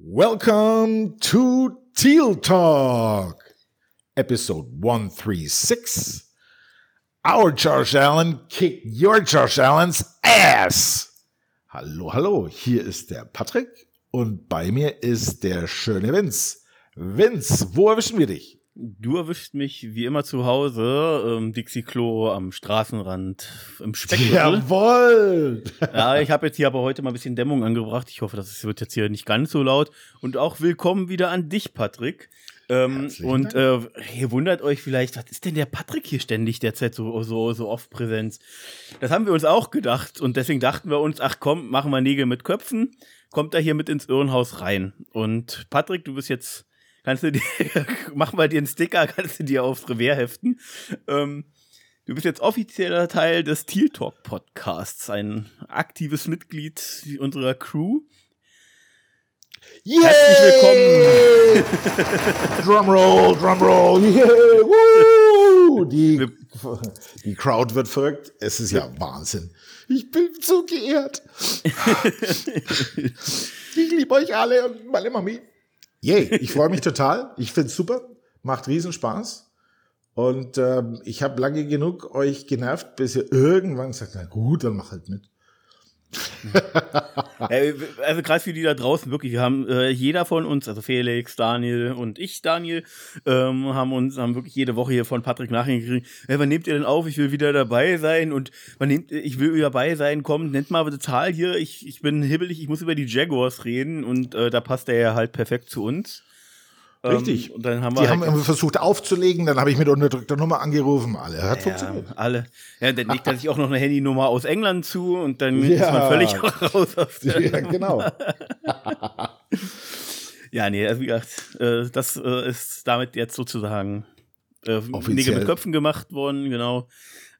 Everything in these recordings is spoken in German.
Welcome to Teal Talk, episode 136. Our Josh Allen kicked your Josh Allen's ass. Hallo, hallo, hier ist der Patrick und bei mir ist der schöne Vince. Vince, wo erwischen wir dich? Du erwischt mich wie immer zu Hause, ähm, Dixie Klo am Straßenrand im Speckgürtel. Jawohl! Ja, ich habe jetzt hier aber heute mal ein bisschen Dämmung angebracht. Ich hoffe, das wird jetzt hier nicht ganz so laut. Und auch willkommen wieder an dich, Patrick. Ähm, und äh, ihr wundert euch vielleicht, was ist denn der Patrick hier ständig derzeit so, so, so oft Präsenz? Das haben wir uns auch gedacht und deswegen dachten wir uns, ach komm, machen wir Nägel mit Köpfen, kommt da hier mit ins Irrenhaus rein. Und Patrick, du bist jetzt kannst du dir, mach mal dir einen Sticker, kannst du dir aufs Revier heften. Ähm, du bist jetzt offizieller Teil des Teal Talk Podcasts, ein aktives Mitglied unserer Crew. Yeah! Herzlich willkommen! Drumroll, Drumroll, yeah! Woo! Die, die Crowd wird verrückt. Es ist ja Wahnsinn. Ich bin so geehrt. ich liebe euch alle und meine Mami. Yay, ich freue mich total. Ich finde es super. Macht riesen Spaß. Und ähm, ich habe lange genug euch genervt, bis ihr irgendwann sagt, na gut, dann mach halt mit. also gerade für die da draußen wirklich, wir haben äh, jeder von uns, also Felix, Daniel und ich, Daniel, ähm, haben uns haben wirklich jede Woche hier von Patrick Nachrichten gekriegt. Hey, wann nehmt ihr denn auf? Ich will wieder dabei sein und wann nehmt ich will dabei sein, kommt, nennt mal die Zahl hier. Ich, ich bin hibbelig, ich muss über die Jaguars reden und äh, da passt der ja halt perfekt zu uns. Richtig. Ähm, und dann haben wir die halt haben versucht aufzulegen, dann habe ich mit unterdrückter Nummer angerufen. Alle hat ja, funktioniert. Alle. Ja, dann legt er sich auch noch eine Handynummer aus England zu und dann ja. ist man völlig raus aus der Ja, genau. ja, nee, also wie gesagt, äh, das äh, ist damit jetzt sozusagen äh, Nägel mit Köpfen gemacht worden, genau.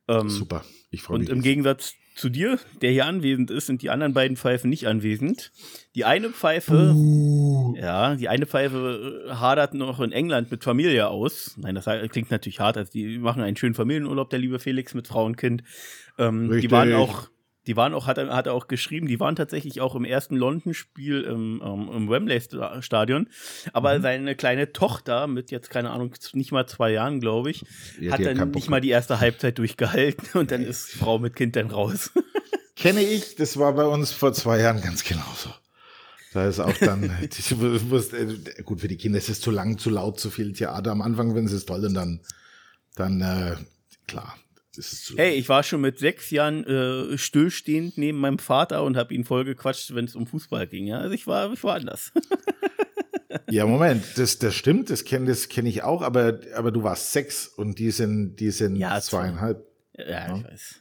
Ähm, Super, ich freue mich. Und im Gegensatz zu dir, der hier anwesend ist, sind die anderen beiden Pfeifen nicht anwesend. Die eine Pfeife, uh. ja, die eine Pfeife hadert noch in England mit Familie aus. Nein, das klingt natürlich hart. Also die machen einen schönen Familienurlaub, der liebe Felix mit Frau und Kind. Ähm, die waren auch die waren auch, hat er, hat er auch geschrieben, die waren tatsächlich auch im ersten London-Spiel im, ähm, im Wembley-Stadion. Aber mhm. seine kleine Tochter mit jetzt, keine Ahnung, nicht mal zwei Jahren, glaube ich, ja, hat dann nicht mal die erste Halbzeit durchgehalten und dann ist Frau mit Kind dann raus. Kenne ich, das war bei uns vor zwei Jahren ganz genauso. Da ist auch dann, äh, gut, für die Kinder ist es zu lang, zu laut, zu viel Theater. Am Anfang, wenn sie es toll und dann, dann, äh, klar, Hey, ich war schon mit sechs Jahren äh, stillstehend neben meinem Vater und habe ihn voll gequatscht, wenn es um Fußball ging. Ja? Also ich war, ich war anders. ja, Moment, das, das stimmt, das kenne das kenn ich auch, aber, aber du warst sechs und die sind, die sind ja, zweieinhalb. Ja, ja, ich weiß.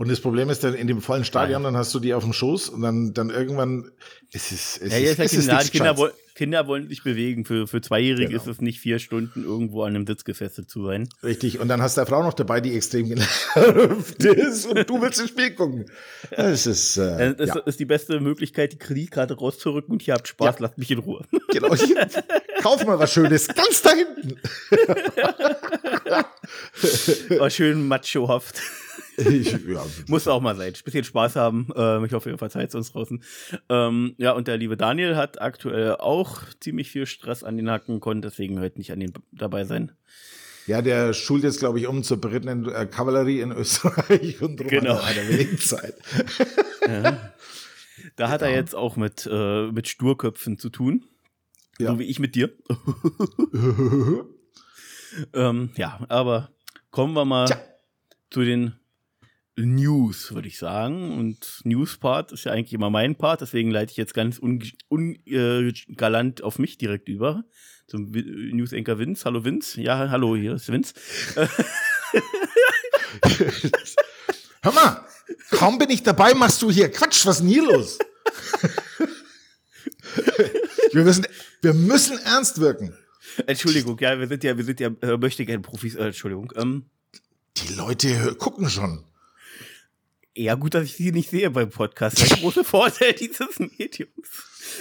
Und das Problem ist dann in dem vollen Stadion, dann hast du die auf dem Schoß und dann, dann irgendwann, es ist, es ja, ist, es ist Kinder, wollen, Kinder wollen sich bewegen. Für, für Zweijährige genau. ist es nicht vier Stunden irgendwo an einem Sitz gefesselt zu sein. Richtig. Und dann hast du eine Frau noch dabei, die extrem genervt ist und du willst ins Spiel gucken. Das ist, äh, das ja. ist die beste Möglichkeit, die Kreditkarte rauszurücken und ihr habt Spaß, ja. lasst mich in Ruhe. Genau. Kauf mal was Schönes, ganz da hinten. War schön machohaft. Ich, ja. Muss auch mal sein. Ein bisschen Spaß haben. Ähm, ich hoffe, ihr verzeiht uns draußen. Ähm, ja, und der liebe Daniel hat aktuell auch ziemlich viel Stress an den Hacken, konnte deswegen heute nicht an den dabei sein. Ja, der schult jetzt, glaube ich, um zur berittenen äh, Kavallerie in Österreich und drum genau. hat er wenigen Zeit. ja. Da hat er jetzt auch mit, äh, mit Sturköpfen zu tun. Ja. So wie ich mit dir. ähm, ja, aber kommen wir mal Tja. zu den News, würde ich sagen. Und News-Part ist ja eigentlich immer mein Part, deswegen leite ich jetzt ganz ungalant un, äh, auf mich direkt über. Zum News-Anchor Vince. Hallo Vince. Ja, hallo, hier ist Vince. Hör mal, kaum bin ich dabei, machst du hier Quatsch, was ist denn hier los? wir, müssen, wir müssen ernst wirken. Entschuldigung, ja, wir sind ja, wir sind ja, äh, möchte gerne Profis, äh, Entschuldigung. Ähm, die Leute gucken schon. Ja, gut, dass ich sie nicht sehe beim Podcast. Der große Vorteil dieses Mediums.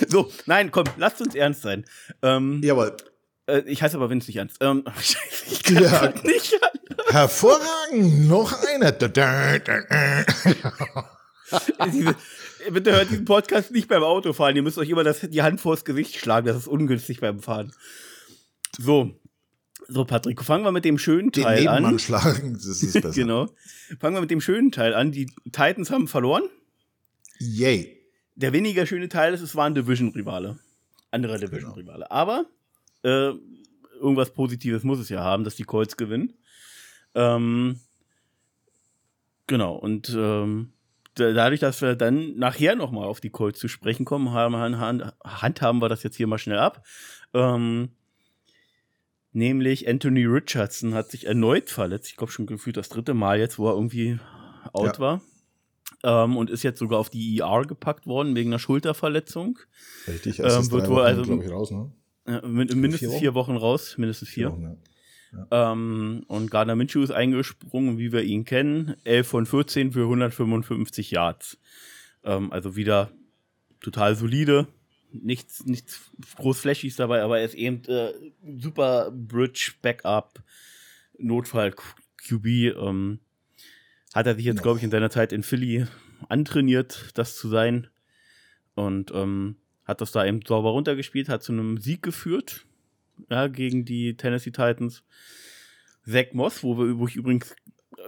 So, nein, komm, lasst uns ernst sein. Ähm, Jawohl. Äh, ich heiße aber Vince nicht ernst. Ähm, ich kann ja, nicht anders. Hervorragend, noch einer. diese, Bitte hört diesen Podcast nicht beim Autofahren. Ihr müsst euch immer das, die Hand vors Gesicht schlagen. Das ist ungünstig beim Fahren. So. So, Patrick, fangen wir mit dem schönen Teil Den an. schlagen, das ist besser. genau. Fangen wir mit dem schönen Teil an. Die Titans haben verloren. Yay. Der weniger schöne Teil ist, es war ein Division-Rivale. Anderer genau. Division-Rivale. Genau. Aber äh, irgendwas Positives muss es ja haben, dass die Colts gewinnen. Ähm, genau, und ähm, dadurch, dass wir dann nachher nochmal auf die Colts zu sprechen kommen, haben, hand, handhaben wir das jetzt hier mal schnell ab. Ähm, nämlich Anthony Richardson hat sich erneut verletzt. Ich glaube schon gefühlt das dritte Mal jetzt, wo er irgendwie out ja. war. Ähm, und ist jetzt sogar auf die ER gepackt worden wegen einer Schulterverletzung. Richtig, also ähm, wird wohl also ich, raus, ne? Ja, mindestens vier Wochen? vier Wochen? raus, mindestens vier. vier Wochen, ja. ähm, und Gardner Minshew ist eingesprungen, wie wir ihn kennen. 11 von 14 für 155 Yards. Ähm, also wieder total solide. Nichts, nichts groß Flashies dabei, aber er ist eben äh, super Bridge, Backup, Notfall QB. Ähm, hat er sich jetzt, glaube ich, in seiner Zeit in Philly antrainiert, das zu sein. Und ähm, hat das da eben sauber runtergespielt, hat zu einem Sieg geführt, ja, gegen die Tennessee Titans. Zach Moss, wo, wir, übrigens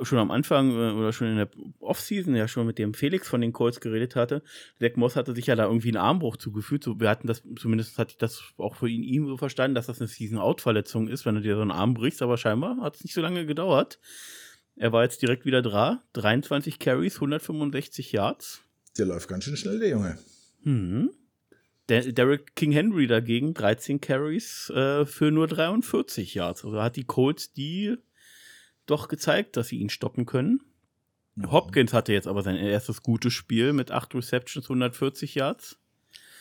schon am Anfang äh, oder schon in der Offseason ja schon mit dem Felix von den Colts geredet hatte. Zach Moss hatte sich ja da irgendwie einen Armbruch zugefügt. So, wir hatten das, zumindest hatte ich das auch für ihn, ihm so verstanden, dass das eine Season-Out-Verletzung ist, wenn du dir so einen Arm brichst, aber scheinbar hat es nicht so lange gedauert. Er war jetzt direkt wieder da. 23 Carries, 165 Yards. Der läuft ganz schön schnell, der Junge. Mhm. Derek King Henry dagegen 13 Carries äh, für nur 43 Yards. Also hat die Colts die doch gezeigt, dass sie ihn stoppen können. Mhm. Hopkins hatte jetzt aber sein erstes gutes Spiel mit 8 Receptions, 140 Yards.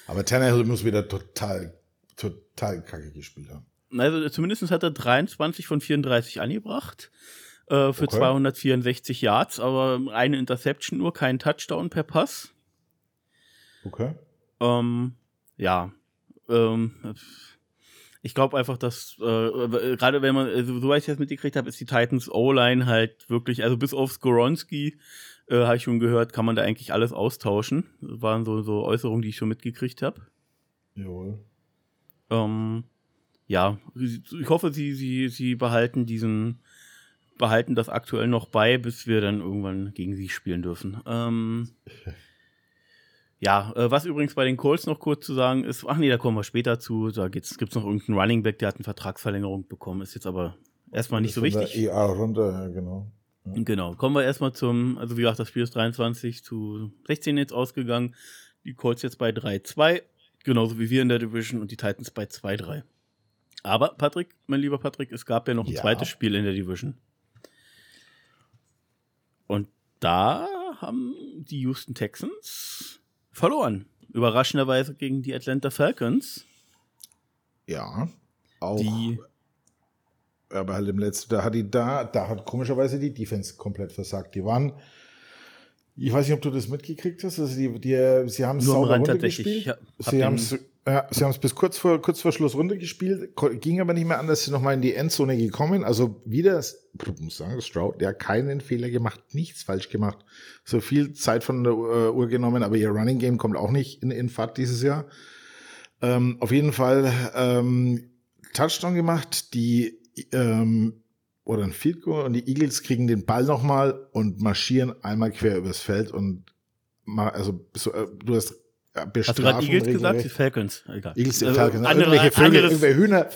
Aber Tannehill muss wieder total, total kacke gespielt haben. Also zumindest hat er 23 von 34 angebracht äh, für okay. 264 Yards, aber eine Interception nur, kein Touchdown per Pass. Okay. Ähm, ja, ähm, ich glaube einfach, dass äh, gerade wenn man, also, soweit ich das mitgekriegt habe, ist die Titans O-Line halt wirklich, also bis auf Skoronski, äh, habe ich schon gehört, kann man da eigentlich alles austauschen. Das waren so, so Äußerungen, die ich schon mitgekriegt habe. Jawohl. Ähm, ja, ich hoffe, sie, sie, sie behalten diesen, behalten das aktuell noch bei, bis wir dann irgendwann gegen sie spielen dürfen. Ähm, Ja, äh, was übrigens bei den Colts noch kurz zu sagen ist, ach nee, da kommen wir später zu. Da gibt es noch irgendeinen Running Back, der hat eine Vertragsverlängerung bekommen, ist jetzt aber erstmal nicht so wichtig. EA runter, ja, genau. Ja. Genau, kommen wir erstmal zum, also wie gesagt, das Spiel ist 23 zu 16 jetzt ausgegangen. Die Colts jetzt bei 3-2, genauso wie wir in der Division und die Titans bei 2-3. Aber Patrick, mein lieber Patrick, es gab ja noch ein ja. zweites Spiel in der Division. Und da haben die Houston Texans verloren. Überraschenderweise gegen die Atlanta Falcons. Ja, auch. Die, aber halt im letzten, da hat die da, da hat komischerweise die Defense komplett versagt. Die waren, ich weiß nicht, ob du das mitgekriegt hast, also die, die, sie haben es sauber runtergespielt. Sie haben es ja, sie haben es bis kurz vor, kurz vor Schluss runtergespielt, ging aber nicht mehr anders, sind nochmal in die Endzone gekommen. Also wieder, muss sagen, Stroud, der keinen Fehler gemacht, nichts falsch gemacht. So viel Zeit von der uh, Uhr genommen, aber ihr Running Game kommt auch nicht in, in Fahrt dieses Jahr. Ähm, auf jeden Fall ähm, Touchdown gemacht, die ähm, oder ein Field Goal und die Eagles kriegen den Ball nochmal und marschieren einmal quer übers Feld und also so, äh, du hast Hast du gerade Eagles gesagt? Die Falcons. Egal. Eagles, also, Falcons. Andere, irgendwelche Vögel, irgendwelche Hühner.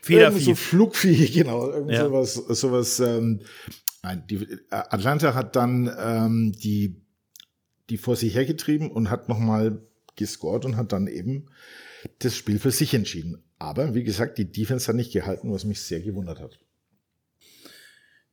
Federvieh. So Flugvieh, genau. Irgend ja. sowas, sowas, ähm, nein, die, äh, Atlanta hat dann ähm, die, die vor sich hergetrieben und hat nochmal gescored und hat dann eben das Spiel für sich entschieden. Aber wie gesagt, die Defense hat nicht gehalten, was mich sehr gewundert hat.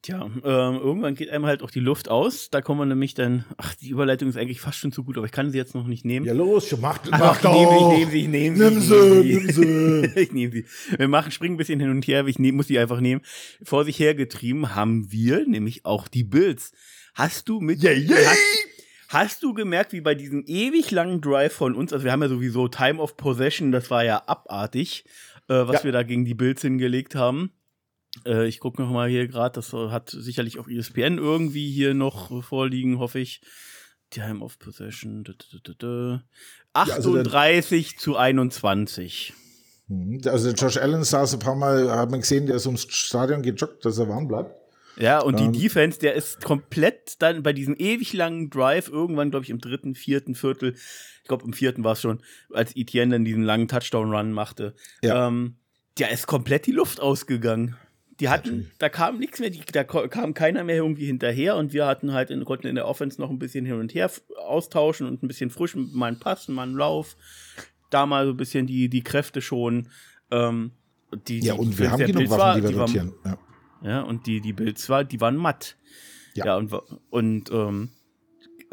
Tja, ähm, irgendwann geht einem halt auch die Luft aus. Da kommen wir nämlich dann. Ach, die Überleitung ist eigentlich fast schon zu gut, aber ich kann sie jetzt noch nicht nehmen. Ja, los, schon mach, mach Ach, doch. Ich nehme sie, ich nehme sie, ich nehme sie. Nimm sie, nimm sie. ich nehme sie. Wir machen, springen ein bisschen hin und her, ich nehm, muss sie einfach nehmen. Vor sich hergetrieben haben wir nämlich auch die Bills. Hast du mit. Yeah, yeah. Hast, hast du gemerkt, wie bei diesem ewig langen Drive von uns, also wir haben ja sowieso Time of Possession, das war ja abartig, äh, was ja. wir da gegen die Bills hingelegt haben. Äh, ich gucke noch mal hier gerade, das hat sicherlich auch ESPN irgendwie hier noch vorliegen, hoffe ich. Time of Possession. 38 ja, also zu 21. Mhm. Also der Josh Allen saß ein paar Mal, hat man gesehen, der ist ums Stadion gejoggt, dass er warm bleibt. Ja, und die ähm, Defense, der ist komplett dann bei diesem ewig langen Drive, irgendwann, glaube ich, im dritten, vierten Viertel, ich glaube, im vierten war es schon, als Etienne dann diesen langen Touchdown-Run machte, ja. ähm, der ist komplett die Luft ausgegangen. Die hatten, da kam nichts mehr, die, da kam keiner mehr irgendwie hinterher und wir hatten halt in, konnten in der Offense noch ein bisschen hin und her austauschen und ein bisschen frisch, mal einen Pass, mal einen Lauf, da mal so ein bisschen die, die Kräfte schon. Ähm, die, ja, und wir haben genug Waffen, war, die wir rotieren. Ja. ja, und die, die Bills war, die waren matt. Ja, ja und, und ähm,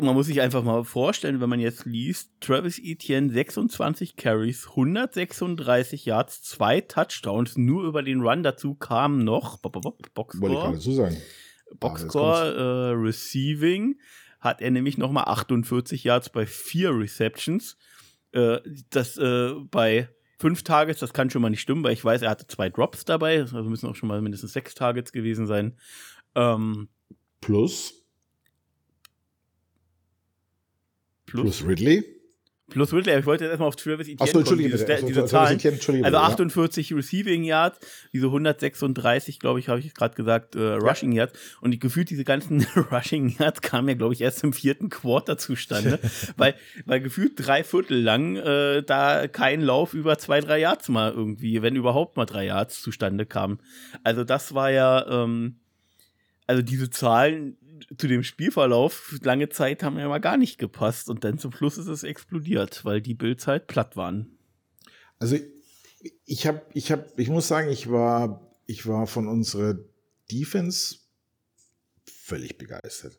man muss sich einfach mal vorstellen, wenn man jetzt liest, Travis Etienne 26 Carries, 136 Yards, zwei Touchdowns, nur über den Run dazu kam noch Boxscore. Wollte ich so sagen. Boxscore äh, Receiving hat er nämlich nochmal 48 Yards bei vier Receptions. Äh, das äh, bei fünf Tages, das kann schon mal nicht stimmen, weil ich weiß, er hatte zwei Drops dabei, also müssen auch schon mal mindestens sechs Targets gewesen sein. Ähm, plus? Plus, plus Ridley? Plus Ridley, ich wollte jetzt erstmal auf Travis Etienne Achso, Entschuldige, diese, diese, diese Zahlen. Also 48 ja. Receiving Yards, diese 136, glaube ich, habe ich gerade gesagt, äh, Rushing ja. Yards. Und die, gefühlt diese ganzen Rushing Yards kamen ja, glaube ich, erst im vierten Quarter zustande, weil, weil gefühlt drei Viertel lang äh, da kein Lauf über zwei, drei Yards mal irgendwie, wenn überhaupt mal drei Yards zustande kam. Also das war ja, ähm, also diese Zahlen, zu dem Spielverlauf lange Zeit haben ja mal gar nicht gepasst und dann zum Schluss ist es explodiert, weil die Bills halt platt waren. Also ich habe, ich habe, ich muss sagen, ich war, ich war von unserer Defense völlig begeistert.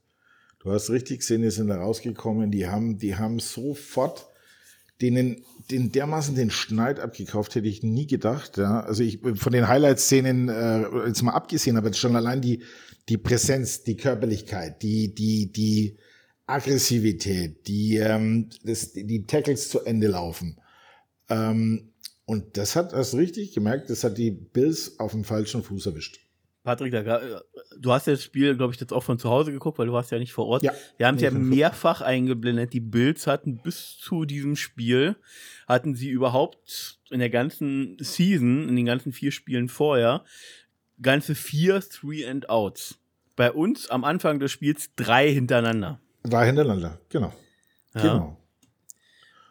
Du hast richtig gesehen, die sind da rausgekommen, die haben, die haben sofort denen, den dermaßen den Schneid abgekauft, hätte ich nie gedacht. Ja. Also ich von den Highlight-Szenen äh, jetzt mal abgesehen, aber schon allein die, die Präsenz, die Körperlichkeit, die, die, die Aggressivität, die, ähm, das, die Tackles zu Ende laufen. Ähm, und das hat das richtig gemerkt, das hat die Bills auf dem falschen Fuß erwischt. Patrick, da, du hast ja das Spiel, glaube ich, jetzt auch von zu Hause geguckt, weil du warst ja nicht vor Ort. Ja, Wir haben es ja mehrfach eingeblendet. Die Bills hatten bis zu diesem Spiel, hatten sie überhaupt in der ganzen Season, in den ganzen vier Spielen vorher, ganze vier Three and Outs. Bei uns am Anfang des Spiels drei hintereinander. Drei hintereinander, genau. Ja. Genau.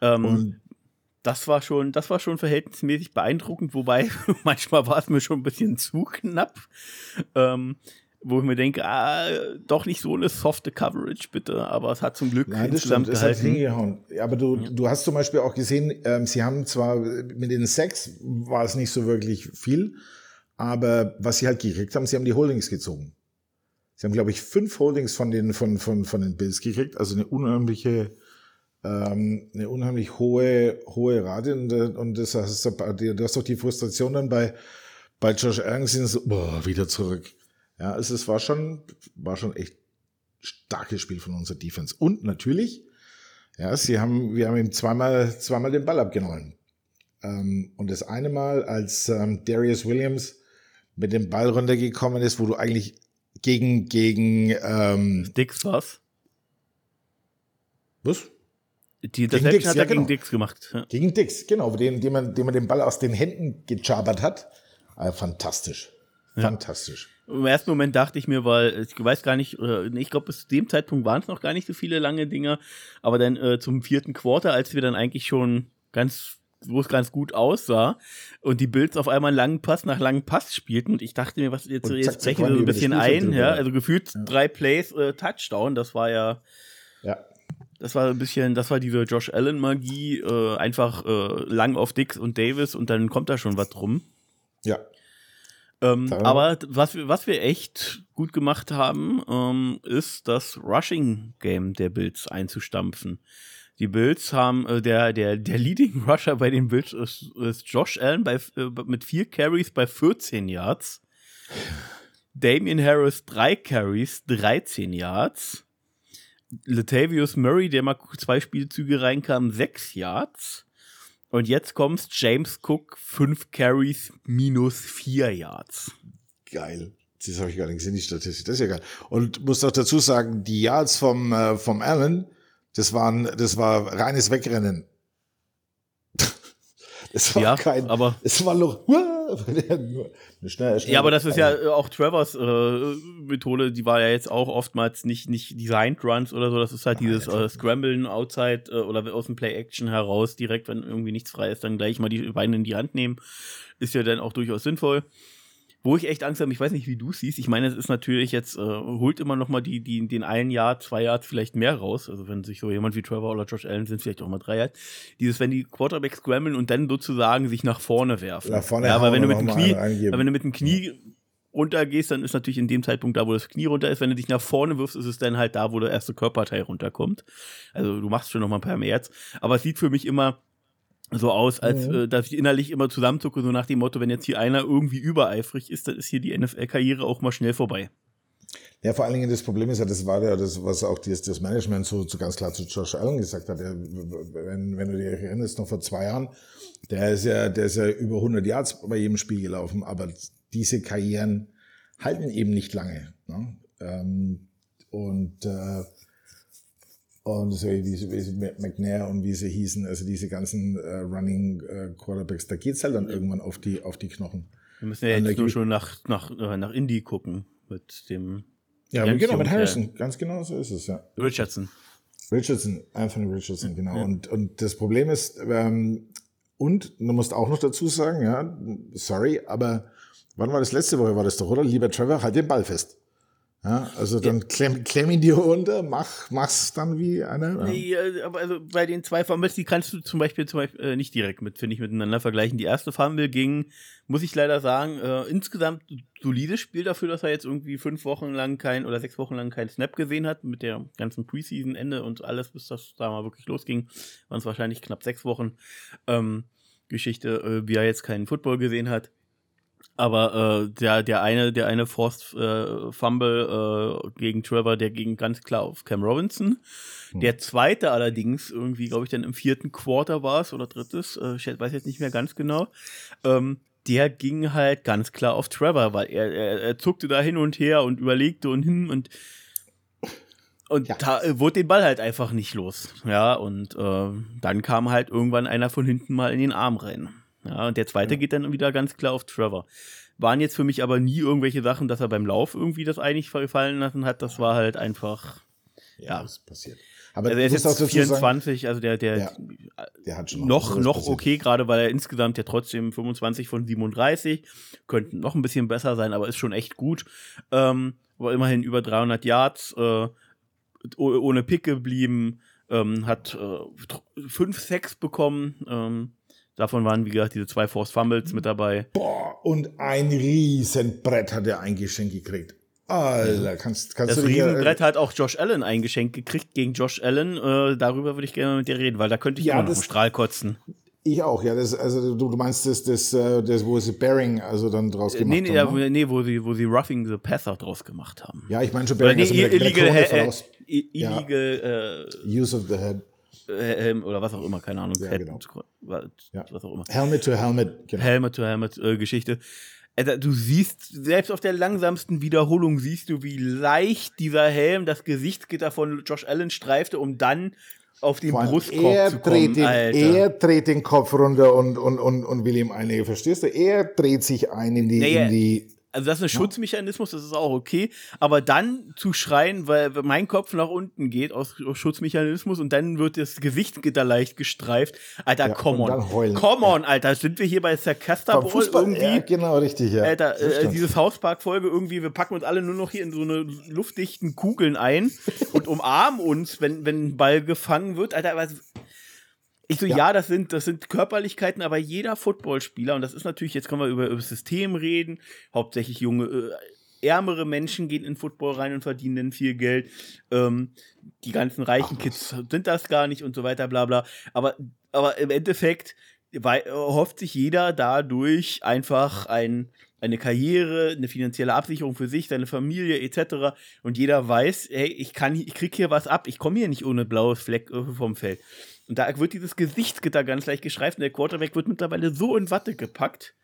Ähm, und das war schon, das war schon verhältnismäßig beeindruckend, wobei manchmal war es mir schon ein bisschen zu knapp. Ähm, wo ich mir denke, ah, doch nicht so eine softe Coverage, bitte, aber es hat zum Glück Nein, das stimmt, es hat hingehauen. Aber du, ja. du hast zum Beispiel auch gesehen, ähm, sie haben zwar mit den Sex war es nicht so wirklich viel, aber was sie halt gekriegt haben, sie haben die Holdings gezogen. Sie haben, glaube ich, fünf Holdings von den, von, von, von den Bills gekriegt, also eine unheimliche, ähm, eine unheimlich hohe, hohe Rate. Und, und das hast du, du hast doch die Frustration dann bei, bei Josh Allen so, boah, wieder zurück. Ja, also es war schon, war schon echt starkes Spiel von unserer Defense. Und natürlich, ja, sie haben, wir haben ihm zweimal, zweimal den Ball abgenommen. Ähm, und das eine Mal, als ähm, Darius Williams mit dem Ball runtergekommen ist, wo du eigentlich gegen, gegen ähm, Dix was? Was? Die Interception Dix, hat er ja, gegen genau. Dix gemacht. Ja. Gegen Dix, genau, den, den, man, den man den Ball aus den Händen gechabert hat. Ah, fantastisch. Ja. Fantastisch. Im ersten Moment dachte ich mir, weil ich weiß gar nicht, ich glaube, bis zu dem Zeitpunkt waren es noch gar nicht so viele lange Dinger, aber dann äh, zum vierten Quarter, als wir dann eigentlich schon ganz wo es ganz gut aussah und die Bills auf einmal einen langen Pass nach langen Pass spielten und ich dachte mir, was jetzt, jetzt brechen sie so ein bisschen ein, ja, also gefühlt ja. drei Plays äh, Touchdown, das war ja, ja. Das war ein bisschen, das war diese Josh Allen Magie, äh, einfach äh, lang auf Dix und Davis und dann kommt da schon was drum. Ja. Ähm, aber was wir, was wir echt gut gemacht haben, ähm, ist das Rushing Game der Bills einzustampfen. Die Bills haben, äh, der, der, der Leading Rusher bei den Bills ist, ist Josh Allen bei, äh, mit vier Carries bei 14 Yards. Damian Harris drei Carries, 13 Yards. Latavius Murray, der mal zwei Spielzüge reinkam, sechs Yards. Und jetzt kommst James Cook, fünf Carries, minus vier Yards. Geil. Das habe ich gar nicht gesehen, die Statistik. Das ist ja geil. Und muss auch dazu sagen, die Yards vom, äh, vom Allen, Das war, ein, das war reines Wegrennen. Es war ja, kein, aber es war noch, ja, aber das ist ja auch Travers äh, Methode, die war ja jetzt auch oftmals nicht, nicht Designed Runs oder so, das ist halt dieses äh, Scramblen outside äh, oder aus dem Play-Action heraus, direkt, wenn irgendwie nichts frei ist, dann gleich mal die Beine in die Hand nehmen, ist ja dann auch durchaus sinnvoll. Wo ich echt Angst habe, ich weiß nicht, wie du siehst. Ich meine, es ist natürlich jetzt, äh, holt immer noch mal die, die, den einen Jahr, zwei Jahre vielleicht mehr raus. Also wenn sich so jemand wie Trevor oder Josh Allen sind, vielleicht auch mal drei Jahre. Dieses, wenn die Quarterbacks scramblen und dann sozusagen sich nach vorne werfen. Nach vorne ja, aber wenn du mit dem Knie, wenn du mit dem Knie runtergehst, dann ist natürlich in dem Zeitpunkt da, wo das Knie runter ist. Wenn du dich nach vorne wirfst, ist es dann halt da, wo der erste Körperteil runterkommt. Also du machst schon noch mal ein paar März. Aber es sieht für mich immer so aus, als mhm. äh, dass ich innerlich immer zusammenzucke, so nach dem Motto, wenn jetzt hier einer irgendwie übereifrig ist, dann ist hier die NFL-Karriere auch mal schnell vorbei. Ja, vor allen Dingen das Problem ist ja, das war ja das, was auch das, das Management so, so ganz klar zu Josh Allen gesagt hat. Der, wenn, wenn du dich erinnerst, noch vor zwei Jahren, der ist ja, der ist ja über 100 Yards bei jedem Spiel gelaufen, aber diese Karrieren halten eben nicht lange. Ne? Ähm, und äh, und so wie, wie McNair und wie sie hießen, also diese ganzen äh, Running äh, Quarterbacks, da geht's halt dann irgendwann auf die, auf die Knochen. Wir müssen ja jetzt nur schon nach, nach, äh, nach Indy gucken mit dem. Ja, Yankee genau, mit Harrison, ganz genau so ist es, ja. Richardson. Richardson, Anthony Richardson, genau. Ja. Und, und das Problem ist, ähm, und du musst auch noch dazu sagen, ja, sorry, aber wann war das letzte Woche, war das doch, oder? Lieber Trevor, halt den Ball fest. Ja, also dann ja. klemm, klemm ihn dir unter, mach, mach's dann wie einer. Nee, äh, aber also bei den zwei Fumbles, die kannst du zum Beispiel, zum Beispiel äh, nicht direkt mit, finde ich, miteinander vergleichen. Die erste Fumble ging, muss ich leider sagen, äh, insgesamt solides Spiel dafür, dass er jetzt irgendwie fünf Wochen lang kein oder sechs Wochen lang keinen Snap gesehen hat, mit der ganzen Preseason-Ende und alles, bis das da mal wirklich losging, waren es wahrscheinlich knapp sechs Wochen ähm, Geschichte, äh, wie er jetzt keinen Football gesehen hat. Aber äh, der, der eine, der eine Forced äh, Fumble äh, gegen Trevor, der ging ganz klar auf Cam Robinson. Hm. Der zweite allerdings, irgendwie, glaube ich, dann im vierten Quarter war es oder drittes, äh, ich weiß jetzt nicht mehr ganz genau. Ähm, der ging halt ganz klar auf Trevor, weil er, er, er zuckte da hin und her und überlegte und hin und und ja. da äh, wurde den Ball halt einfach nicht los. Ja, und äh, dann kam halt irgendwann einer von hinten mal in den Arm rein. Ja, und der zweite ja. geht dann wieder ganz klar auf Trevor. Waren jetzt für mich aber nie irgendwelche Sachen, dass er beim Lauf irgendwie das eigentlich fallen lassen hat. Das war halt einfach. Ja, ja. das passiert. Aber also er ist jetzt 24, sagen, also der, der, ja, der hat schon noch, noch, okay, gerade weil er insgesamt ja trotzdem 25 von 37, könnten noch ein bisschen besser sein, aber ist schon echt gut. Ähm, aber immerhin über 300 Yards, äh, ohne Pick geblieben, ähm, hat äh, 5 Sacks bekommen, ähm, Davon waren, wie gesagt, diese zwei Force Fumbles mit dabei. Boah, und ein Riesenbrett hat er eingeschenkt gekriegt. Alter, kannst, kannst das du Riesenbrett hat auch Josh Allen eingeschenkt gekriegt gegen Josh Allen. Äh, darüber würde ich gerne mit dir reden, weil da könnte ich ja, immer noch Strahl kotzen. Ich auch, ja. Das, also du, du meinst das, das, äh, das, wo sie Bearing also dann draus äh, gemacht nee, nee, haben? Nee, nee, wo sie, wo sie Roughing the Passer draus gemacht haben. Ja, ich meine schon Bearing. Oder nee, also illegal, äh, illegal ja. äh, Use of the Head. Helm oder was auch immer, keine Ahnung. Ja, genau. was auch immer. Helmet to Helmet, genau. Helmet to Helmet äh, Geschichte. Also, du siehst, selbst auf der langsamsten Wiederholung siehst du, wie leicht dieser Helm das Gesichtsgitter von Josh Allen streifte, um dann auf den Brustkorb er zu kommen. Dreht den, er dreht den Kopf runter und, und, und, und will ihm eine, verstehst du? Er dreht sich ein in die, naja, in die also das ist ein Schutzmechanismus, das ist auch okay. Aber dann zu schreien, weil mein Kopf nach unten geht aus, Schutzmechanismus und dann wird das Gewichtsgitter leicht gestreift. Alter, ja, come on. Come on, Alter. Sind wir hier bei Sarkasta Bowl irgendwie? Ja, genau, richtig, ja. Alter, äh, diese Hauspark-Folge irgendwie, wir packen uns alle nur noch hier in so eine luftdichten Kugeln ein und umarmen uns, wenn, wenn ein Ball gefangen wird. Alter, was ich so, ja. ja, das sind, das sind Körperlichkeiten, aber jeder Footballspieler, und das ist natürlich, jetzt können wir über, über das System reden, hauptsächlich junge, äh, ärmere Menschen gehen in Football rein und verdienen dann viel Geld. Ähm, die ganzen reichen Ach, Kids sind das gar nicht und so weiter, bla bla. Aber, aber im Endeffekt weil, hofft sich jeder dadurch einfach ein, eine Karriere, eine finanzielle Absicherung für sich, seine Familie etc. Und jeder weiß, hey, ich kann, ich krieg hier was ab, ich komme hier nicht ohne blaues Fleck äh, vom Feld. Und da wird dieses Gesichtsgitter ganz leicht geschreift und der Quarterback wird mittlerweile so in Watte gepackt,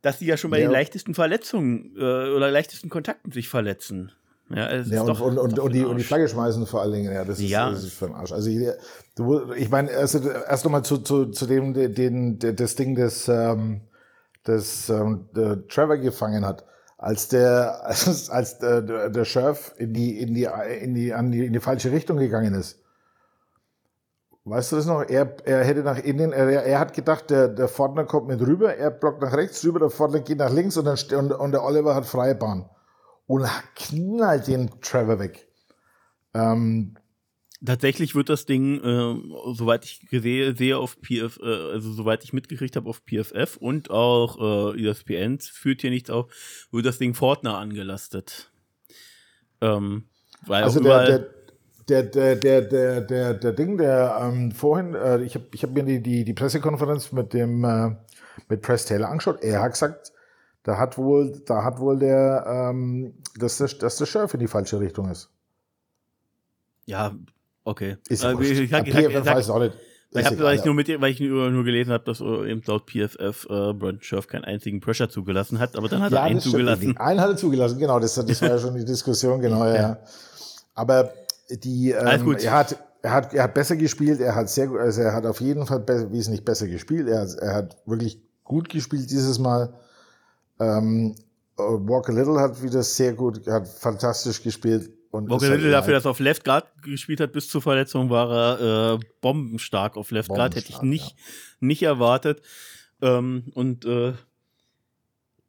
dass sie ja schon bei ja. den leichtesten Verletzungen äh, oder leichtesten Kontakten sich verletzen. Ja, ja ist und, und, und, und, die, und die. Flagge schmeißen vor allen Dingen, ja, das ist, Ja. das ist für den Arsch. Also ich, du, ich meine, erst, erst nochmal zu, zu, zu dem, den, das Ding, das, ähm, das ähm, Trevor gefangen hat. Als der, als, als der, der, der Sheriff in die, in die, in die, an die, in die falsche Richtung gegangen ist. Weißt du das noch? Er, er hätte nach innen, er, er hat gedacht, der, der Fortner kommt mit rüber, er blockt nach rechts rüber, der Fortner geht nach links und, dann, und, und der Oliver hat freie Bahn. Und knallt den Trevor weg. Ähm, Tatsächlich wird das Ding, äh, soweit ich sehe, sehe auf PF, äh, also soweit ich mitgekriegt habe auf PFF und auch äh, ESPN führt hier nichts auf, wird das Ding Fortner angelastet. Ähm, weil also der, überall, der, der, der, der, der, der Ding, der ähm, vorhin, äh, ich habe ich hab mir die, die, die Pressekonferenz mit dem äh, mit Press Taylor angeschaut. Er hat gesagt, da hat wohl, da hat wohl der, ähm, dass der, dass der Sheriff in die falsche Richtung ist. ja, okay. Ist ja Äh, ich sag, ich PFF sag, ich sag, weiß auch nicht. Ich habe, weil ich nur mit, weil ich nur, nur gelesen habe, dass äh, eben laut PFF äh, Brandon Scherf keinen einzigen Pressure zugelassen hat, aber dann hat er Ja, einen das stimmt. zugelassen. Einen hat er zugelassen, genau. Das, das war ja schon die Diskussion, genau, ja. ja. Aber die, ähm, er hat, er hat, er hat besser gespielt. Er hat sehr, gut- also er hat auf jeden Fall be wesentlich besser gespielt. Er, hat- er hat wirklich gut gespielt dieses Mal. Ähm, äh, Walker Little hat wieder sehr gut, hat fantastisch gespielt. Und Walker halt Little dafür, immer dass er auf Left Guard gespielt hat bis zur Verletzung, war er äh, bombenstark auf Left Guard. Hätte ich nicht, nicht erwartet. Ähm, und äh,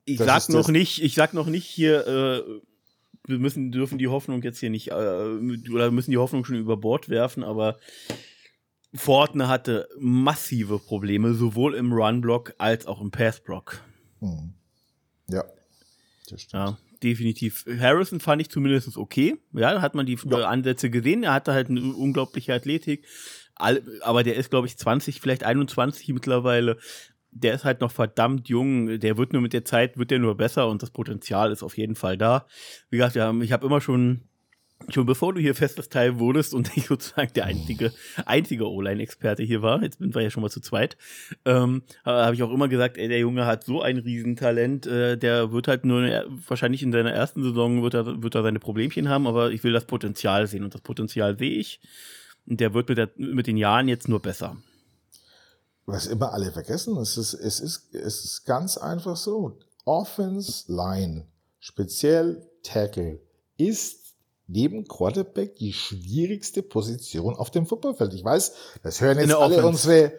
ich Das sag noch nicht, ich sag noch nicht hier, äh, wir müssen, dürfen die Hoffnung jetzt hier nicht, äh, oder müssen die Hoffnung schon über Bord werfen, aber Fortner hatte massive Probleme, sowohl im Run-Block als auch im Pass-Block. Mhm. Ja, das stimmt. Ja, definitiv. Harrison fand ich zumindest okay. Ja, da hat man die Ja. Ansätze gesehen. Er hatte halt eine unglaubliche Athletik. Aber der ist, glaube ich, 20, vielleicht 21 mittlerweile. Der ist halt noch verdammt jung. Der wird nur mit der Zeit, wird der nur besser und das Potenzial ist auf jeden Fall da. Wie gesagt, haben, ich habe immer schon, schon bevor du hier festes Teil wurdest und ich sozusagen der einzige, einzige O-Line-Experte hier war, jetzt sind wir ja schon mal zu zweit, ähm, habe ich auch immer gesagt, ey, der Junge hat so ein Riesentalent, äh, der wird halt nur in- wahrscheinlich in seiner ersten Saison wird er, wird er seine Problemchen haben, aber ich will das Potenzial sehen und das Potenzial sehe ich. Und der wird mit, der, mit den Jahren jetzt nur besser. Was immer alle vergessen, es ist, es ist, es ist ganz einfach so. Offense Line, speziell Tackle, ist neben Quarterback die schwierigste Position auf dem Footballfeld. Ich weiß, das hören In jetzt der alle Offense. unsere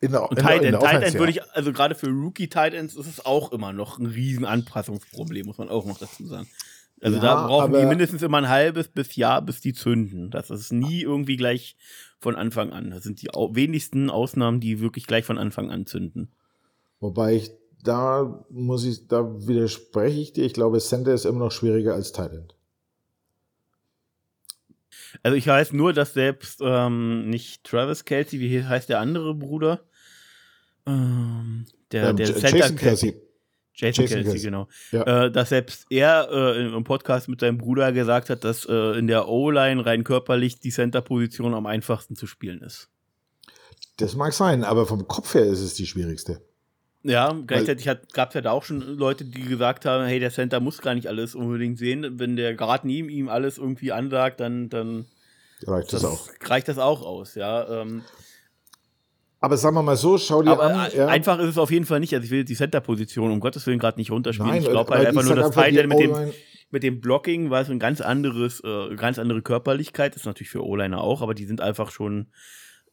in der, Und in Tight End, Tight End würde ich, also gerade für Rookie Tight Ends ist es auch immer noch ein riesen Anpassungsproblem, muss man auch noch dazu sagen. Also Ja, da brauchen die mindestens immer ein halbes bis Jahr, bis die zünden. Das ist nie irgendwie gleich von Anfang an. Das sind die wenigsten Ausnahmen, die wirklich gleich von Anfang an zünden. Wobei ich da muss ich, da widerspreche ich dir. Ich glaube, Center ist immer noch schwieriger als End. Also ich weiß nur, dass selbst ähm, nicht Travis Kelsey, wie heißt der andere Bruder? Ähm, der, Ähm, der Center Jason Kelsey. Jason, Jason Kelsey, genau. Ja. Äh, dass selbst er äh, im Podcast mit seinem Bruder gesagt hat, dass äh, in der O-Line rein körperlich die Center-Position am einfachsten zu spielen ist. Das mag sein, aber vom Kopf her ist es die schwierigste. Ja, gleichzeitig gab es ja da auch schon Leute, die gesagt haben, hey, der Center muss gar nicht alles unbedingt sehen. Wenn der gerade neben ihm alles irgendwie ansagt, dann, dann Reicht das, auch. reicht das auch aus, ja. Ähm, Aber sagen wir mal so, schau dir aber an. ja. einfach ist es auf jeden Fall nicht. Also ich will die Center-Position um Gottes Willen gerade nicht runterspielen. Nein, ich glaube halt einfach nur, dass End mit dem, mit dem Blocking war es ein ganz anderes, äh, ganz andere Körperlichkeit. ist natürlich für O-Liner auch, aber die sind einfach schon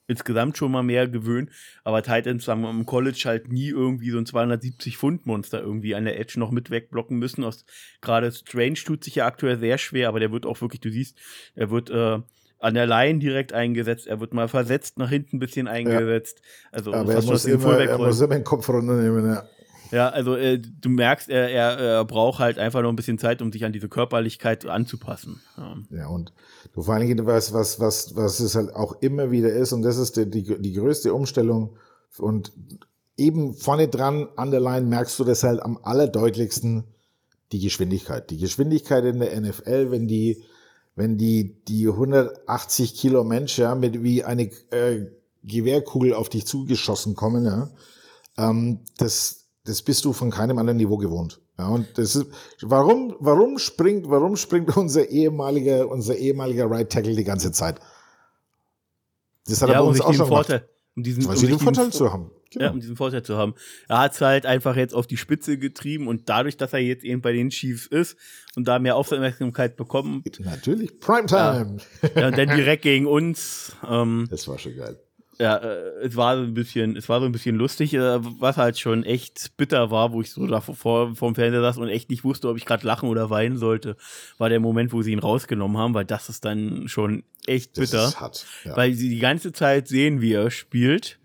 insgesamt schon mal mehr gewöhnt. Aber Titans haben im College halt nie irgendwie so ein 270 Pfund Monster irgendwie an der Edge noch mit wegblocken müssen. Gerade Strange tut sich ja aktuell sehr schwer, aber der wird auch wirklich, du siehst, er wird äh, an der Line direkt eingesetzt, er wird mal versetzt nach hinten ein bisschen eingesetzt. Also Aber er muss, immer, er muss immer den Kopf runternehmen. Ja. Ja, also äh, du merkst, er, er, er braucht halt einfach noch ein bisschen Zeit, um sich an diese Körperlichkeit anzupassen. Ja. Ja, und du vor allen Dingen, was, was, was, was es halt auch immer wieder ist, und das ist die, die, die größte Umstellung. Und eben vorne dran an der Line merkst du das halt am allerdeutlichsten, die Geschwindigkeit. Die Geschwindigkeit in der NFL, wenn die, wenn die, die 180 Kilo Mensch, ja, mit wie eine äh, Gewehrkugel auf dich zugeschossen kommen, ja, ähm, das, das bist du von keinem anderen Niveau gewohnt. Ja, und das ist, warum, warum springt, warum springt unser ehemaliger, unser ehemaliger Right Tackle die ganze Zeit? Das hat ja, er bei uns auch schon Vorteil, gemacht. Um diesen, um diesen Vorteil zu haben. Genau. Ja, um diesen Vorteil zu haben. Er hat es halt einfach jetzt auf die Spitze getrieben und dadurch, dass er jetzt eben bei den Chiefs ist und da mehr Aufmerksamkeit bekommen. Natürlich, Primetime. Ja, ja, und dann direkt gegen uns. Ähm, das war schon geil. Ja, äh, es war so ein bisschen, es war so ein bisschen lustig, äh, was halt schon echt bitter war, wo ich so da vor, vorm Fernseher saß und echt nicht wusste, ob ich gerade lachen oder weinen sollte, war der Moment, wo sie ihn rausgenommen haben, weil das ist dann schon echt bitter. Das ist hart, ja. Weil sie die ganze Zeit sehen, wie er spielt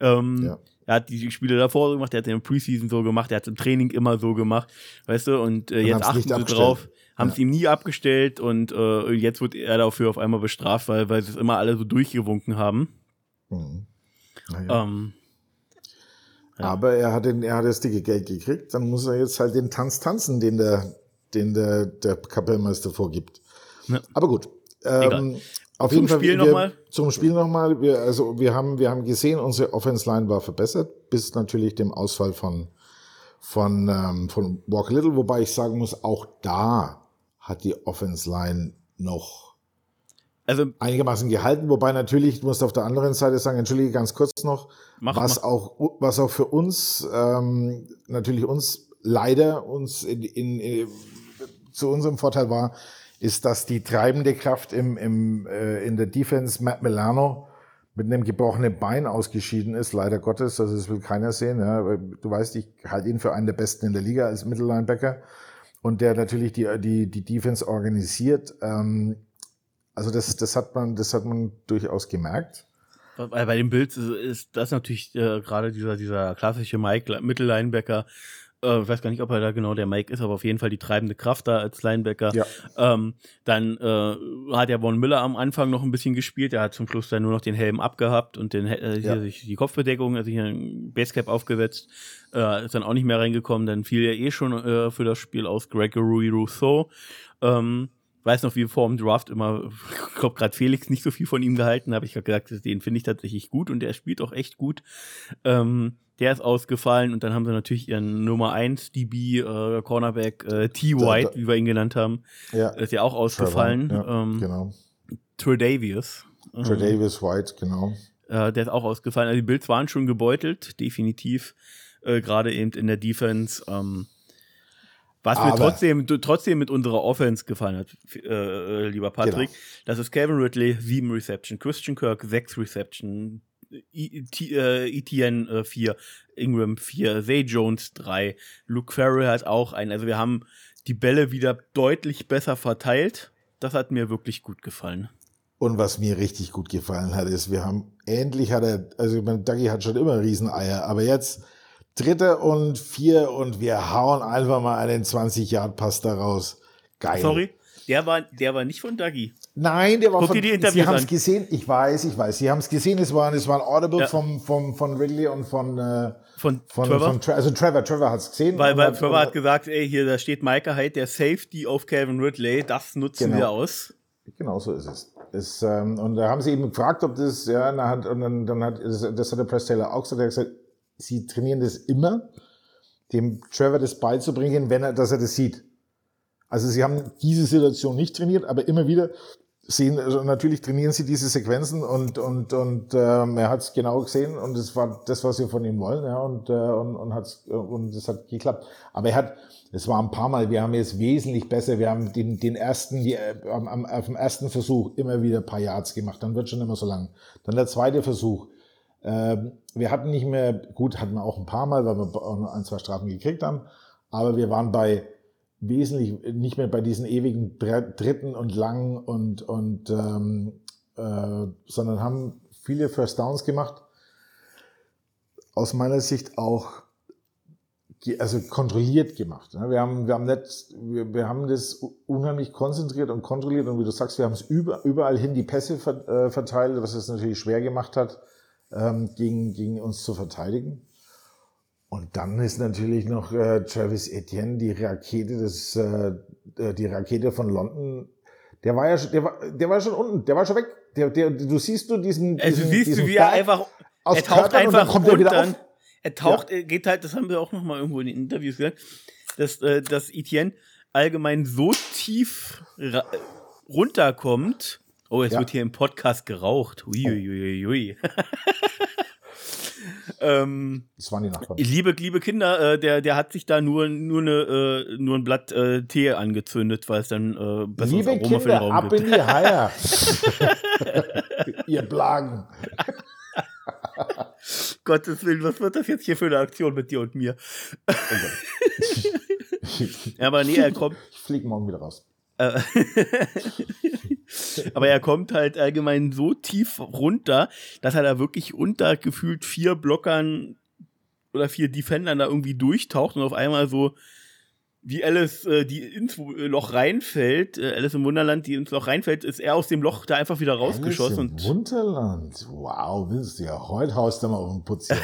ähm, ja. Er hat die Spiele davor so gemacht, er hat den Preseason so gemacht, er hat im Training immer so gemacht, weißt du, und äh, jetzt achten sie drauf, haben es ihm nie abgestellt und äh, jetzt wird er dafür auf einmal bestraft, weil, weil sie es immer alle so durchgewunken haben. Mhm. Ja. Ähm, ja. Aber er hat, den, er hat das dicke Geld gekriegt, dann muss er jetzt halt den Tanz tanzen, den der, den der, der Kapellmeister vorgibt. Aber gut. Ähm, auf zum jeden Fall, Spiel nochmal. Zum Spiel nochmal. Wir, also wir haben, wir haben gesehen, unsere Offense Line war verbessert, bis natürlich dem Ausfall von, von, ähm, von Walker Little, wobei ich sagen muss, auch da hat die Offense Line noch also, einigermaßen gehalten, wobei natürlich, du musst auf der anderen Seite sagen, entschuldige ganz kurz noch, mach, was mach. auch, was auch für uns, ähm, natürlich uns leider uns in, in, in zu unserem Vorteil war, ist, dass die treibende Kraft im, im, äh, in der Defense Matt Milano mit einem gebrochenen Bein ausgeschieden ist, leider Gottes, also das will keiner sehen. Ja. Du weißt, ich halte ihn für einen der besten in der Liga als Mittellinebacker und der natürlich die, die, die Defense organisiert. Ähm, also das, das, hat man, das hat man durchaus gemerkt. Bei dem Bild ist das natürlich äh, gerade dieser, dieser klassische Mike Mittellinebacker, äh, ich weiß gar nicht, ob er da genau der Mike ist, aber auf jeden Fall die treibende Kraft da als Linebacker. Ja. Ähm, dann äh, hat ja Von Miller am Anfang noch ein bisschen gespielt. Er hat zum Schluss dann nur noch den Helm abgehabt und den, äh, ja. sich die Kopfbedeckung, also hier ein Basecap aufgesetzt. Äh, ist dann auch nicht mehr reingekommen. Dann fiel er eh schon äh, für das Spiel aus Gregory Rousseau. Ähm, weiß noch, wie vor dem Draft immer, ich glaube, gerade Felix nicht so viel von ihm gehalten habe. Ich habe gesagt, den finde ich tatsächlich gut und der spielt auch echt gut. Ähm, der ist ausgefallen und dann haben sie natürlich ihren Nummer 1 DB äh, Cornerback äh, T. White, wie wir ihn genannt haben, ja. ist ja auch ausgefallen. Ja, ähm, genau. Tredavious. Ähm, Tredavious White, genau. Äh, der ist auch ausgefallen. Also die Bills waren schon gebeutelt, definitiv. Äh, Gerade eben in der Defense. Ähm, was Aber mir trotzdem, trotzdem mit unserer Offense gefallen hat, äh, äh lieber Patrick, genau. das ist Kevin Ridley, sieben Reception, Christian Kirk, sechs Reception, Etienne 4, äh, Ingram 4, Zay Jones 3, Luke Farrell hat auch einen. Also wir haben die Bälle wieder deutlich besser verteilt. Das hat mir wirklich gut gefallen. Und was mir richtig gut gefallen hat, ist, wir haben endlich hat er, also ich meine, Dagi hat schon immer Rieseneier, aber jetzt dritte und vier und wir hauen einfach mal einen 20-Yard-Pass da raus. Geil. Sorry, der war, der war nicht von Dagi. Nein, der war Guck von. Die Sie haben es gesehen. Ich weiß, ich weiß. Sie haben es gesehen. Es war, es war ein Audible ja. vom, vom, von Ridley und von, äh, von, von, Trevor. Von Tra also Trevor, Trevor hat es gesehen. Weil, weil Trevor hat gesagt, ey, hier, da steht Micah Hyde, der Safety auf Calvin Ridley. Das nutzen genau. wir aus. Genau so ist es. es ähm, und da haben sie eben gefragt, ob das, ja, und dann, dann hat, das, das hat der Press Taylor auch gesagt, er hat gesagt, sie trainieren das immer, dem Trevor das beizubringen, wenn er, dass er das sieht. Also sie haben diese Situation nicht trainiert, aber immer wieder sehen, also natürlich trainieren sie diese Sequenzen und und und ähm, er hat es genau gesehen und es war das, was wir von ihm wollen, ja und äh, und und hat's und es hat geklappt. Aber er hat, es war ein paar Mal, wir haben jetzt wesentlich besser, wir haben den den ersten, die, äh, am, am, auf dem ersten Versuch immer wieder ein paar Yards gemacht, dann wird schon immer so lang. Dann der zweite Versuch. Ähm, wir hatten nicht mehr, gut, hatten wir auch ein paar Mal, weil wir ein, zwei Strafen gekriegt haben, aber wir waren bei wesentlich nicht mehr bei diesen ewigen dritten und langen und, und ähm, äh, sondern haben viele First Downs gemacht. Aus meiner Sicht auch also kontrolliert gemacht. Wir haben, wir haben nicht, wir, wir haben das unheimlich konzentriert und kontrolliert und wie du sagst, wir haben es über, überall hin die Pässe äh, verteilt, was es natürlich schwer gemacht hat, ähm, gegen, gegen uns zu verteidigen. Und dann ist natürlich noch äh, Travis Etienne, die Rakete des, äh, äh, die Rakete von London. Der war ja schon, der war, der war schon unten, der war schon weg. Der, der, du siehst du diesen, also diesen, siehst diesen du, wie er einfach, er taucht Körpern einfach und kommt er wieder auf. Er taucht, ja. er geht halt, das haben wir auch noch mal irgendwo in den Interviews gesagt. dass, äh, dass Etienne allgemein so tief runterkommt. Oh, jetzt ja. wird hier im Podcast geraucht. Uiuiuiui. Ui, oh. ähm, das waren die Nachbarn. Liebe, liebe Kinder, äh, der, der hat sich da nur, nur, eine, äh, nur ein Blatt äh, Tee angezündet, weil es dann äh, besseres liebe Aroma Kinder, für den Raum ab gibt. in die Haie. Ihr Blagen. Gottes Willen, was wird das jetzt hier für eine Aktion mit dir und mir? ja, aber nee, er kommt. Ich fliege morgen wieder raus. Äh, aber er kommt halt allgemein so tief runter, dass er da wirklich unter gefühlt vier Blockern oder vier Defendern da irgendwie durchtaucht und auf einmal so wie Alice, äh, die ins Loch reinfällt, äh, Alice im Wunderland, die ins Loch reinfällt, ist er aus dem Loch da einfach wieder rausgeschossen. Alice im Wunderland? Wow, willst du ja. Heute haust du mal auf den Putz hier.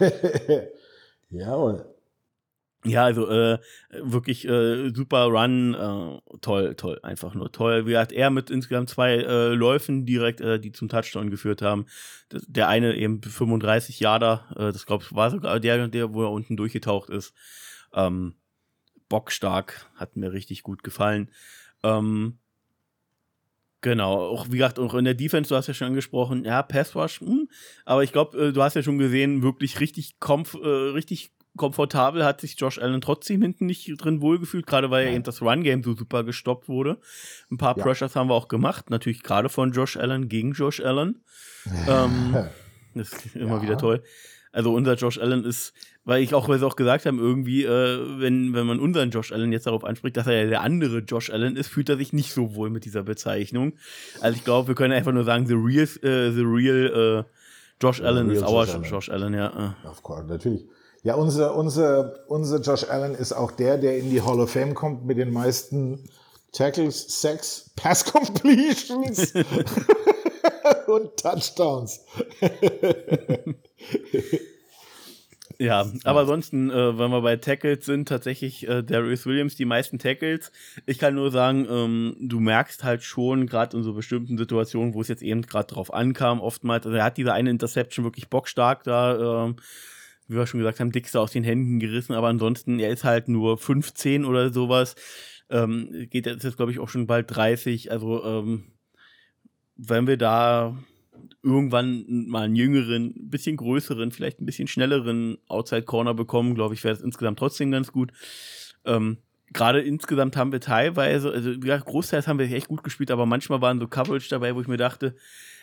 Jawohl. Ja, also äh, wirklich äh, super Run, äh, toll, toll, einfach nur toll. Wie hat er mit insgesamt zwei äh, Läufen direkt, äh, die zum Touchdown geführt haben. Das, der eine eben 35 Jahre, äh, das glaube ich war sogar der, der, wo er unten durchgetaucht ist. Ähm, bockstark, hat mir richtig gut gefallen. Ähm, Genau, auch wie gesagt, auch in der Defense, du hast ja schon angesprochen, ja, Pass Rush, hm, aber ich glaube, äh, du hast ja schon gesehen, wirklich richtig, komf äh, richtig komfortabel hat sich Josh Allen trotzdem hinten nicht drin wohlgefühlt, gerade weil ja eben das Run-Game so super gestoppt wurde. Ein paar ja. Pressures haben wir auch gemacht, natürlich gerade von Josh Allen gegen Josh Allen. ähm, das ist immer ja. wieder toll. Also unser Josh Allen ist, weil ich auch, weil sie auch gesagt haben, irgendwie, äh, wenn, wenn man unseren Josh Allen jetzt darauf anspricht, dass er ja der andere Josh Allen ist, fühlt er sich nicht so wohl mit dieser Bezeichnung. Also ich glaube, wir können einfach nur sagen, the real, äh, the real äh, Josh Allen ist our Josh, Josh Allen, ja. Of course, natürlich. Ja, unser, unser, unser Josh Allen ist auch der, der in die Hall of Fame kommt mit den meisten Tackles, Sacks, Pass Completions und Touchdowns. ja, aber ansonsten, äh, wenn wir bei Tackles sind, tatsächlich äh, Darius Williams die meisten Tackles. Ich kann nur sagen, ähm, du merkst halt schon, gerade in so bestimmten Situationen, wo es jetzt eben gerade drauf ankam, oftmals, also er hat diese eine Interception wirklich bockstark da. Äh, wie wir schon gesagt haben, dickste aus den Händen gerissen, aber ansonsten, er ist halt nur 15 oder sowas. Ähm, geht jetzt, glaube ich, auch schon bald 30. Also, ähm, wenn wir da irgendwann mal einen jüngeren, bisschen größeren, vielleicht ein bisschen schnelleren Outside Corner bekommen, glaube ich, wäre es insgesamt trotzdem ganz gut. Ähm, Gerade insgesamt haben wir teilweise, also ja, großteils haben wir echt gut gespielt, aber manchmal waren so Coverage dabei, wo ich mir dachte,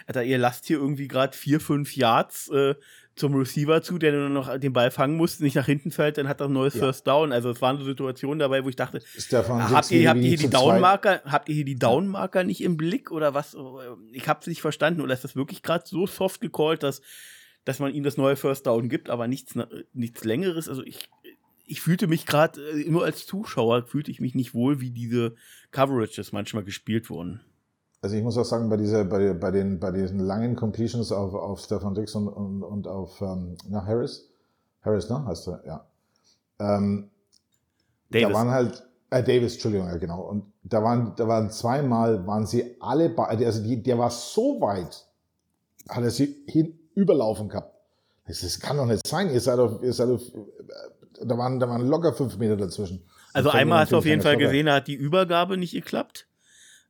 Alter, ihr lasst hier irgendwie gerade vier, fünf Yards äh, zum Receiver zu, der nur noch den Ball fangen muss, nicht nach hinten fällt, dann hat er ein neues ja. First Down. Also es waren so Situationen dabei, wo ich dachte, habt ihr, habt ihr hier die Downmarker, habt ihr hier die Downmarker nicht im Blick oder was? Ich habe es nicht verstanden oder ist das wirklich gerade so soft gecallt, dass dass man ihm das neue First Down gibt, aber nichts nichts längeres. Also ich ich fühlte mich gerade äh, nur als Zuschauer fühlte ich mich nicht wohl, wie diese Coverages manchmal gespielt wurden. Also ich muss auch sagen, bei, dieser, bei, bei, den, bei diesen langen Completions auf, auf Stefan Dix und, und, und auf ähm, na, Harris, Harris, ne, heißt er, ja. Ähm, Davis. Da waren halt, äh, Davis, Entschuldigung, ja, genau. Und da waren, da waren zweimal, waren sie alle, also die, der war so weit, hat er sie hin überlaufen gehabt. Das, das kann doch nicht sein. Ihr seid auf, ihr seid auf, äh, da waren, da waren locker fünf Meter dazwischen. Also einmal hast du auf jeden Fall gesehen, da hat die Übergabe nicht geklappt.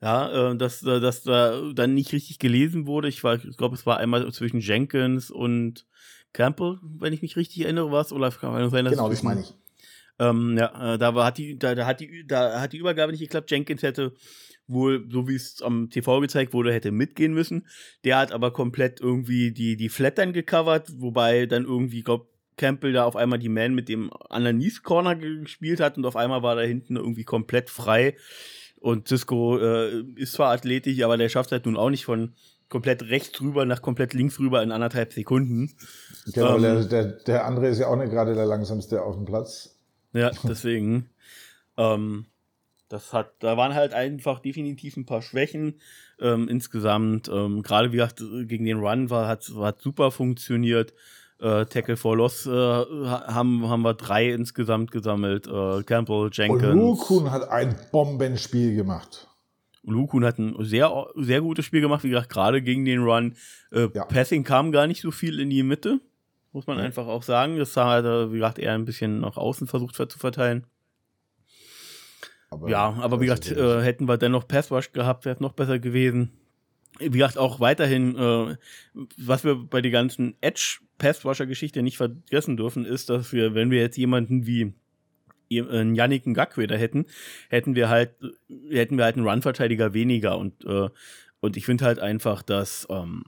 Ja, äh, dass, äh, dass da dann nicht richtig gelesen wurde. Ich, ich glaube, es war einmal zwischen Jenkins und Campbell, wenn ich mich richtig erinnere, was oder kann man sein, Genau, das meine ich. Ähm, ja, äh, da war, hat die, da, da hat die, da hat die Übergabe nicht geklappt. Jenkins hätte wohl, so wie es am TV gezeigt wurde, hätte mitgehen müssen. Der hat aber komplett irgendwie die, die Flattern gecovert, wobei dann irgendwie, glaub, Campbell da auf einmal die Man mit dem Underneath Corner gespielt hat und auf einmal war da hinten irgendwie komplett frei. Und Cisco äh, ist zwar athletisch, aber der schafft halt nun auch nicht von komplett rechts rüber nach komplett links rüber in anderthalb Sekunden. Genau, ähm, der, der, der, andere ist ja auch nicht gerade der langsamste auf dem Platz. Ja, deswegen. ähm, das hat, da waren halt einfach definitiv ein paar Schwächen. Ähm, insgesamt, ähm, gerade wie gesagt, gegen den Run war, hat, hat super funktioniert. Äh, Tackle for Loss äh, haben, haben wir drei insgesamt gesammelt. Äh, Campbell, Jenkins. Und Lukun hat ein Bombenspiel gemacht. Lukun hat ein sehr, sehr gutes Spiel gemacht, wie gesagt, gerade gegen den Run. Äh, ja. Passing kam gar nicht so viel in die Mitte. muss man ja. einfach auch sagen. Das hat er, wie gesagt, eher ein bisschen nach außen versucht zu verteilen. Aber ja, aber wie gesagt, äh, hätten wir dennoch Passwash gehabt, wäre es noch besser gewesen. Wie gesagt, auch weiterhin, äh, was wir bei der ganzen Edge Passwasher-Geschichte nicht vergessen dürfen, ist, dass wir, wenn wir jetzt jemanden wie einen Yannick Ngakwe da hätten, hätten wir halt, hätten wir halt einen Run-Verteidiger weniger. Und, äh, und ich finde halt einfach, dass ähm,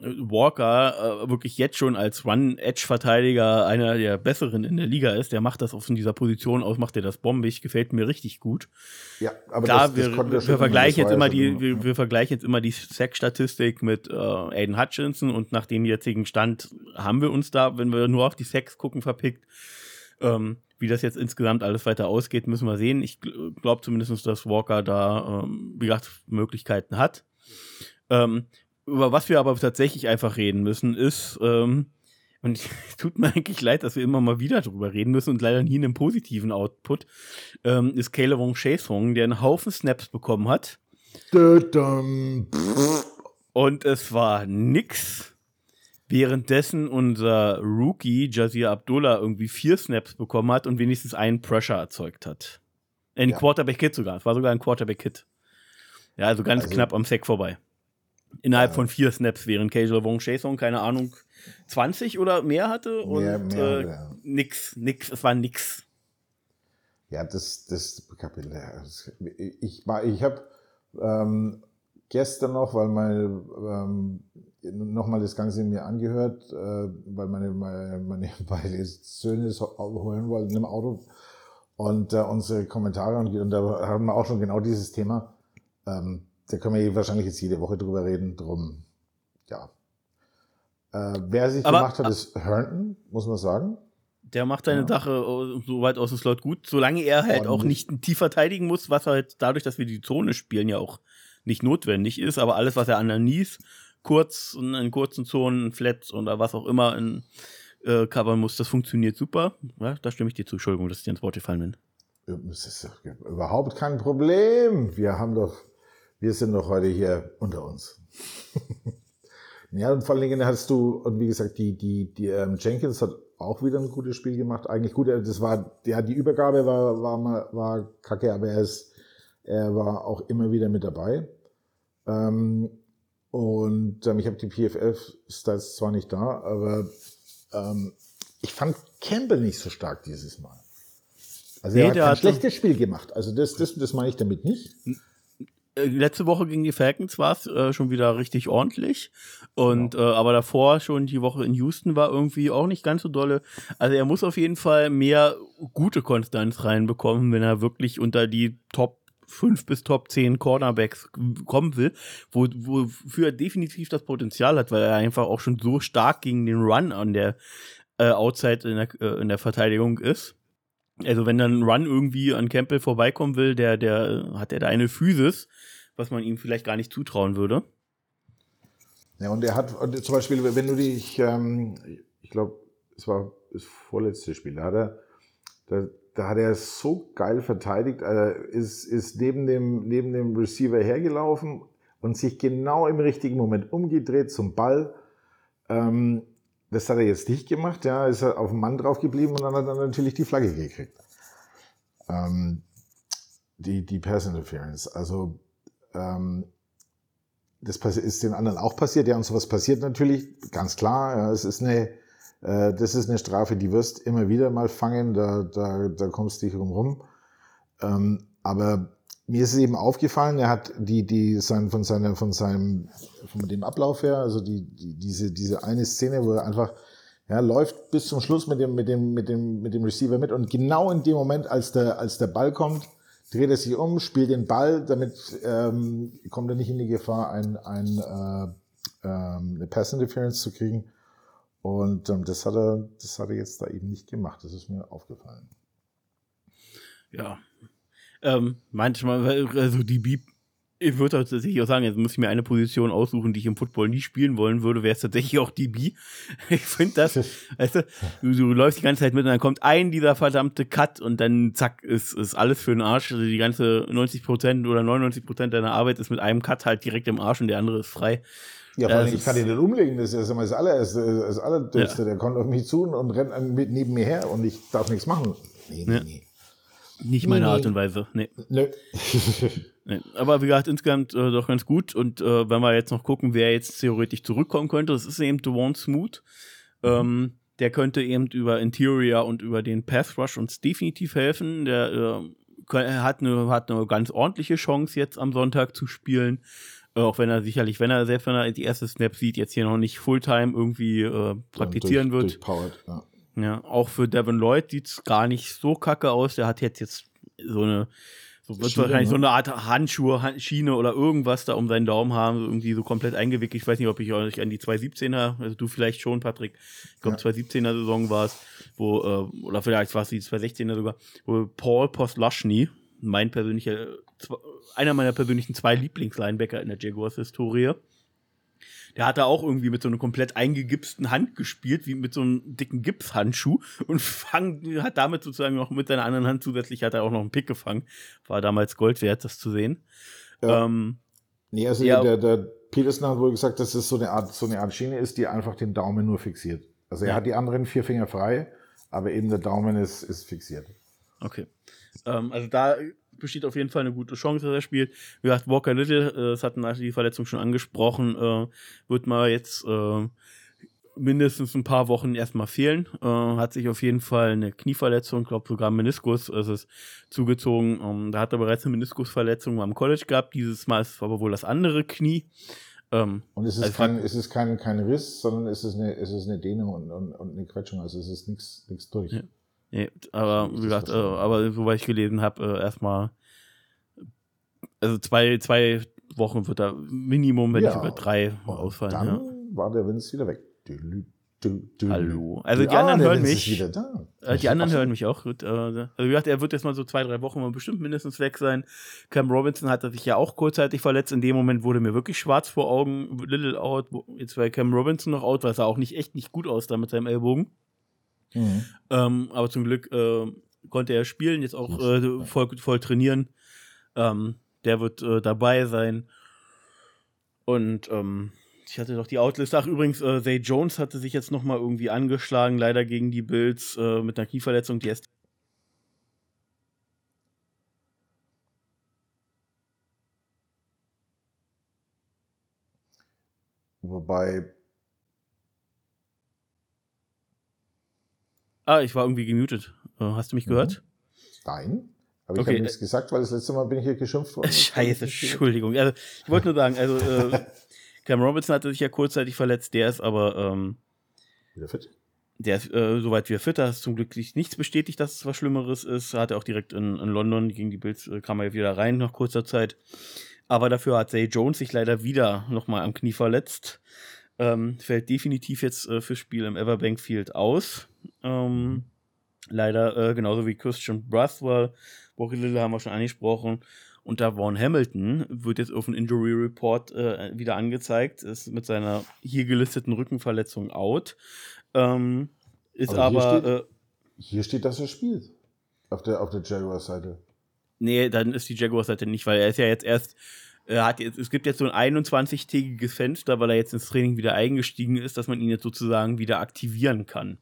Walker äh, wirklich jetzt schon als Run-Edge-Verteidiger einer der besseren in der Liga ist. Der macht das auf dieser Position aus, macht er das bombig, gefällt mir richtig gut. Ja, aber Klar, das, das wir, wir, wir vergleichen jetzt immer die, wir, wir, vergleichen jetzt immer die Sack-Statistik mit äh, Aiden Hutchinson und nach dem jetzigen Stand haben wir uns da, wenn wir nur auf die Sacks gucken, verpickt. Ähm, wie das jetzt insgesamt alles weiter ausgeht, müssen wir sehen. Ich glaube zumindest, dass Walker da, ähm, wie gesagt, Möglichkeiten hat. Ähm, über was wir aber tatsächlich einfach reden müssen, ist, ähm, und es tut mir eigentlich leid, dass wir immer mal wieder drüber reden müssen und leider nie einen positiven Output, ähm, ist Caleb Chasong, der einen Haufen Snaps bekommen hat. Und es war nix. Währenddessen unser Rookie Jazir Abdullah irgendwie vier Snaps bekommen hat und wenigstens einen Pressure erzeugt hat. Ein ja. Quarterback-Hit sogar. Es war sogar ein Quarterback-Hit. Ja, also ganz also, knapp am Sack vorbei. Innerhalb ja. von vier Snaps, während Casual Wong Jason, keine Ahnung, 20 oder mehr hatte und mehr, mehr, äh, ja. nix, nix, es war nix. Ja, das, das Kapitel, ich, ich habe ähm, gestern noch, weil meine, ähm, nochmal das Ganze mir angehört, äh, weil meine, meine, meine Söhne es holen wollten im Auto und äh, unsere Kommentare und, und da haben wir auch schon genau dieses Thema. Ähm, da können wir wahrscheinlich jetzt jede Woche drüber reden. Drum, ja. Äh, wer sich Aber, gemacht hat, ist Herndon, muss man sagen. Der macht seine ja. Sache äh, so weit aus dem Slot gut, solange er halt auch nicht tief verteidigen muss, was halt dadurch, dass wir die Zone spielen, ja auch nicht notwendig ist. Aber alles, was er underneath kurz und in kurzen Zonen, Flats oder was auch immer in, äh, covern muss, das funktioniert super. Ja, da stimme ich dir zu. Entschuldigung, dass ich dir ins Wort gefallen bin. Das ist überhaupt kein Problem. Wir haben doch wir sind doch heute hier unter uns. ja, und vor allen Dingen hast du, und wie gesagt, die, die, die ähm, Jenkins hat auch wieder ein gutes Spiel gemacht. Eigentlich gut, äh, das war, ja, die Übergabe war, war, war kacke, aber er ist, er war auch immer wieder mit dabei. Ähm, und ähm, ich habe die PFF-Stats zwar nicht da, aber ähm, ich fand Campbell nicht so stark dieses Mal. Also er nee, hat ein schlechtes Spiel gemacht. Also das, das, das meine ich damit nicht. Äh, letzte Woche gegen die Falcons war es äh, schon wieder richtig ordentlich. Und ja. äh, aber davor schon die Woche in Houston war irgendwie auch nicht ganz so dolle. Also er muss auf jeden Fall mehr gute Konstanz reinbekommen, wenn er wirklich unter die Top 5 bis Top 10 Cornerbacks kommen will, wo, wofür er definitiv das Potenzial hat, weil er einfach auch schon so stark gegen den Run an der äh, Outside in der, äh, in der Verteidigung ist. Also wenn dann ein Run irgendwie an Campbell vorbeikommen will, der, der hat er da eine Physis, was man ihm vielleicht gar nicht zutrauen würde. Ja, und er hat zum Beispiel, wenn du dich, ähm, ich glaube, es war das vorletzte Spiel, da hat er, da, da hat er so geil verteidigt, äh, ist, ist neben, dem, neben dem Receiver hergelaufen und sich genau im richtigen Moment umgedreht zum Ball. Ähm, das hat er jetzt nicht gemacht, ja, ist er auf den Mann drauf geblieben und dann hat er natürlich die Flagge gekriegt. Ähm, die, die Pass Interference. Also, ähm, das ist den anderen auch passiert, ja, und sowas passiert natürlich, ganz klar. Ja, es ist eine, äh, das ist eine Strafe, die wirst immer wieder mal fangen, da, da, da kommst du nicht rum rum. Ähm, aber mir ist es eben aufgefallen, er hat die, die sein, von seiner, von seinem, von dem Ablauf her, also die, die, diese, diese eine Szene, wo er einfach, ja, läuft bis zum Schluss mit dem, mit dem, mit dem, mit dem Receiver mit und genau in dem Moment, als der, als der Ball kommt, dreht er sich um, spielt den Ball, damit ähm, kommt er nicht in die Gefahr, ein, ein, äh, ähm, eine Pass Interference zu kriegen. Und ähm, das hat er, das hat er jetzt da eben nicht gemacht. Das ist mir aufgefallen. Ja, ähm, manchmal, also die Beep, ich würde tatsächlich auch sagen, jetzt muss ich mir eine Position aussuchen, die ich im Football nie spielen wollen würde, wäre es tatsächlich auch die B. Ich finde das, weißt du, du, du, läufst die ganze Zeit mit und dann kommt ein dieser verdammte Cut und dann zack, ist, ist alles für den Arsch. Also die ganze 90% oder 99% deiner Arbeit ist mit einem Cut halt direkt im Arsch und der andere ist frei. Ja, vor allem, ich kann ihn nicht umlegen, das ist immer das allererste, das Allerdümmste. Ja. Der kommt auf mich zu und rennt neben mir her und ich darf nichts machen. Nee, nee, ja. nee. Nicht meine nee, Art und Weise, nee. Nö. nee. Aber wie gesagt, insgesamt äh, doch ganz gut. Und äh, wenn wir jetzt noch gucken, wer jetzt theoretisch zurückkommen könnte, das ist eben Devon Smooth. Ähm, der könnte eben über Interior und über den Path Rush uns definitiv helfen. Der äh, hat, eine, hat eine ganz ordentliche Chance jetzt am Sonntag zu spielen. Äh, auch wenn er sicherlich, wenn er selbst wenn er die erste Snap sieht, jetzt hier noch nicht Fulltime irgendwie äh, praktizieren durch, wird. Durchpowered, ja. Ja, auch für Devin Lloyd sieht es gar nicht so kacke aus. Der hat jetzt, jetzt so eine, so wird Schiene, wahrscheinlich ne? so eine Art Handschuhe, Schiene oder irgendwas da um seinen Daumen haben, irgendwie so komplett eingewickelt. Ich weiß nicht, ob ich euch an die 217er, also du vielleicht schon, Patrick, ich glaube ja. 217er Saison war es, wo, äh, oder vielleicht war es die 216er sogar, wo Paul Postlushny, mein persönlicher, einer meiner persönlichen zwei Lieblingslinebacker in der Jaguars-Historie, der hat da auch irgendwie mit so einer komplett eingegipsten Hand gespielt, wie mit so einem dicken Gipshandschuh und fang, hat damit sozusagen noch mit seiner anderen Hand zusätzlich hat er auch noch einen Pick gefangen. War damals Gold wert, das zu sehen. Ja. Ähm, nee, also ja, der, der Peterson hat wohl gesagt, dass es so eine Art, so eine Art Schiene ist, die einfach den Daumen nur fixiert. Also er ja. hat die anderen vier Finger frei, aber eben der Daumen ist, ist fixiert. Okay. Ähm, also da besteht auf jeden Fall eine gute Chance, dass er spielt. Wie gesagt, Walker Little, äh, das hatten wir die Verletzung schon angesprochen, äh, wird mal jetzt äh, mindestens ein paar Wochen erstmal fehlen. Äh, hat sich auf jeden Fall eine Knieverletzung, glaube sogar Meniskus, ist es zugezogen. Ähm, da hat er bereits eine Meniskusverletzung am College gehabt. Dieses Mal ist es aber wohl das andere Knie. Ähm, und es ist, also kein, es ist kein, kein Riss, sondern es ist eine, es ist eine Dehnung und, und, und eine Quetschung. Also es ist nichts durch. Ja. Nee, aber wie gesagt, äh, aber soweit ich gelesen habe, äh, erstmal, also zwei, zwei Wochen wird da Minimum, wenn ja. nicht sogar drei ausfallen. Dann ja. war der Vince wieder weg. Du, du, Hallo. Also die anderen hören mich. Äh, die anderen hören mich auch. Gut, äh, also wie gesagt, er wird jetzt mal so zwei, drei Wochen mal bestimmt mindestens weg sein. Cam Robinson hat sich ja auch kurzzeitig verletzt. In dem Moment wurde mir wirklich schwarz vor Augen. Little out. Jetzt war Cam Robinson noch out, weil es sah auch nicht echt nicht gut aus da mit seinem Ellbogen. Mhm. Ähm, aber zum Glück äh, konnte er spielen, jetzt auch äh, voll, voll trainieren. Ähm, der wird äh, dabei sein. Und ähm, ich hatte doch die Outlist. Ach, übrigens, äh, Zay Jones hatte sich jetzt nochmal irgendwie angeschlagen, leider gegen die Bills äh, mit einer Knieverletzung, die erst. Wobei Ah, ich war irgendwie gemutet. Äh, hast du mich gehört? Nein. Aber ich okay. habe nichts gesagt, weil das letzte Mal bin ich hier geschimpft worden. Scheiße, Entschuldigung. Also, ich wollte nur sagen, also äh, Cam Robinson hatte sich ja kurzzeitig verletzt, der ist aber ähm, wieder fit. Der ist äh, soweit wieder fit, da ist zum Glück nichts bestätigt, dass es was Schlimmeres ist. Hat er auch direkt in, in London gegen die Bills, äh, kam er ja wieder rein nach kurzer Zeit. Aber dafür hat Zay Jones sich leider wieder nochmal am Knie verletzt. Ähm, fällt definitiv jetzt äh, fürs Spiel im Everbank Field aus. Ähm, leider äh, genauso wie Christian Brathwell, Walker Little haben wir schon angesprochen. Und da Vaughn Hamilton wird jetzt auf dem Injury Report äh, wieder angezeigt, ist mit seiner hier gelisteten Rückenverletzung out. Ähm, ist aber. aber hier, steht, äh, hier steht, dass er spielt. Auf der, auf der Jaguars-Seite. Nee, dann ist die Jaguars-Seite nicht, weil er ist ja jetzt erst. Er hat jetzt, es gibt jetzt so ein 21-tägiges Fenster, weil er jetzt ins Training wieder eingestiegen ist, dass man ihn jetzt sozusagen wieder aktivieren kann.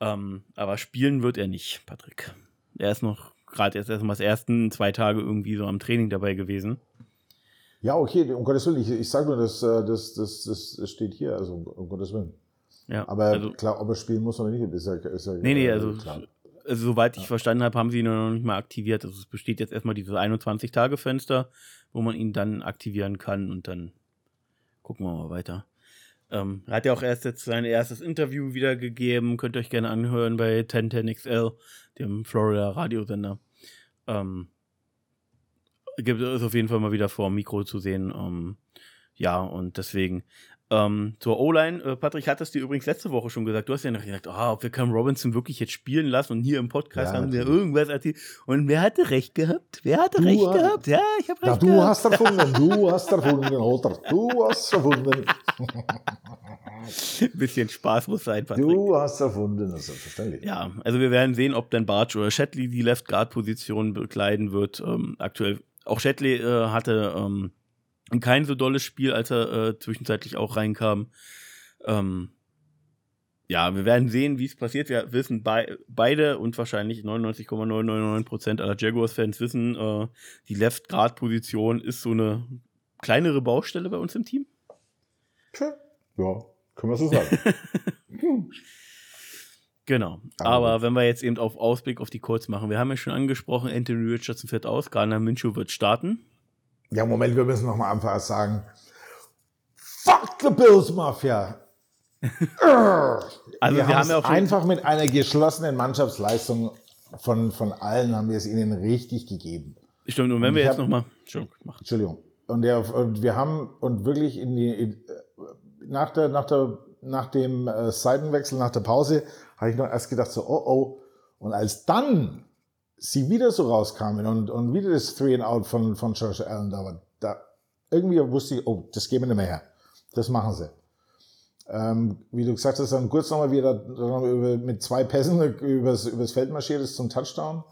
Ähm, aber spielen wird er nicht, Patrick. Er ist noch gerade erst erstmal das ersten zwei Tage irgendwie so am Training dabei gewesen. Ja, okay, um Gottes Willen, ich, ich sage nur, das, äh, das, das, das steht hier, also um Gottes Willen. Ja, aber also, klar, ob er spielen muss oder nicht, ist ja, ist ja Nee, nee, äh, also, klar. Also soweit ich ja. verstanden habe, haben sie ihn noch nicht mal aktiviert. Also es besteht jetzt erstmal dieses 21-Tage-Fenster, wo man ihn dann aktivieren kann und dann gucken wir mal weiter. Ähm, er hat ja auch erst jetzt sein erstes Interview wiedergegeben. Könnt ihr euch gerne anhören bei 1010XL, dem Florida Radiosender. Ähm, gibt es auf jeden Fall mal wieder vor dem Mikro zu sehen. Ähm, ja, und deswegen ähm, zur O-Line, äh, Patrick hat das dir übrigens letzte Woche schon gesagt. Du hast ja noch gesagt, oh, ob wir Cam Robinson wirklich jetzt spielen lassen und hier im Podcast ja, haben wir irgendwas erzählt. Und wer hatte recht gehabt? Wer hatte du recht hat, gehabt? Ja, ich habe recht ja, du gehabt. hast erfunden, du hast erfunden, oder? Du hast erfunden. Ein bisschen Spaß muss sein, Patrick. Du hast erfunden, das ist selbstverständlich. Ja, also wir werden sehen, ob dann Bartsch oder Shatley die Left Guard Position bekleiden wird. Ähm, aktuell, auch Shatley äh, hatte ähm, kein so dolles Spiel, als er äh, zwischenzeitlich auch reinkam. Ähm, ja, wir werden sehen, wie es passiert. Wir wissen bei, beide und wahrscheinlich 99,999% aller Jaguars-Fans wissen, äh, die Left-Guard-Position ist so eine kleinere Baustelle bei uns im Team. Ja, können wir so sagen. Genau. Aber wenn wir jetzt eben auf Ausblick auf die Colts machen, wir haben ja schon angesprochen, Anthony Richardson fährt aus, Garner Minshew wird starten. Ja, Moment, wir müssen noch mal einfach sagen, fuck the Bills Mafia. also wir, wir haben ja einfach mit einer geschlossenen Mannschaftsleistung von, von allen haben wir es ihnen richtig gegeben. Stimmt, und wenn und wir jetzt nochmal. Entschuldigung. Entschuldigung. Und, der, und wir haben und wirklich in die, in, nach, der, nach, der, nach dem äh, Seitenwechsel, nach der Pause, habe ich noch erst gedacht, so, oh oh. Und als dann sie wieder so rauskamen und, und wieder das Three and Out von, von Josh Allen da war, da irgendwie wusste ich, oh, das geben wir nicht mehr her. Das machen sie. Ähm, wie du gesagt hast, dann kurz nochmal wieder über, mit zwei Pässen übers, übers Feld marschiert ist zum Touchdown.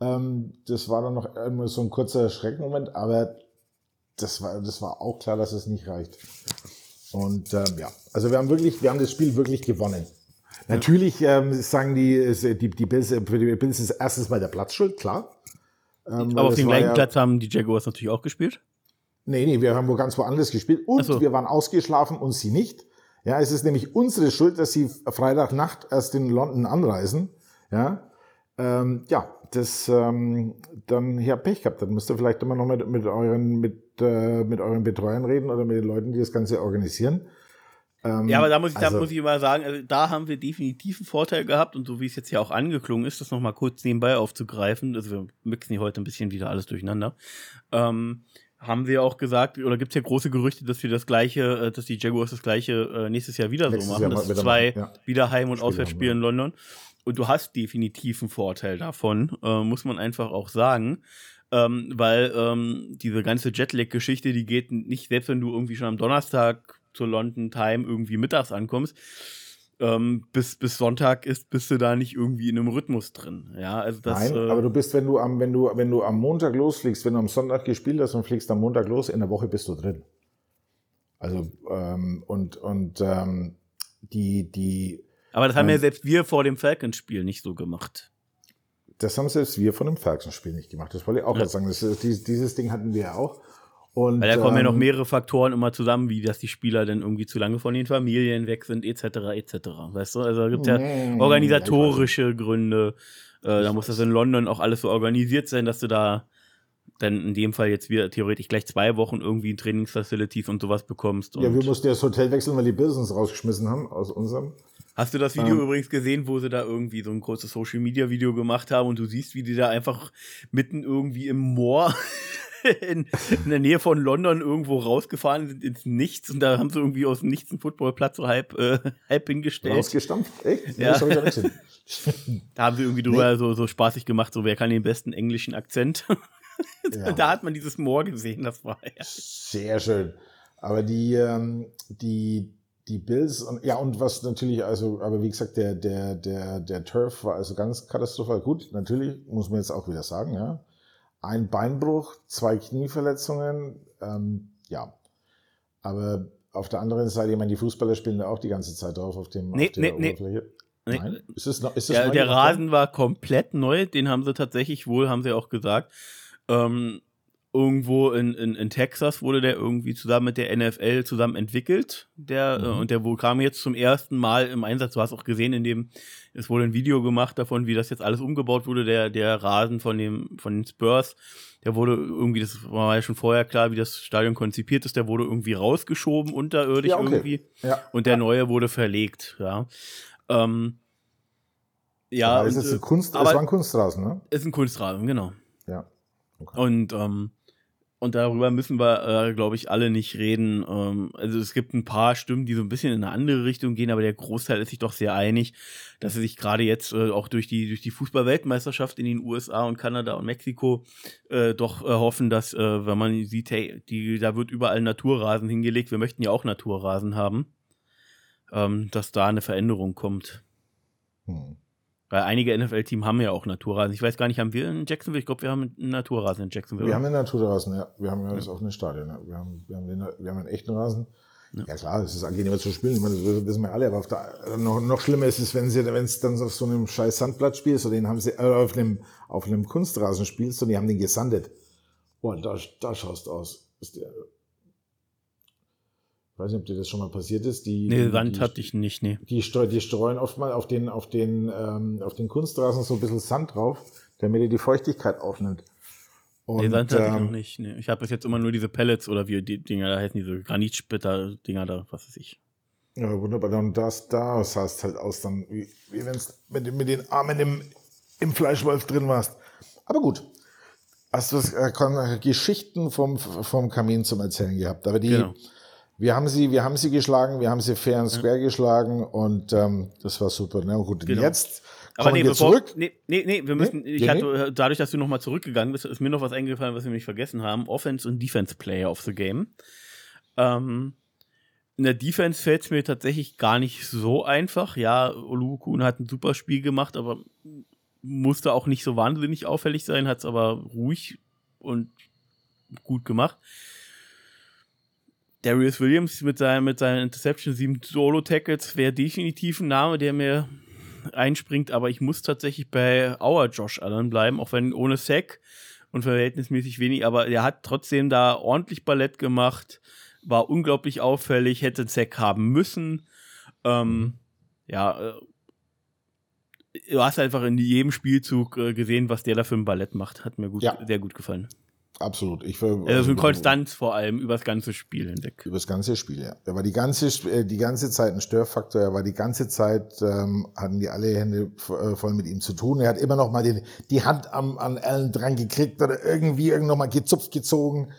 Ähm, das war dann noch so ein kurzer Schreckmoment, aber das war, das war auch klar, dass es nicht reicht. Und ähm, ja, also wir haben wirklich, wir haben das Spiel wirklich gewonnen. Natürlich ähm, sagen die, die, die Bills, für die Bills ist erstens mal der Platz schuld, klar. Ähm, Aber auf dem gleichen ja, Platz haben die Jaguars natürlich auch gespielt. Nee, nee, wir haben wo ganz woanders gespielt und so. wir waren ausgeschlafen und sie nicht. Ja, es ist nämlich unsere Schuld, dass sie Freitagnacht erst in London anreisen. Ja, ähm, ja, das ähm, dann hier Pech gehabt. Dann müsst ihr vielleicht immer noch mit, mit euren mit, äh, mit euren Betreuern reden oder mit den Leuten, die das Ganze organisieren. Ähm, ja, aber da muss ich, also, da muss ich mal sagen, also da haben wir definitiv einen Vorteil gehabt und so wie es jetzt hier auch angeklungen ist, das nochmal kurz nebenbei aufzugreifen, also wir mixen hier heute ein bisschen wieder alles durcheinander, ähm, haben wir auch gesagt, oder gibt es ja große Gerüchte, dass wir das gleiche, äh, dass die Jaguars das gleiche äh, nächstes Jahr wieder nächstes so machen, Jahr dass zwei ja. wieder Heim- und Auswärtsspiele in London. Und du hast definitiv einen Vorteil davon, äh, muss man einfach auch sagen. Ähm, weil ähm, diese ganze Jetlag-Geschichte, die geht nicht, selbst wenn du irgendwie schon am Donnerstag zur London Time irgendwie mittags ankommst, ähm, bis, bis Sonntag ist, bist du da nicht irgendwie in einem Rhythmus drin. Ja, also das, Nein, äh, aber du bist, wenn du am, wenn du, wenn du am Montag losfliegst, wenn du am Sonntag gespielt hast und fliegst am Montag los, in der Woche bist du drin. Also, ähm, und, und ähm, die, die. Aber das haben ähm, ja selbst wir vor dem Falcons-Spiel nicht so gemacht. Das haben selbst wir vor dem Falcons-Spiel nicht gemacht. Das wollte ich auch ja. sagen. Das, dieses, dieses Ding hatten wir ja auch. Und, Weil da kommen ähm, ja noch ähm, mehrere Faktoren immer zusammen, wie dass die Spieler dann irgendwie zu lange von den Familien weg sind, etc., etc. Weißt du? Also gibt es ja organisatorische Gründe. Äh, da muss das in London auch alles so organisiert sein, dass du da dann in dem Fall jetzt wieder theoretisch gleich zwei Wochen irgendwie Trainingsfacilities und sowas bekommst. Und ja, wir mussten ja das Hotel wechseln, weil die Business rausgeschmissen haben aus unserem. Hast du das Video ähm, übrigens gesehen, wo sie da irgendwie so ein großes Social Media Video gemacht haben und du siehst, wie die da einfach mitten irgendwie im Moor in, in, der Nähe von London irgendwo rausgefahren sind ins Nichts und da haben sie irgendwie aus dem Nichts einen Footballplatz so halb, äh, halb hingestellt. Rausgestampft? Echt? Ja. da haben sie irgendwie drüber nee. so, so spaßig gemacht, so wer kann den besten englischen Akzent. ja. Da hat man dieses Moor gesehen, das war ja. Sehr schön. Aber die, ähm, die, die Bills und ja und was natürlich also aber wie gesagt der der der der Turf war also ganz katastrophal gut natürlich muss man jetzt auch wieder sagen ja ein Beinbruch, zwei Knieverletzungen, ähm, ja. Aber auf der anderen Seite, ich meine, die Fußballer spielen da auch die ganze Zeit drauf auf dem nee, auf der nee, Oberfläche. Nee. Nein? Ist das, noch, ist ja, der Rasen war komplett neu, den haben sie tatsächlich wohl, haben sie auch gesagt. Ähm, irgendwo in, in, in Texas wurde der irgendwie zusammen mit der NFL zusammen entwickelt. Der, äh, mhm. und der kam jetzt zum ersten Mal im Einsatz. Du hast auch gesehen, in dem, es wurde ein Video gemacht davon, wie das jetzt alles umgebaut wurde. Der, der Rasen von dem, von den Spurs, der wurde irgendwie, das war ja schon vorher klar, wie das Stadion konzipiert ist, der wurde irgendwie rausgeschoben, unterirdisch ja, okay. irgendwie. Ja. Und der neue wurde verlegt, ja. Ähm, ja, aber und, ist ein Kunst, aber es war ein Kunstrasen, ne? Ist ein Kunstrasen, genau. Ja. Okay. Und ähm, und darüber müssen wir, äh, glaube ich, alle nicht reden. Ähm, also es gibt ein paar Stimmen, die so ein bisschen in eine andere Richtung gehen, aber der Großteil ist sich doch sehr einig, dass sie sich gerade jetzt äh, auch durch die, durch die Fußball-Weltmeisterschaft in den USA und Kanada und Mexiko äh, doch äh, hoffen, dass, äh, wenn man sieht, hey, die, da wird überall Naturrasen hingelegt, wir möchten ja auch Naturrasen haben, ähm, dass da eine Veränderung kommt. Hm. Weil einige NFL-Teams haben ja auch Naturrasen. Ich weiß gar nicht, haben wir in Jacksonville? Ich glaube, wir haben einen Naturrasen in Jacksonville. Wir haben einen Naturrasen, ja. Wir haben ja das offene Stadion. Ja. Wir, haben, wir, haben den, wir haben einen echten Rasen. Ja, ja klar, es ist angenehmer zu spielen. Ich meine, das wissen wir alle. Aber der, noch, noch schlimmer ist es, wenn sie, wenn es dann auf so einem scheiß Sandplatz spielst, oder den haben sie, äh, auf einem, auf einem Kunstrasen spielst und die haben den gesandet. Boah, da, da schaust du aus. Ist der, ich weiß nicht, ob dir das schon mal passiert ist. Die, nee, die, Sand hatte ich nicht, nee. Die, die streuen oft mal auf den, auf den, ähm, auf den Kunstrasen so ein bisschen Sand drauf, damit er die Feuchtigkeit aufnimmt. Und, nee, Sand hatte ähm, ich noch nicht. Nee. Ich habe bis jetzt immer nur diese Pellets oder wie die Dinger da heißen, diese Granitsplitter-Dinger da, was weiß ich. Ja, wunderbar. Und das, da sah es halt aus, dann, wie, wie wenn es mit, mit den Armen im, im Fleischwolf drin warst. Aber gut. Hast du äh, Geschichten vom, vom Kamin zum Erzählen gehabt? Aber die, genau. Wir haben sie, wir haben sie geschlagen, wir haben sie fair and square ja. geschlagen und ähm, das war super. Na gut, genau. jetzt aber nee, wir bevor, zurück. Nee, nee, nee, wir müssen, nee? ich hatte, dadurch, dass du nochmal zurückgegangen bist, ist mir noch was eingefallen, was wir nicht vergessen haben. Offense und Defense Player of the Game. Ähm, in der Defense fällt es mir tatsächlich gar nicht so einfach. Ja, Olukun hat ein super Spiel gemacht, aber musste auch nicht so wahnsinnig auffällig sein, hat es aber ruhig und gut gemacht. Darius Williams mit, seinem, mit seinen Interception, sieben Solo-Tackles wäre definitiv ein Name, der mir einspringt, aber ich muss tatsächlich bei Our Josh Allen bleiben, auch wenn ohne Sack und verhältnismäßig wenig, aber er hat trotzdem da ordentlich Ballett gemacht, war unglaublich auffällig, hätte Sack haben müssen. Ähm, ja, äh, du hast einfach in jedem Spielzug äh, gesehen, was der da für ein Ballett macht. Hat mir gut, ja. sehr gut gefallen. Absolut. Ich, also, also eine Konstanz vor allem über das ganze Spiel hinweg. Über das ganze Spiel, ja. Er war die ganze, äh, die ganze Zeit ein Störfaktor. Er war die ganze Zeit, ähm, hatten die alle Hände äh, voll mit ihm zu tun. Er hat immer noch mal die, die Hand am, an Allen dran gekriegt oder irgendwie irgend noch mal gezupft, gezogen.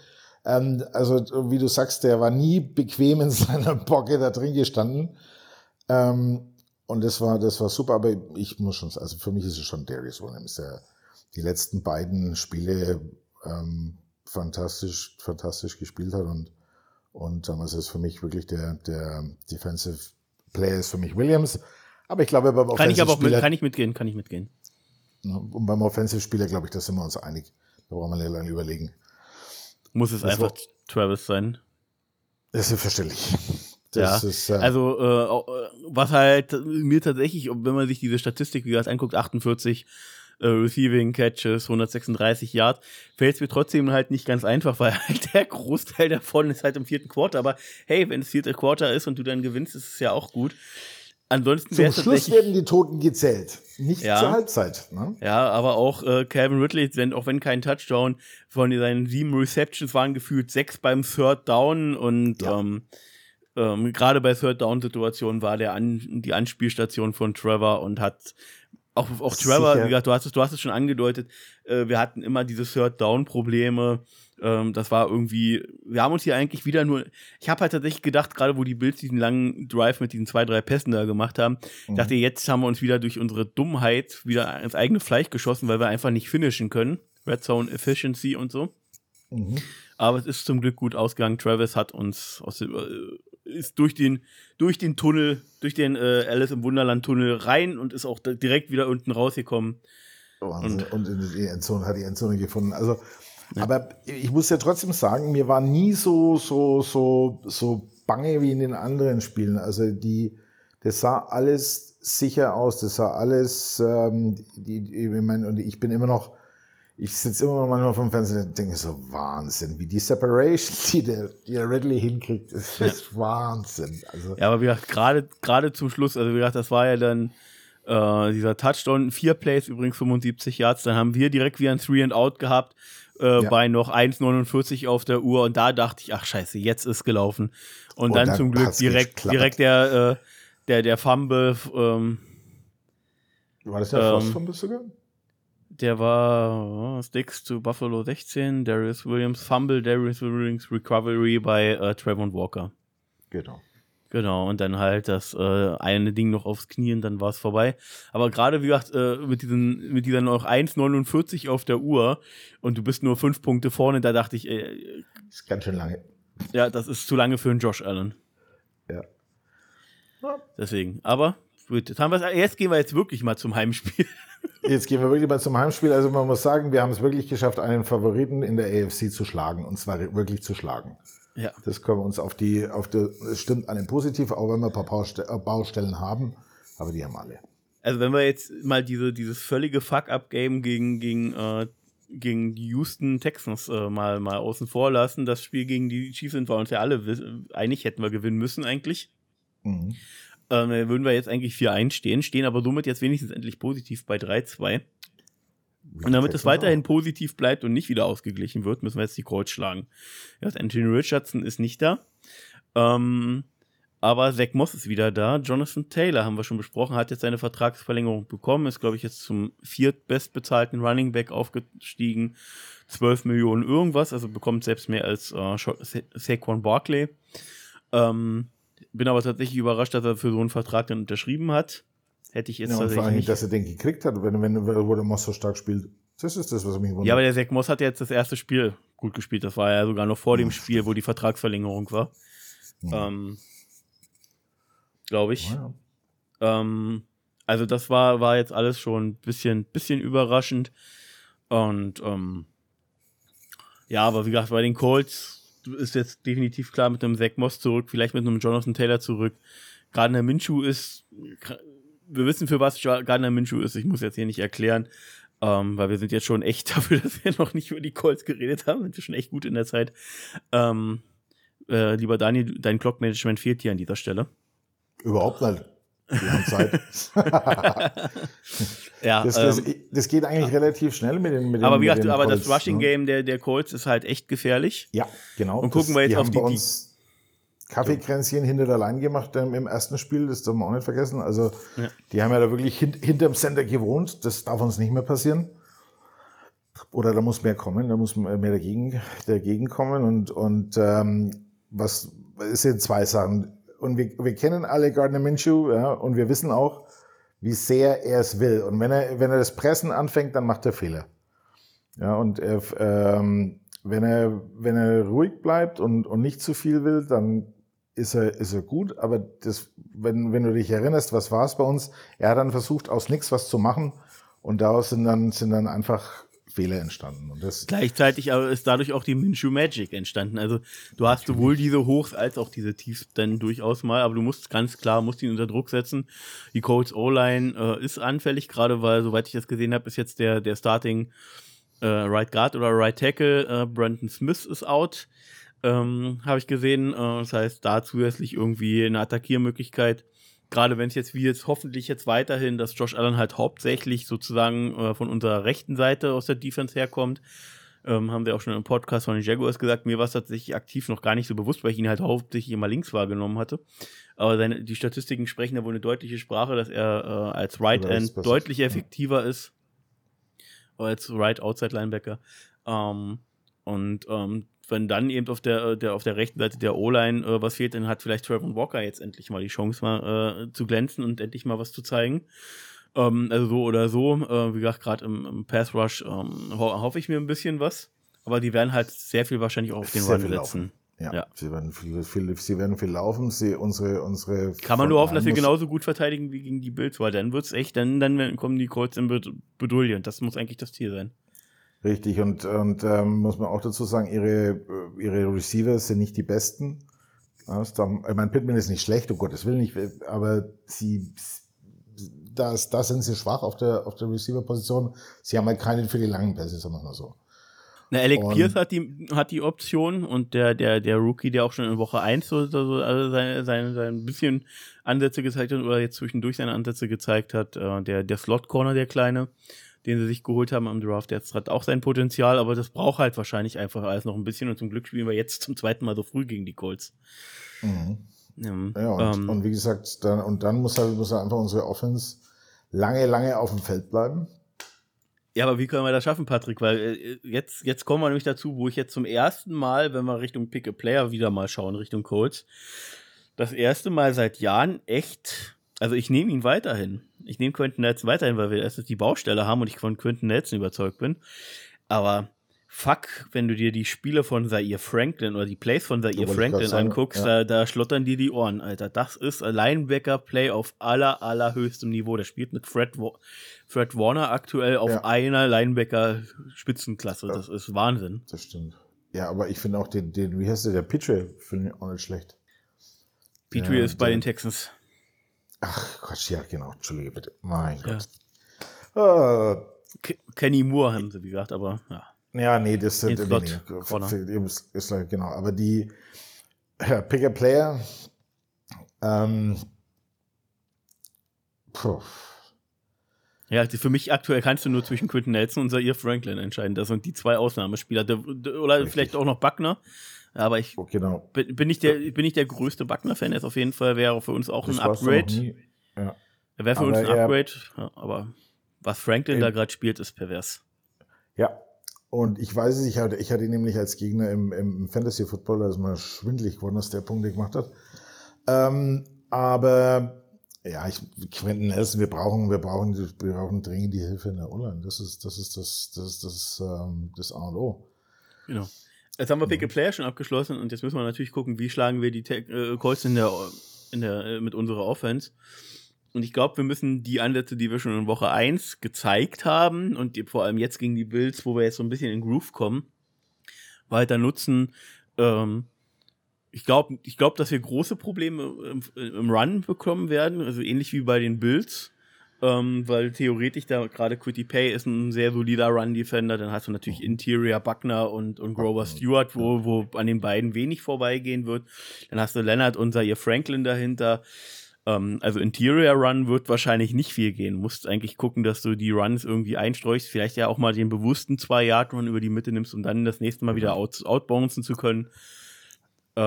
Ähm, also, wie du sagst, der war nie bequem in seiner Bocke da drin gestanden. Ähm, und das war, das war super. Aber ich muss schon, also für mich ist es schon Darius Williams. Der, die letzten beiden Spiele ähm, fantastisch, fantastisch gespielt hat und, und damals ist für mich wirklich der, der Defensive Player ist für mich Williams. Aber ich glaube, beim Kann ich aber auch mit, kann ich mitgehen, kann ich mitgehen. Und beim Offensive-Spieler, glaube ich, da sind wir uns einig. Da brauchen wir nicht lange überlegen. Muss es das einfach war, Travis sein? Das ist verständlich. Das ja, ist, äh, also äh, was halt mir tatsächlich, wenn man sich diese Statistik, wie gesagt, anguckt, 48 äh, Receiving Catches, 136 Yards, fällt es mir trotzdem halt nicht ganz einfach, weil halt der Großteil davon ist halt im vierten Quarter. Aber hey, wenn es vierte Quarter ist und du dann gewinnst, ist es ja auch gut. Ansonsten Zum Schluss werden die Toten gezählt, nicht ja, zur Halbzeit. Ne? Ja, aber auch äh, Calvin Ridley, wenn, auch wenn kein Touchdown von seinen sieben Receptions waren, gefühlt sechs beim Third Down und ja. ähm, ähm, gerade bei Third Down Situationen war der an, die Anspielstation von Trevor und hat auch, auch Trevor, wie gesagt, du hast es, du hast es schon angedeutet, äh, wir hatten immer diese Third-Down-Probleme. Ähm, das war irgendwie, wir haben uns hier eigentlich wieder nur, ich habe halt tatsächlich gedacht, gerade wo die Bills diesen langen Drive mit diesen zwei, drei Pässen da gemacht haben, mhm. dachte, jetzt haben wir uns wieder durch unsere Dummheit wieder ins eigene Fleisch geschossen, weil wir einfach nicht finishen können. Red Zone Efficiency und so. Mhm. Aber es ist zum Glück gut ausgegangen. Travis hat uns aus, äh, ist durch den, durch den Tunnel, durch den äh, Alice im Wunderland Tunnel rein und ist auch direkt wieder unten rausgekommen. Wahnsinn. Und, und die Endzone hat die Endzone gefunden. Also, ja. aber ich muss ja trotzdem sagen, mir war nie so, so, so, so bange wie in den anderen Spielen. Also die, das sah alles sicher aus, das sah alles, ähm, die, ich meine, und ich bin immer noch, ich sitze immer manchmal vom Fernsehen und denke so, Wahnsinn, wie die Separation, die der, die der Ridley hinkriegt, ist, ist Wahnsinn. Also, ja, aber wie gesagt, gerade, gerade zum Schluss, also wie gesagt, das war ja dann äh, dieser Touchdown, vier Plays, übrigens 75 Yards, dann haben wir direkt wieder ein Three and Out gehabt, äh, ja. bei noch 1,49 auf der Uhr und da dachte ich, ach scheiße, jetzt ist gelaufen. Und, und dann, dann zum Glück direkt, direkt der, äh, der, der Fumble, ähm, war das der ähm, Fumble sogar? Der war oh, Sticks zu Buffalo 16, Darius Williams Fumble, Darius Williams Recovery bei äh, Trevor Walker. Genau. Genau, und dann halt das äh, eine Ding noch aufs Knie und dann war es vorbei. Aber gerade, wie gesagt, äh, mit, diesen, mit dieser noch 1,49 auf der Uhr und du bist nur fünf Punkte vorne, da dachte ich, äh, das ist ganz schön lange. Ja, das ist zu lange für einen Josh Allen. Ja. ja. Deswegen. Aber Gut, jetzt, haben jetzt gehen wir jetzt wirklich mal zum Heimspiel. Jetzt gehen wir wirklich mal zum Heimspiel. Also man muss sagen, wir haben es wirklich geschafft, einen Favoriten in der AFC zu schlagen. Und zwar wirklich zu schlagen. Ja. Das können wir uns auf die, auf die, es stimmt an dem Positiv, auch wenn wir ein paar äh, Baustellen haben, aber die haben alle. Also wenn wir jetzt mal diese, dieses völlige Fuck-Up-Game gegen, gegen, äh, gegen die Houston Texans äh, mal, mal außen vor lassen, das Spiel gegen die Chiefs sind wir uns ja alle einig, hätten wir gewinnen müssen eigentlich. Mhm. Ähm, würden wir jetzt eigentlich 4-1 stehen, stehen aber somit jetzt wenigstens endlich positiv bei 3-2. Und damit es weiterhin positiv bleibt und nicht wieder ausgeglichen wird, müssen wir jetzt die Colts schlagen. Ja, Anthony Richardson ist nicht da. Ähm, aber Zach Moss ist wieder da. Jonathan Taylor haben wir schon besprochen, hat jetzt seine Vertragsverlängerung bekommen, ist, glaube ich, jetzt zum viertbestbezahlten Running Back aufgestiegen. 12 Millionen irgendwas, also bekommt selbst mehr als äh, Saquon Barkley. Ähm, bin aber tatsächlich überrascht, dass er für so einen Vertrag dann unterschrieben hat. Hätte ich jetzt ja, und vor allem, nicht. dass er den gekriegt hat, wenn, wenn, wo der Moss so stark spielt. Das ist das, was mich wundert. Ja, aber der Zach Moss hat jetzt das erste Spiel gut gespielt. Das war ja sogar noch vor dem Spiel, wo die Vertragsverlängerung war. Ja. Ähm, Glaube ich. Ja. Ähm, also das war, war jetzt alles schon ein bisschen, bisschen überraschend. Und ähm, ja, aber wie gesagt, bei den Colts ist jetzt definitiv klar mit einem Zach Moss zurück, vielleicht mit einem Jonathan Taylor zurück. Gardner Minshew ist, wir wissen für was Gardner Minshew ist, ich muss jetzt hier nicht erklären, ähm, weil wir sind jetzt schon echt dafür, dass wir noch nicht über die Colts geredet haben, sind wir schon echt gut in der Zeit. Ähm, äh, lieber Dani, dein Clock-Management fehlt hier an dieser Stelle. Überhaupt nicht. Wir haben Zeit. ja, das, das, ähm, das, geht eigentlich relativ schnell mit den mit Aber wie gesagt, aber Colts, das Rushing ne? Game der, der Colts ist halt echt gefährlich. Ja, genau. Und gucken das, wir jetzt die auf die. Bei uns Kaffeekränzchen hinter der Line gemacht ähm, im ersten Spiel, das dürfen wir auch nicht vergessen. Also, ja. die haben ja da wirklich hint, hinterm Center gewohnt. Das darf uns nicht mehr passieren. Oder da muss mehr kommen, da muss mehr dagegen, dagegen kommen. Und, und ähm, was es sind zwei Sachen und wir, wir kennen alle Gardner Minshew, ja, und wir wissen auch, wie sehr er es will. Und wenn er, wenn er das Pressen anfängt, dann macht er Fehler. Ja, und er, ähm, wenn er, wenn er ruhig bleibt und, und nicht zu viel will, dann ist er, ist er gut. Aber das, wenn, wenn du dich erinnerst, was war es bei uns? Er hat dann versucht, aus nichts was zu machen. Und daraus sind dann, sind dann einfach Fehler entstanden. Und das Gleichzeitig ist dadurch auch die Minshew Magic entstanden. Also du hast sowohl diese Hochs als auch diese Tiefs dann durchaus mal, aber du musst ganz klar, musst ihn unter Druck setzen. Die Colts O-Line äh, ist anfällig, gerade weil, soweit ich das gesehen habe, ist jetzt der, der Starting äh, Right Guard oder Right Tackle, äh, Brandon Smith ist out. Ähm, habe ich gesehen. Äh, das heißt, da zusätzlich irgendwie eine Attackiermöglichkeit gerade wenn es jetzt wie jetzt hoffentlich jetzt weiterhin, dass Josh Allen halt hauptsächlich sozusagen äh, von unserer rechten Seite aus der Defense herkommt, ähm, haben wir auch schon im Podcast von den Jaguars gesagt, mir war es tatsächlich aktiv noch gar nicht so bewusst, weil ich ihn halt hauptsächlich immer links wahrgenommen hatte. Aber seine, die Statistiken sprechen da wohl eine deutliche Sprache, dass er äh, als Right End deutlich effektiver ist als Right Outside Linebacker. Ähm, und ähm, wenn dann eben auf der, äh, der, auf der rechten Seite der O-Line äh, was fehlt, dann hat vielleicht Trevor Walker jetzt endlich mal die Chance, mal äh, zu glänzen und endlich mal was zu zeigen. Ähm, also so oder so, äh, wie gesagt, gerade im, im, Pass Rush ähm, ho hoffe ich mir ein bisschen was. Aber die werden halt sehr viel wahrscheinlich auch auf den Run setzen. Ja, ja, Sie, werden viel, viel, sie werden viel laufen. Sie, unsere, unsere Kann man nur hoffen, dass wir genauso gut verteidigen wie gegen die Bills, weil dann wird es echt, dann, dann kommen die Colts in. Und das muss eigentlich das Ziel sein. Richtig, und, und ähm, muss man auch dazu sagen, ihre, äh, ihre Receiver sind nicht die besten. Ja, ich meine, Pittman ist nicht schlecht, um Gottes Willen nicht, aber sie, da sind sie schwach auf der, auf der Receiver-Position. Sie haben halt keinen für die langen Pässe, sagen wir mal so. Na, Alec und, Pierce hat die, hat die Option und der, der, der Rookie, der auch schon in Woche 1 so, so also sein, sein, sein bisschen Ansätze gezeigt hat oder jetzt zwischendurch seine Ansätze gezeigt hat, äh, der, der Slot-Corner, der Kleine, den sie sich geholt haben am Draft. Der hat auch sein Potenzial, aber das braucht halt wahrscheinlich einfach alles noch ein bisschen. Und zum Glück spielen wir jetzt zum zweiten Mal so früh gegen die Colts. Mhm. Ja, ja und, ähm, und, wie gesagt, dann, und dann muss halt, muss halt einfach unsere Offense lange, lange auf dem Feld bleiben. Ja, aber wie können wir das schaffen, Patrick? Weil äh, jetzt, jetzt kommen wir nämlich dazu, wo ich jetzt zum ersten Mal, wenn wir Richtung Pick a Player wieder mal schauen, Richtung Colts, das erste Mal seit Jahren echt also ich nehme ihn weiterhin. Ich nehme Quentin Nelson weiterhin, weil wir erst die Baustelle haben und ich von Quentin Nelson überzeugt bin. Aber fuck, wenn du dir die Spiele von Zaire Franklin oder die Plays von Zaire Franklin anguckst, ja. da, da, schlottern dir die Ohren, Alter. Das ist ein Linebacker-Play auf aller, allerhöchstem Niveau. Der spielt mit Fred, Fred Warner aktuell auf ja. einer Linebacker-Spitzenklasse. Das ist Wahnsinn. Das stimmt. Ja, aber ich finde auch den, den, wie heißt der, der Petrie, finde ich auch nicht schlecht. Petrie ja, ist bei den Texans. Ach Gott, ja, genau. Entschuldige bitte. Mein Gott. Uh, Kenny Moore haben sie gesagt, aber ja. Ja, nee, das sind nee, nee, ist, ist, genau. Aber die ja, Pick a Player, ähm, puh. Ja, für mich aktuell kannst du nur zwischen Quinton Nelson und Zaire Franklin entscheiden. Das sind die zwei Ausnahmespieler. Oder Richtig. vielleicht auch noch Buckner. Aber ich oh, genau. bin, bin, nicht der, bin nicht der größte Buckner-Fan. Er ist auf jeden Fall, wäre für uns auch das ein Upgrade. Ja. Er wäre für aber uns ein Upgrade. Ja, aber was Franklin da gerade spielt, ist pervers. Ja, und ich weiß es, ich hatte, ich hatte ihn nämlich als Gegner im, im Fantasy Football, da ist mal schwindlig geworden, was der Punkte gemacht hat. Ähm, aber ja, ich, Quentin Nelson, wir brauchen, wir brauchen, wir brauchen dringend die Hilfe in der Online. Das ist, das ist das, das ist das, ähm, das A und O. Genau. Jetzt haben wir Pick a Player schon abgeschlossen und jetzt müssen wir natürlich gucken, wie schlagen wir die äh, Calls in der, in der, äh, mit unserer Offense. Und ich glaube, wir müssen die Ansätze, die wir schon in Woche 1 gezeigt haben und die, vor allem jetzt gegen die Bills, wo wir jetzt so ein bisschen in Groove kommen, weiter nutzen. Ähm, ich glaube, ich glaub, dass wir große Probleme im, im, Run bekommen werden, also ähnlich wie bei den Bills. Ähm, weil theoretisch da gerade Quitty Pay ist ein sehr solider Run-Defender. Dann hast du natürlich Interior Buckner und, und Grover Stewart, wo, wo an den beiden wenig vorbeigehen wird. Dann hast du Leonard und Zaire Franklin dahinter. Ähm, also Interior Run wird wahrscheinlich nicht viel gehen. Du musst eigentlich gucken, dass du die Runs irgendwie einstreust. Vielleicht ja auch mal den bewussten Zwei-Yard-Run über die Mitte nimmst, um dann das nächste Mal wieder out, outbouncen zu können.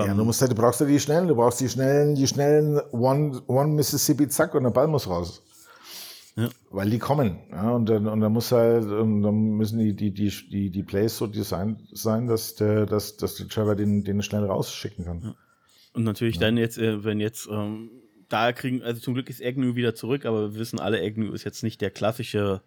ja, du musst halt, du brauchst ja die schnellen, du brauchst die schnellen, die schnellen One, One Mississippi Zack und der Ball muss raus. Ja. Weil die kommen. Ja, und dann, und dann muss halt, dann müssen die, die, die, die, die Plays so designt sein, dass der, dass, dass der Trevor den, den schnell rausschicken kann. Ja. Und natürlich dann jetzt, äh, wenn jetzt ähm, da kriegen, also zum Glück ist Agnew wieder zurück, aber wir wissen alle, Agnew ist jetzt nicht der klassische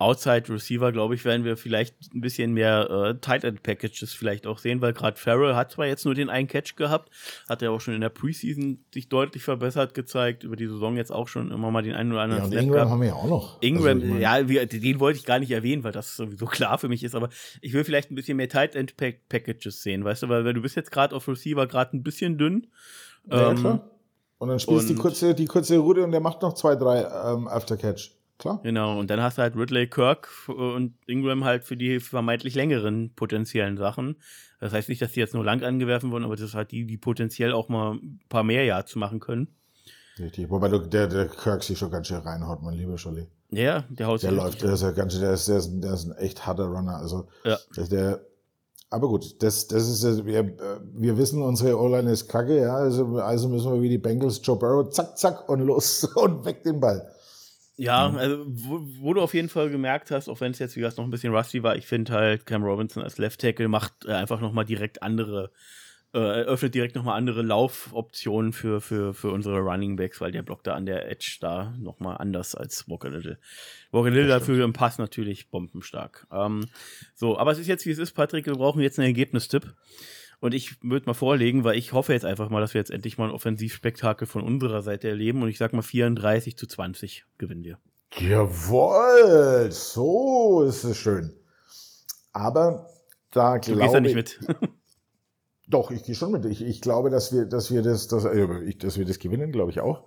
Outside Receiver, glaube ich, werden wir vielleicht ein bisschen mehr äh, Tight End Packages vielleicht auch sehen, weil gerade Farrell hat zwar jetzt nur den einen Catch gehabt, hat er auch schon in der Preseason sich deutlich verbessert gezeigt, über die Saison jetzt auch schon immer mal den einen oder anderen ja, und Ingram gehabt. haben wir ja auch noch. Ingram, also, ja, wir, den wollte ich gar nicht erwähnen, weil das sowieso klar für mich ist, aber ich will vielleicht ein bisschen mehr Tight End Packages sehen, weißt du, weil, du bist jetzt gerade auf Receiver gerade ein bisschen dünn. Ja, ähm, und dann spielst du die kurze, die kurze Route und der macht noch zwei, drei ähm, Aftercatch. Klar. Genau, und dann hast du halt Ridley Kirk und Ingram halt für die vermeintlich längeren potenziellen Sachen. Das heißt nicht, dass die jetzt nur lang angewerfen wurden, aber das ist halt die, die potenziell auch mal ein paar mehr Yards machen können. Richtig, wobei der, der Kirk sich schon ganz schön reinhaut, mein lieber Scholli. Ja, der haut Der läuft, der ist ja ganz schön, der ist, der ist, der ist ein echt harter Runner. Also, ja. der, aber gut, das, das ist, wir, wir wissen, unsere O-Line ist kacke, ja, also, also müssen wir wie die Bengals, Joe Burrow, zack, zack und los und weg den Ball. Ja, also wo, wo, du auf jeden Fall gemerkt hast, auch wenn es jetzt wie gesagt noch ein bisschen rusty war, ich finde halt Cam Robinson als Left Tackle macht äh, einfach nochmal direkt andere äh, eröffnet direkt nochmal andere Laufoptionen für, für, für unsere Running Backs, weil der blockt da an der Edge da nochmal anders als Walker Little. Walker Little dafür im Pass natürlich bombenstark. Ähm, so, aber es ist jetzt wie es ist, Patrick, wir brauchen jetzt einen Ergebnistipp. Und ich würde mal vorlegen, weil ich hoffe jetzt einfach mal, dass wir jetzt endlich mal ein Offensivspektakel von unserer Seite erleben. Und ich sag mal 34 zu 20 gewinnen wir. Jawohl, so ist es schön. Aber da glaube ich. Du gehst ja nicht mit. Doch, ich gehe schon mit. Ich, ich glaube, dass wir, dass wir das, dass, äh, dass wir das gewinnen, glaube ich auch.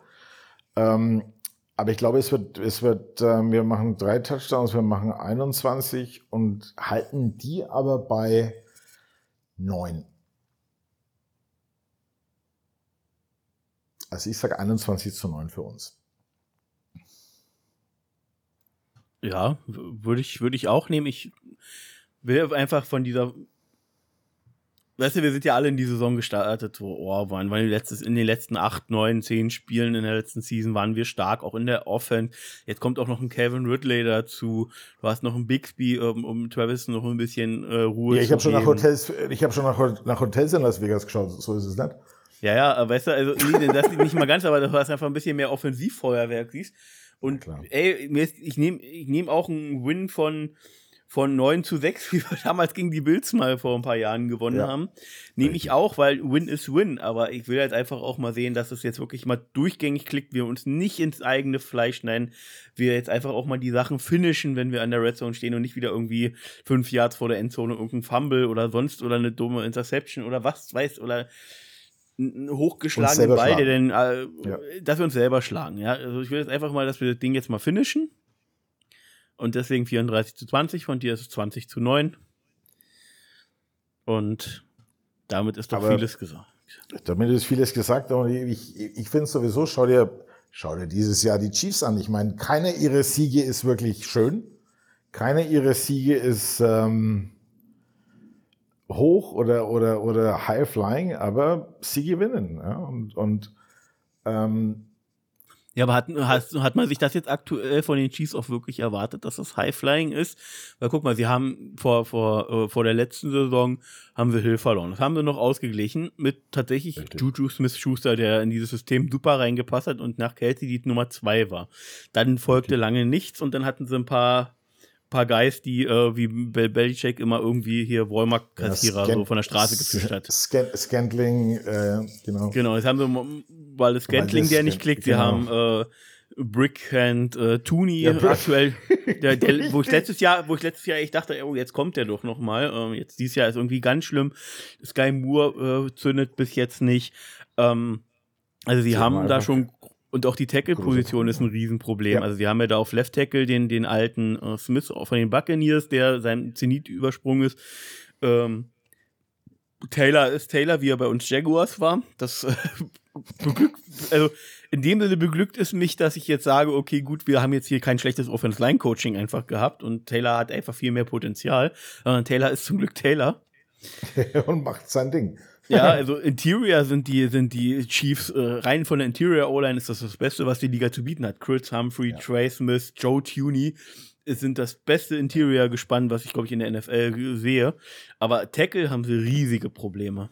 Ähm, aber ich glaube, es wird, es wird, äh, wir machen drei Touchdowns, wir machen 21 und halten die aber bei neun. Also ich sage 21 zu 9 für uns. Ja, würde ich, würde ich auch nehmen. Ich will einfach von dieser weißt du, wir sind ja alle in die Saison gestartet, so, oh, waren, waren letztes, in den letzten acht, neun, zehn Spielen in der letzten Season waren wir stark, auch in der Offense. Jetzt kommt auch noch ein Kevin Ridley dazu. Du hast noch ein Bixby, um, um Travis noch ein bisschen äh, Ruhe ja, ich habe schon nach Hotels, ich habe schon nach, nach Hotels in Las Vegas geschaut, so ist es nicht. Ja, ja, weißt du, also nee, das nicht mal ganz, aber du hast einfach ein bisschen mehr Offensivfeuerwerk siehst. Und ey, ich nehme ich nehm auch einen Win von von 9 zu 6, wie wir damals gegen die Bills mal vor ein paar Jahren gewonnen ja. haben. Nehme ich auch, weil Win ist Win. Aber ich will halt einfach auch mal sehen, dass es jetzt wirklich mal durchgängig klickt, wir uns nicht ins eigene Fleisch schneiden. Wir jetzt einfach auch mal die Sachen finishen, wenn wir an der Red Zone stehen und nicht wieder irgendwie fünf Yards vor der Endzone irgendein Fumble oder sonst oder eine dumme Interception oder was weiß oder einen hochgeschlagenen Ball, der denn, äh, ja. dass wir uns selber schlagen. Ja, also ich will jetzt einfach mal, dass wir das Ding jetzt mal finishen und deswegen 34 zu 20, von dir ist es 20 zu 9. Und damit ist doch Aber vieles gesagt. Damit ist vieles gesagt. Und ich, ich finde sowieso, schau dir, schau dir dieses Jahr die Chiefs an. Ich meine, keine ihrer Siege ist wirklich schön. Keine ihrer Siege ist ähm, hoch oder, oder, oder high flying, aber sie gewinnen. Ja? Und, und ähm, ja, aber hat, hat, hat man sich das jetzt aktuell von den Chiefs auch wirklich erwartet, dass das High-Flying ist? Weil guck mal, sie haben vor, vor, äh, vor der letzten Saison haben sie Hill verloren. Das haben sie noch ausgeglichen mit tatsächlich Richtig. Juju Smith-Schuster, der in dieses System super reingepasst hat und nach Kelsey die Nummer zwei war. Dann folgte Richtig. lange nichts und dann hatten sie ein paar paar Guys, die äh, wie Bel Belichick immer irgendwie hier Walmart-Kassierer ja, so von der Straße gefischt hat. Scantling, äh, genau. Genau, jetzt haben sie, weil das Scantling, der nicht klickt, genau. sie haben äh, Brickhand äh, Tooney ja, aktuell, der, der, wo ich letztes Jahr, wo ich letztes Jahr echt dachte, oh, jetzt kommt der doch noch mal. Ähm, jetzt dieses Jahr ist irgendwie ganz schlimm. Sky Moore äh, zündet bis jetzt nicht. Ähm, also sie, sie haben da schon und auch die Tackle-Position ist ein Riesenproblem. Ja. Also sie haben ja da auf Left Tackle den, den alten äh, Smith von den Buccaneers, der sein Zenit übersprungen ist. Ähm, Taylor ist Taylor, wie er bei uns Jaguars war. Das äh, beglückt, also in dem Sinne beglückt es mich, dass ich jetzt sage, okay, gut, wir haben jetzt hier kein schlechtes Offense-Line-Coaching einfach gehabt und Taylor hat einfach viel mehr Potenzial. Äh, Taylor ist zum Glück Taylor. und macht sein Ding. Ja, also Interior sind die, sind die Chiefs, äh, rein von der Interior O-Line ist das das Beste, was die Liga zu bieten hat. Chris Humphrey, ja. Trey Smith, Joe Tuney sind das beste Interior gespannt, was ich glaube ich in der NFL sehe. Aber Tackle haben sie riesige Probleme.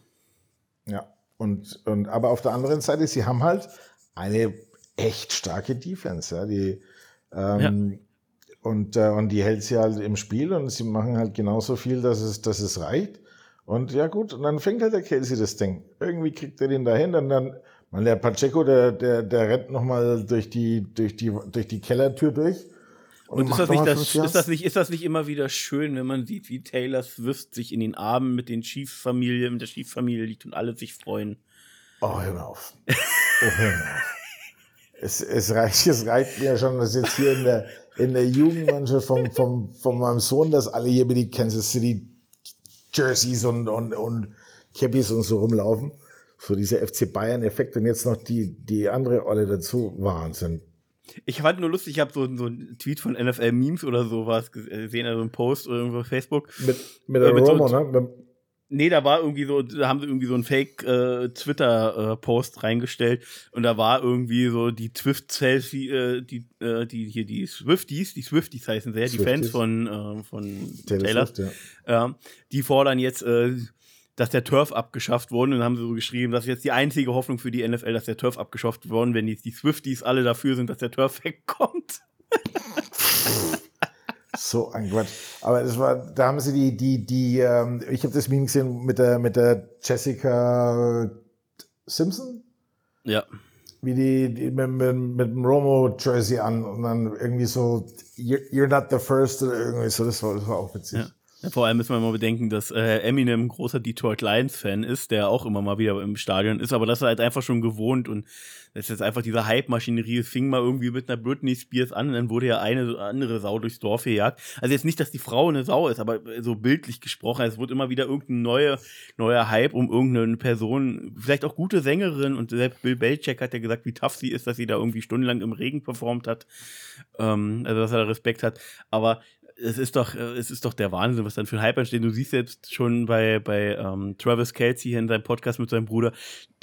Ja, und, und aber auf der anderen Seite, sie haben halt eine echt starke Defense, ja, die ähm, ja. und, äh, und die hält sie halt im Spiel und sie machen halt genauso viel, dass es, dass es reicht. Und ja gut, und dann fängt halt der Kelsey das Ding. Irgendwie kriegt er den dahin und dann, man, der Pacheco, der, der, der rennt nochmal durch die, durch die, durch die Kellertür durch. Und, und ist, das nicht das, ist, das nicht, ist das nicht immer wieder schön, wenn man sieht, wie Taylor Swift sich in den Armen mit den Chiefs-Familie, mit der Chiefs-Familie liegt und alle sich freuen? Oh, hör mal auf. Oh, hör mal auf. Es, es, reicht, es reicht mir schon, dass jetzt hier in der, in der Jugendmannschaft von, von, von meinem Sohn, dass alle hier mit die Kansas City Jerseys und, und, und Cappies und so rumlaufen. So dieser FC Bayern-Effekt und jetzt noch die, die andere Olle dazu. Wahnsinn. Ich fand nur lustig, ich habe so, so einen Tweet von NFL Memes oder sowas gesehen, also einen Post oder irgendwo auf Facebook. Mit, mit der äh, mit Romo, so, ne? Nee, da war irgendwie so, da haben sie irgendwie so einen Fake äh, äh, reingestellt und da war irgendwie so die Swift Selfie, äh, die äh, die hier die Swifties, die Swifties heißen sie ja, die Fans von äh, von Taylor, Taylor Swift, ja. äh, die fordern jetzt äh, dass der Turf abgeschafft wurde und dann haben sie so geschrieben, das ist jetzt die einzige Hoffnung für die NFL, dass der Turf abgeschafft worden, wenn jetzt die Swifties alle dafür sind, dass der Turf wegkommt. So ein Quatsch. Aber das war, da haben sie die, die, die, ähm, ich habe das Meme gesehen mit der, mit der Jessica Simpson. Ja. Wie die, die mit, mit, mit dem Romo-Jersey an und dann irgendwie so, you're, you're, not the first oder irgendwie so, das war, das war auch witzig. Ja. Vor allem müssen wir mal bedenken, dass äh, Eminem ein großer Detroit Lions-Fan ist, der auch immer mal wieder im Stadion ist, aber das ist halt einfach schon gewohnt und das ist jetzt einfach diese Hype-Maschinerie. Es fing mal irgendwie mit einer Britney Spears an und dann wurde ja eine andere Sau durchs Dorf gejagt. Also jetzt nicht, dass die Frau eine Sau ist, aber so bildlich gesprochen. Es wurde immer wieder irgendein neuer, neuer Hype um irgendeine Person, vielleicht auch gute Sängerin und selbst Bill Belichick hat ja gesagt, wie tough sie ist, dass sie da irgendwie stundenlang im Regen performt hat. Ähm, also, dass er da Respekt hat. Aber es ist doch, äh, es ist doch der Wahnsinn, was dann für ein Hype entsteht. Du siehst jetzt schon bei, bei ähm, Travis Kelsey hier in seinem Podcast mit seinem Bruder,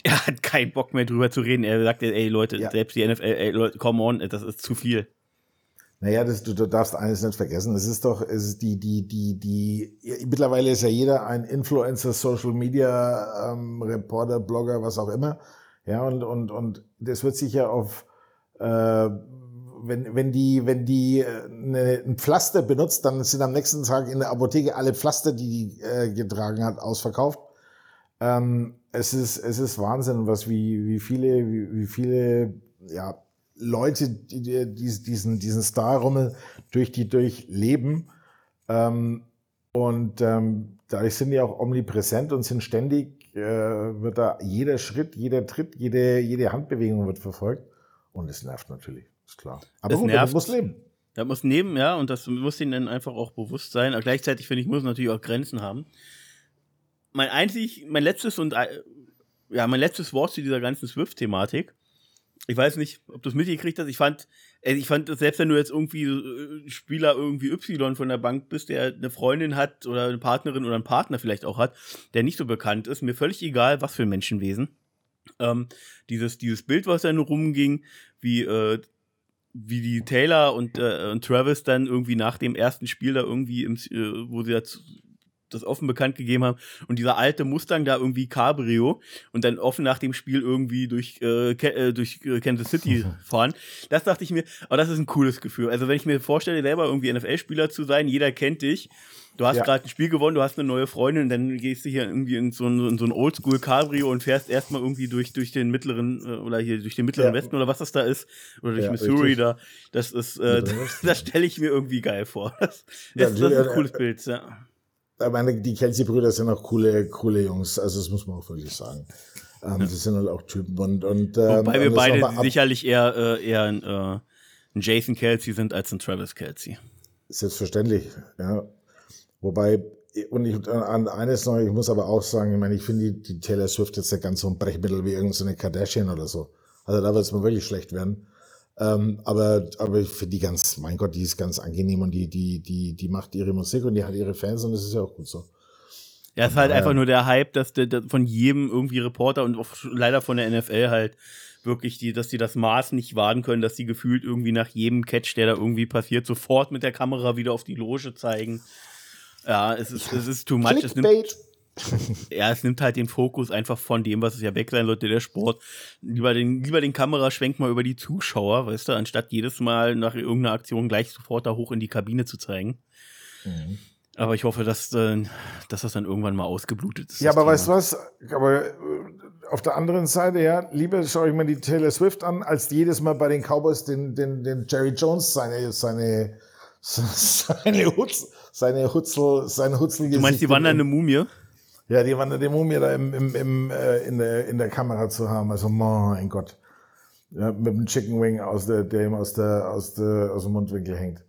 er hat keinen Bock mehr drüber zu reden. Er sagt, ey Leute, ja. selbst die NFL, ey Leute, come on, das ist zu viel. Naja, das, du, du darfst eines nicht vergessen. Es ist doch, es ist die, die, die, die, mittlerweile ist ja jeder ein Influencer, Social Media, ähm, Reporter, Blogger, was auch immer. Ja, und, und, und das wird sich ja auf, äh, wenn, wenn die, wenn die eine, ein Pflaster benutzt, dann sind am nächsten Tag in der Apotheke alle Pflaster, die die äh, getragen hat, ausverkauft. Ähm, es ist, es ist Wahnsinn, was wie, wie viele, wie, wie viele, ja, Leute, die, die diesen, diesen Star-Rummel durch die durchleben. Ähm, und ähm, dadurch sind die auch omnipräsent und sind ständig, äh, wird da jeder Schritt, jeder Tritt, jede, jede Handbewegung wird verfolgt. Und es nervt natürlich, ist klar. Aber es gut, nervt. muss leben. Er muss leben, ja, und das muss ihnen dann einfach auch bewusst sein. Aber gleichzeitig, finde ich, muss natürlich auch Grenzen haben. Mein einzig, mein letztes und äh, ja, mein letztes Wort zu dieser ganzen Swift-Thematik ich weiß nicht, ob du es mitgekriegt hast. Ich fand, äh, ich fand, selbst wenn du jetzt irgendwie äh, Spieler irgendwie Y von der Bank bist, der eine Freundin hat oder eine Partnerin oder einen Partner vielleicht auch hat, der nicht so bekannt ist, mir völlig egal, was für ein Menschenwesen. Ähm, dieses, dieses Bild, was dann rumging, wie, äh, wie die Taylor und, äh, und Travis dann irgendwie nach dem ersten Spiel da irgendwie, im, äh, wo sie jetzt das offen bekannt gegeben haben und dieser alte Mustang da irgendwie Cabrio und dann offen nach dem Spiel irgendwie durch, äh, äh durch äh, Kansas City fahren. Das dachte ich mir, aber das ist ein cooles Gefühl. Also wenn ich mir vorstelle, selber irgendwie NFL-Spieler zu sein, jeder kennt dich. Du hast ja. gerade ein Spiel gewonnen, du hast eine neue Freundin, und dann gehst du hier irgendwie in so ein, in so ein Oldschool Cabrio und fährst erstmal irgendwie durch, durch den mittleren äh, oder hier durch den mittleren ja. Westen oder was das da ist oder durch ja, Missouri richtig. da. Das ist, äh, das, das stelle ich mir irgendwie geil vor. Das, ist, das ist ein cooles Bild, ja ich meine, die Kelsey-Brüder sind auch coole, coole Jungs, also das muss man auch wirklich sagen. Ähm. Die sind halt auch Typen und, und ähm, Wobei wir beide sicherlich eher, äh, eher ein, äh, ein Jason Kelsey sind als ein Travis Kelsey. Selbstverständlich, ja. Wobei, und ich, an eines noch, ich muss aber auch sagen, ich meine, ich finde die, die Taylor Swift jetzt nicht ganz so ein Brechmittel wie irgendeine Kardashian oder so. Also da wird es mal wirklich schlecht werden. Ähm, aber, aber ich finde die ganz, mein Gott, die ist ganz angenehm und die, die, die, die macht ihre Musik und die hat ihre Fans und das ist ja auch gut so. Ja, es ist halt einfach nur der Hype, dass der, der von jedem irgendwie Reporter und auch leider von der NFL halt wirklich, die, dass die das Maß nicht wahren können, dass sie gefühlt irgendwie nach jedem Catch, der da irgendwie passiert, sofort mit der Kamera wieder auf die Loge zeigen. Ja, es ist, es ist too much. Es nimmt, ja, es nimmt halt den Fokus einfach von dem, was es ja weg sein sollte, der Sport. Lieber den, lieber den Kameraschwenk mal über die Zuschauer, weißt du, anstatt jedes Mal nach irgendeiner Aktion gleich sofort da hoch in die Kabine zu zeigen. Mhm. Aber ich hoffe, dass, äh, dass das dann irgendwann mal ausgeblutet ist. Ja, aber Thema. weißt du was? Aber äh, auf der anderen Seite, ja, lieber schaue ich mir die Taylor Swift an, als jedes Mal bei den Cowboys den, den, den Jerry Jones seine, seine, seine Hutzel, seine Hutzel, seine Hutzel Du meinst die wandernde Mumie? Ja, die wanderte Mumie da im, im, im, äh, in, der, in der Kamera zu haben. Also, mein Gott. Ja, mit dem Chicken Wing, aus der, der ihm aus, der, aus, der, aus dem Mundwinkel hängt.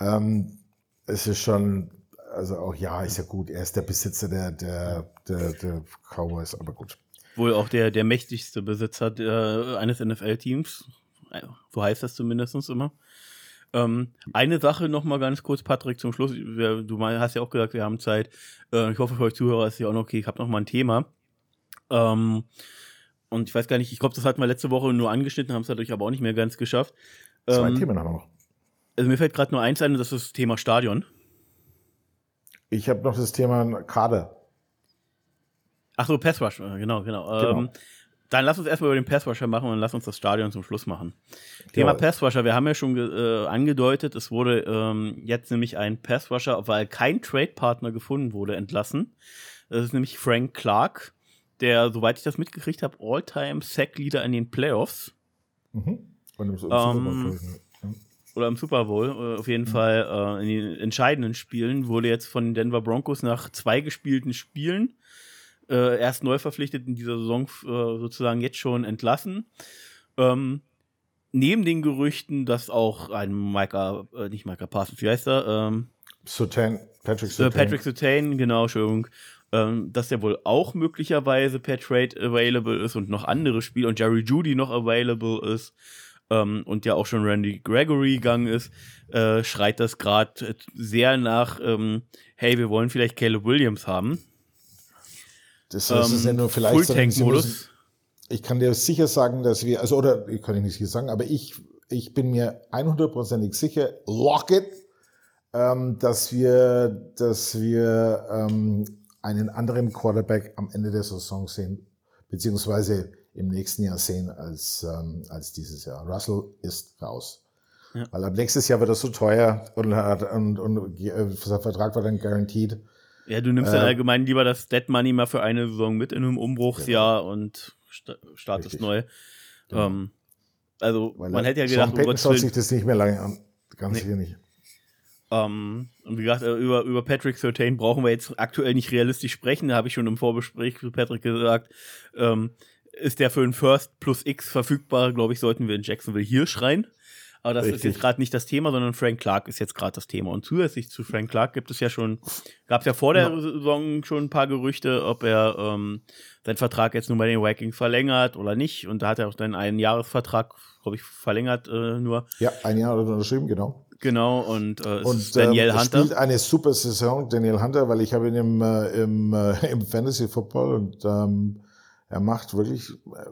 Ähm, es ist schon, also auch ja, ist ja gut. Er ist der Besitzer der, der, der, der Cowboys, aber gut. Wohl auch der, der mächtigste Besitzer der, eines NFL-Teams. So heißt das zumindest immer. Ähm, eine Sache noch mal ganz kurz, Patrick, zum Schluss. Du hast ja auch gesagt, wir haben Zeit. Äh, ich hoffe, für euch Zuhörer ist ja auch noch okay. Ich habe noch mal ein Thema. Ähm, und ich weiß gar nicht, ich glaube, das hatten wir letzte Woche nur angeschnitten, haben es dadurch aber auch nicht mehr ganz geschafft. Zwei ähm, Themen haben wir noch. Also mir fällt gerade nur eins ein, das ist das Thema Stadion. Ich habe noch das Thema Kader. Ach so, Pass Rush, genau, genau. genau. Ähm, dann lass uns erstmal über den Passwasher machen und lass uns das Stadion zum Schluss machen. Ja. Thema Passwasher, wir haben ja schon äh, angedeutet, es wurde ähm, jetzt nämlich ein Passwasher, weil kein Trade-Partner gefunden wurde, entlassen. Das ist nämlich Frank Clark, der, soweit ich das mitgekriegt habe, All-Time-Sack-Leader in den Playoffs. Mhm. Und im, im ähm, oder im Super Bowl, äh, auf jeden mhm. Fall äh, in den entscheidenden Spielen, wurde jetzt von den Denver Broncos nach zwei gespielten Spielen äh, erst neu verpflichtet in dieser Saison äh, sozusagen jetzt schon entlassen. Ähm, neben den Gerüchten, dass auch ein Micah, äh, nicht Micah Parsons, wie heißt er? Ähm, Sutain, Patrick Sutain. Patrick Sutain, genau, Entschuldigung. Ähm, dass der wohl auch möglicherweise per Trade available ist und noch andere Spiele und Jerry Judy noch available ist ähm, und ja auch schon Randy Gregory gegangen ist, äh, schreit das gerade sehr nach, ähm, hey, wir wollen vielleicht Caleb Williams haben. Das heißt, es ähm, nur vielleicht Full-Tank-Modus. Ich kann dir sicher sagen, dass wir, also, oder ich kann ich nicht sicher sagen, aber ich, ich bin mir 100%ig sicher, lock it, ähm, dass wir, dass wir ähm, einen anderen Quarterback am Ende der Saison sehen, beziehungsweise im nächsten Jahr sehen als, ähm, als dieses Jahr. Russell ist raus. Ja. Weil ab nächstes Jahr wird das so teuer und, und, und, und der Vertrag war dann guaranteed. Ja, du nimmst äh, dann allgemein lieber das Dead Money mal für eine Saison mit in einem Umbruchsjahr genau. und startest neu. Genau. Ähm, also Weil man hätte ja gedacht, Sean oh schaut sich das nicht mehr lange an. Ganz nee. sicher nicht. Ähm, und wie gesagt, äh, über, über Patrick Sertain brauchen wir jetzt aktuell nicht realistisch sprechen. Da habe ich schon im Vorgespräch zu Patrick gesagt. Ähm, ist der für ein First plus X verfügbar, glaube ich, sollten wir in Jacksonville hier schreien. Aber das Richtig. ist jetzt gerade nicht das Thema, sondern Frank Clark ist jetzt gerade das Thema. Und zusätzlich zu Frank Clark gibt es ja schon, gab es ja vor der ja. Saison schon ein paar Gerüchte, ob er ähm, seinen Vertrag jetzt nur bei den Vikings verlängert oder nicht. Und da hat er auch dann einen Jahresvertrag, glaube ich, verlängert äh, nur. Ja, ein Jahr unterschrieben, genau. Genau, und, äh, und Daniel ähm, Hunter. spielt eine super Saison, Daniel Hunter, weil ich habe ihn im, äh, im, äh, im Fantasy Football und ähm, er macht wirklich, äh,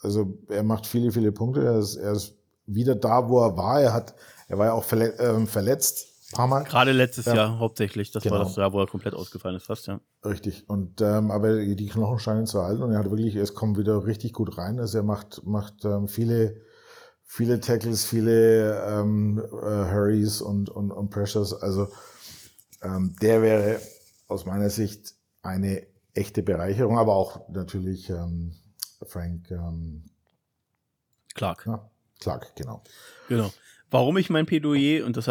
also er macht viele, viele Punkte. Er ist, er ist wieder da, wo er war. Er hat, er war ja auch verle äh, verletzt. Paar Mal. Gerade letztes ja. Jahr hauptsächlich. Das genau. war das Jahr, wo er komplett ausgefallen ist, fast, ja. Richtig. Und ähm, aber die Knochen scheinen zu halten und er hat wirklich, es kommt wieder richtig gut rein. Also er macht, macht ähm, viele, viele Tackles, viele ähm, äh, Hurries und, und, und Pressures. Also ähm, der wäre aus meiner Sicht eine echte Bereicherung, aber auch natürlich ähm, Frank ähm, Clark. Ja, Clark, genau. Genau. Warum ich mein Plädoyer, und das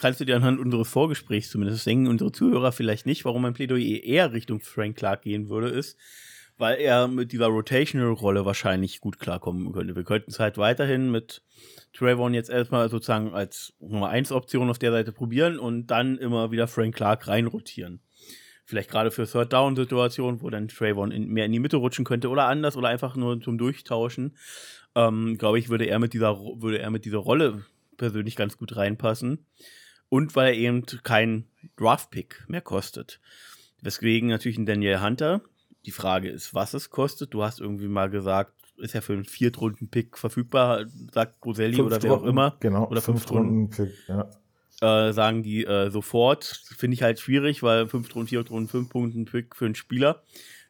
kannst du dir anhand unseres Vorgesprächs zumindest denken, unsere Zuhörer vielleicht nicht, warum mein Plädoyer eher Richtung Frank Clark gehen würde, ist, weil er mit dieser Rotational-Rolle wahrscheinlich gut klarkommen könnte. Wir könnten es halt weiterhin mit Trayvon jetzt erstmal sozusagen als Nummer 1 Option auf der Seite probieren und dann immer wieder Frank Clark reinrotieren. Vielleicht gerade für Third Down Situationen, wo dann Trayvon in, mehr in die Mitte rutschen könnte oder anders oder einfach nur zum Durchtauschen. Ähm, Glaube ich, würde er mit dieser würde er mit dieser Rolle persönlich ganz gut reinpassen. Und weil er eben kein Draft-Pick mehr kostet. Deswegen natürlich ein Daniel Hunter. Die Frage ist, was es kostet. Du hast irgendwie mal gesagt, ist ja für einen Viertrunden-Pick verfügbar, sagt Roselli oder wer auch immer. Genau, oder fünf Runden. Pick, ja äh, sagen die äh, sofort. Finde ich halt schwierig, weil 5 Runden, 4 Runden, 5 Punkte Pick für einen Spieler,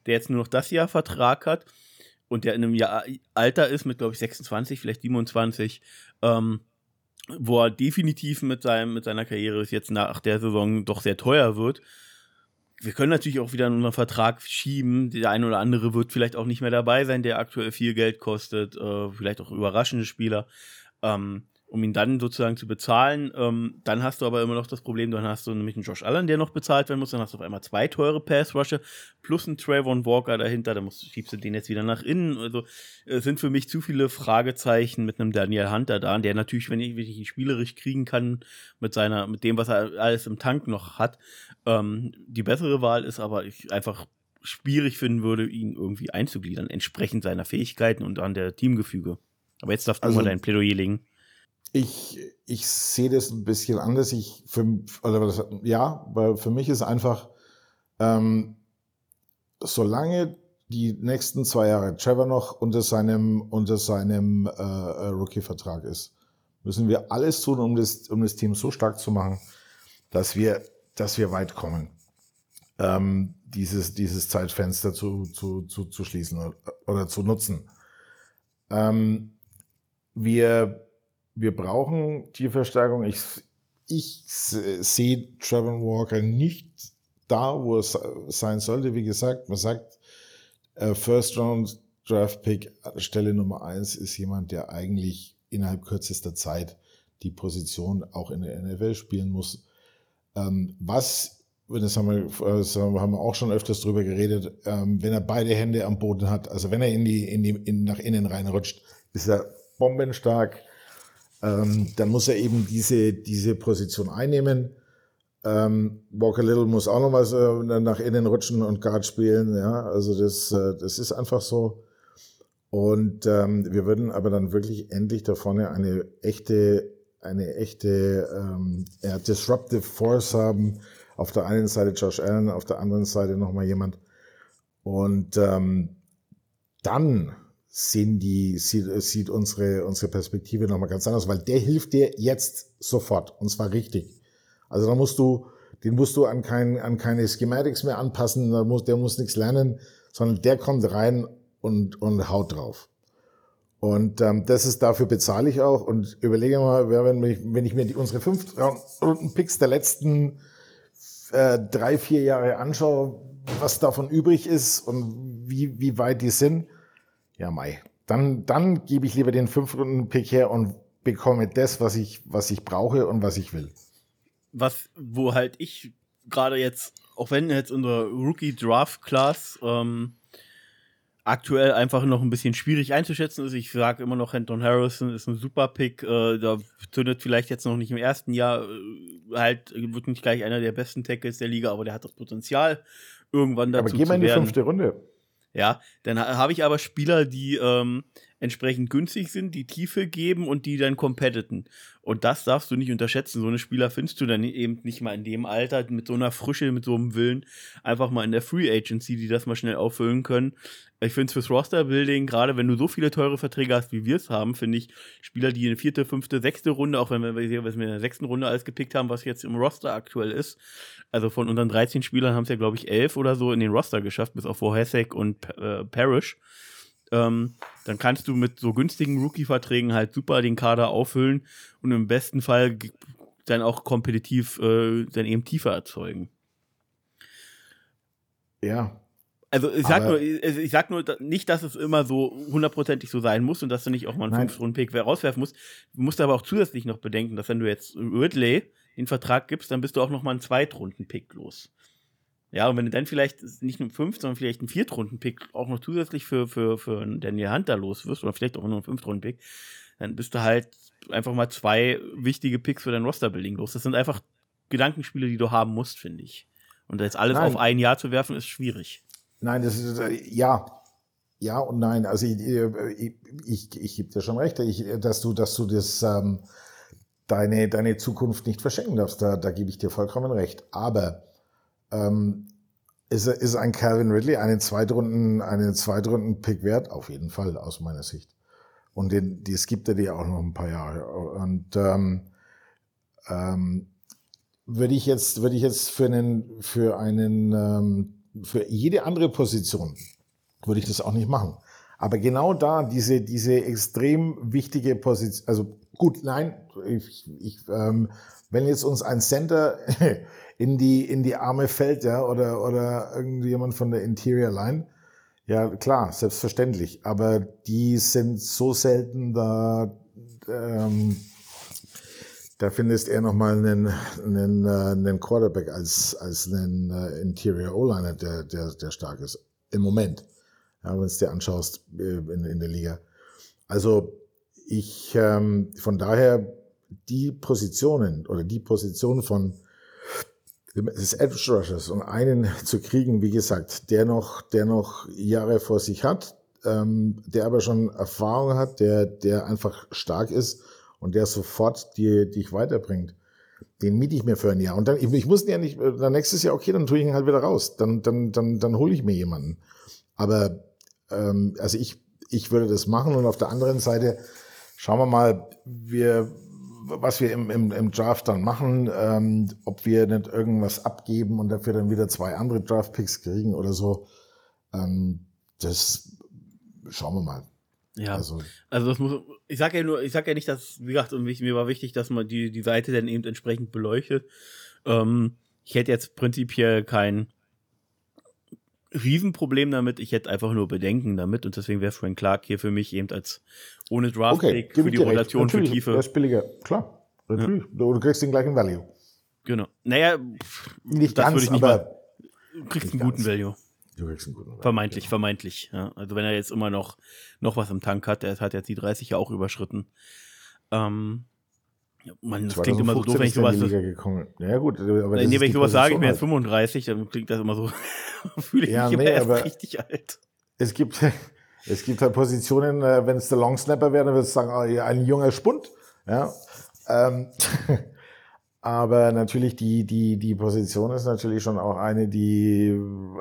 der jetzt nur noch das Jahr Vertrag hat und der in einem Jahr Alter ist mit, glaube ich, 26, vielleicht 27, ähm, wo er definitiv mit, seinem, mit seiner Karriere jetzt nach der Saison doch sehr teuer wird. Wir können natürlich auch wieder unseren Vertrag schieben. Der eine oder andere wird vielleicht auch nicht mehr dabei sein, der aktuell viel Geld kostet. Äh, vielleicht auch überraschende Spieler. Ähm, um ihn dann sozusagen zu bezahlen. Ähm, dann hast du aber immer noch das Problem, dann hast du nämlich einen Josh Allen, der noch bezahlt werden muss, dann hast du auf einmal zwei teure Pass-Rusher plus einen Trayvon Walker dahinter, dann musst, schiebst du den jetzt wieder nach innen. Also es sind für mich zu viele Fragezeichen mit einem Daniel Hunter da, der natürlich, wenn ich, wenn ich ihn spielerisch kriegen kann, mit seiner, mit dem, was er alles im Tank noch hat, ähm, die bessere Wahl ist, aber ich einfach schwierig finden würde, ihn irgendwie einzugliedern, entsprechend seiner Fähigkeiten und an der Teamgefüge. Aber jetzt darfst du also, mal dein Plädoyer legen. Ich, ich sehe das ein bisschen anders. Ich, für, oder, ja, weil für mich ist einfach, ähm, solange die nächsten zwei Jahre Trevor noch unter seinem, unter seinem äh, äh, Rookie-Vertrag ist, müssen wir alles tun, um das, um das Team so stark zu machen, dass wir, dass wir weit kommen. Ähm, dieses, dieses Zeitfenster zu, zu, zu, zu schließen oder, oder zu nutzen. Ähm, wir wir brauchen Tierverstärkung. Ich, ich sehe Trevor Walker nicht da, wo es sein sollte. Wie gesagt, man sagt, äh, First Round Draft Pick Stelle Nummer eins ist jemand, der eigentlich innerhalb kürzester Zeit die Position auch in der NFL spielen muss. Ähm, was, das haben wir, das haben wir auch schon öfters drüber geredet, ähm, wenn er beide Hände am Boden hat, also wenn er in die, in die, in, nach innen reinrutscht, ist er bombenstark ähm, dann muss er eben diese, diese Position einnehmen. Ähm, Walker Little muss auch noch was äh, nach innen rutschen und Guard spielen. Ja, also das, äh, das ist einfach so. Und ähm, wir würden aber dann wirklich endlich da vorne eine echte, eine echte ähm, ja, disruptive Force haben. Auf der einen Seite Josh Allen, auf der anderen Seite nochmal jemand. Und ähm, dann sehen die, sieht, sieht unsere, unsere Perspektive nochmal ganz anders, weil der hilft dir jetzt sofort und zwar richtig. Also da musst du, den musst du an, kein, an keine Schematics mehr anpassen, da muss, der muss nichts lernen, sondern der kommt rein und, und haut drauf. Und ähm, das ist dafür bezahle ich auch und überlege mal, wenn ich, wenn ich mir die, unsere fünf Runden Picks der letzten äh, drei, vier Jahre anschaue, was davon übrig ist und wie, wie weit die sind, ja, Mai. Dann, dann gebe ich lieber den fünf Runden Pick her und bekomme das, was ich, was ich brauche und was ich will. Was, wo halt ich gerade jetzt, auch wenn jetzt unsere Rookie Draft Class ähm, aktuell einfach noch ein bisschen schwierig einzuschätzen ist. Ich sage immer noch, Anton Harrison ist ein super Pick. Äh, da zündet vielleicht jetzt noch nicht im ersten Jahr, äh, halt wird nicht gleich einer der besten Tackles der Liga, aber der hat das Potenzial, irgendwann dazu aber geh mal in die fünfte Runde. Ja, dann habe ich aber Spieler, die ähm, entsprechend günstig sind, die Tiefe geben und die dann competiten. Und das darfst du nicht unterschätzen. So eine Spieler findest du dann eben nicht mal in dem Alter mit so einer Frische, mit so einem Willen, einfach mal in der Free Agency, die das mal schnell auffüllen können. Ich finde es fürs Roster-Building, gerade wenn du so viele teure Verträge hast, wie wir es haben, finde ich Spieler, die in vierte, fünfte, sechste Runde, auch wenn wir, was wir in der sechsten Runde alles gepickt haben, was jetzt im Roster aktuell ist, also von unseren 13 Spielern haben es ja, glaube ich, elf oder so in den Roster geschafft, bis auf Wohesek und äh, Parrish ähm, dann kannst du mit so günstigen Rookie-Verträgen halt super den Kader auffüllen und im besten Fall dann auch kompetitiv äh, dann eben tiefer erzeugen. Ja. Also ich sag, nur, ich sag nur nicht, dass es immer so hundertprozentig so sein muss und dass du nicht auch mal einen Fünf-Runden-Pick rauswerfen musst. Du musst aber auch zusätzlich noch bedenken, dass wenn du jetzt Ridley den Vertrag gibst, dann bist du auch noch mal einen Zweitrunden-Pick los. Ja, und wenn du dann vielleicht nicht nur fünf, sondern vielleicht einen Viertrunden-Pick auch noch zusätzlich für, für, für Daniel Hunter los wirst, oder vielleicht auch nur einen Fünftrunden-Pick, dann bist du halt einfach mal zwei wichtige Picks für dein Roster-Building los. Das sind einfach Gedankenspiele, die du haben musst, finde ich. Und jetzt alles nein. auf ein Jahr zu werfen, ist schwierig. Nein, das ist, äh, ja. Ja und nein. Also ich, ich, ich, ich gebe dir schon recht, ich, dass du, dass du das, ähm, deine, deine Zukunft nicht verschenken darfst. Da, da gebe ich dir vollkommen recht. Aber ähm, ist, ist ein Calvin Ridley einen Zweitrunden, einen Zweitrunden-Pick wert? Auf jeden Fall, aus meiner Sicht. Und den, die, es gibt er dir auch noch ein paar Jahre. Und ähm, ähm, würde ich jetzt, würde ich jetzt für einen, für einen, ähm, für jede andere Position würde ich das auch nicht machen. Aber genau da diese, diese extrem wichtige Position, also gut, nein, ich, ich, ähm, wenn jetzt uns ein Center in die, in die Arme fällt, ja, oder, oder irgendjemand von der Interior Line. Ja, klar, selbstverständlich. Aber die sind so selten, da, ähm, da findest eher nochmal einen, einen, äh, einen Quarterback als, als einen äh, Interior O-Liner, der, der, der stark ist. Im Moment. Ja, wenn du es dir anschaust äh, in, in der Liga. Also, ich, ähm, von daher, die Positionen oder die Position von des Edge Rushers und einen zu kriegen, wie gesagt, der noch, der noch Jahre vor sich hat, ähm, der aber schon Erfahrung hat, der, der einfach stark ist und der sofort die, dich weiterbringt. Den miete ich mir für ein Jahr. Und dann, ich, ich muss ja nicht, dann nächstes Jahr, okay, dann tue ich ihn halt wieder raus. Dann, dann, dann, dann hole ich mir jemanden. Aber, ähm, also ich, ich würde das machen und auf der anderen Seite, schauen wir mal, wir, was wir im, im, im Draft dann machen, ähm, ob wir nicht irgendwas abgeben und dafür dann wieder zwei andere Draft-Picks kriegen oder so, ähm, das schauen wir mal. Ja, also, also das muss, ich sage ja nur, ich sage ja nicht, dass, wie gesagt, mir war wichtig, dass man die, die Seite dann eben entsprechend beleuchtet. Ähm, ich hätte jetzt prinzipiell kein Riesenproblem damit, ich hätte einfach nur Bedenken damit und deswegen wäre Frank Clark hier für mich eben als ohne Draft-Pick okay, für die Rotation für Tiefe. Der ist billiger, klar. Natürlich. Ja. Du kriegst den gleichen Value. Genau. Naja, nicht das ganz, ich nicht aber mal, du kriegst einen guten Value. Du kriegst einen guten Value. Vermeintlich, genau. vermeintlich. Ja. Also wenn er jetzt immer noch, noch was im Tank hat, der hat jetzt die 30 ja auch überschritten. Ähm, man, das klingt immer so doof, wenn ich sowas. Ja, gut, aber nee, wenn ich sowas sage, ich bin jetzt 35, dann klingt das immer so, fühle ich ja, mich nee, immer erst richtig alt. Es gibt, es gibt halt Positionen, äh, wenn es der Long Snapper wäre, dann würdest du sagen, oh, ein junger Spund. Ja. Ähm, aber natürlich die, die, die Position ist natürlich schon auch eine, die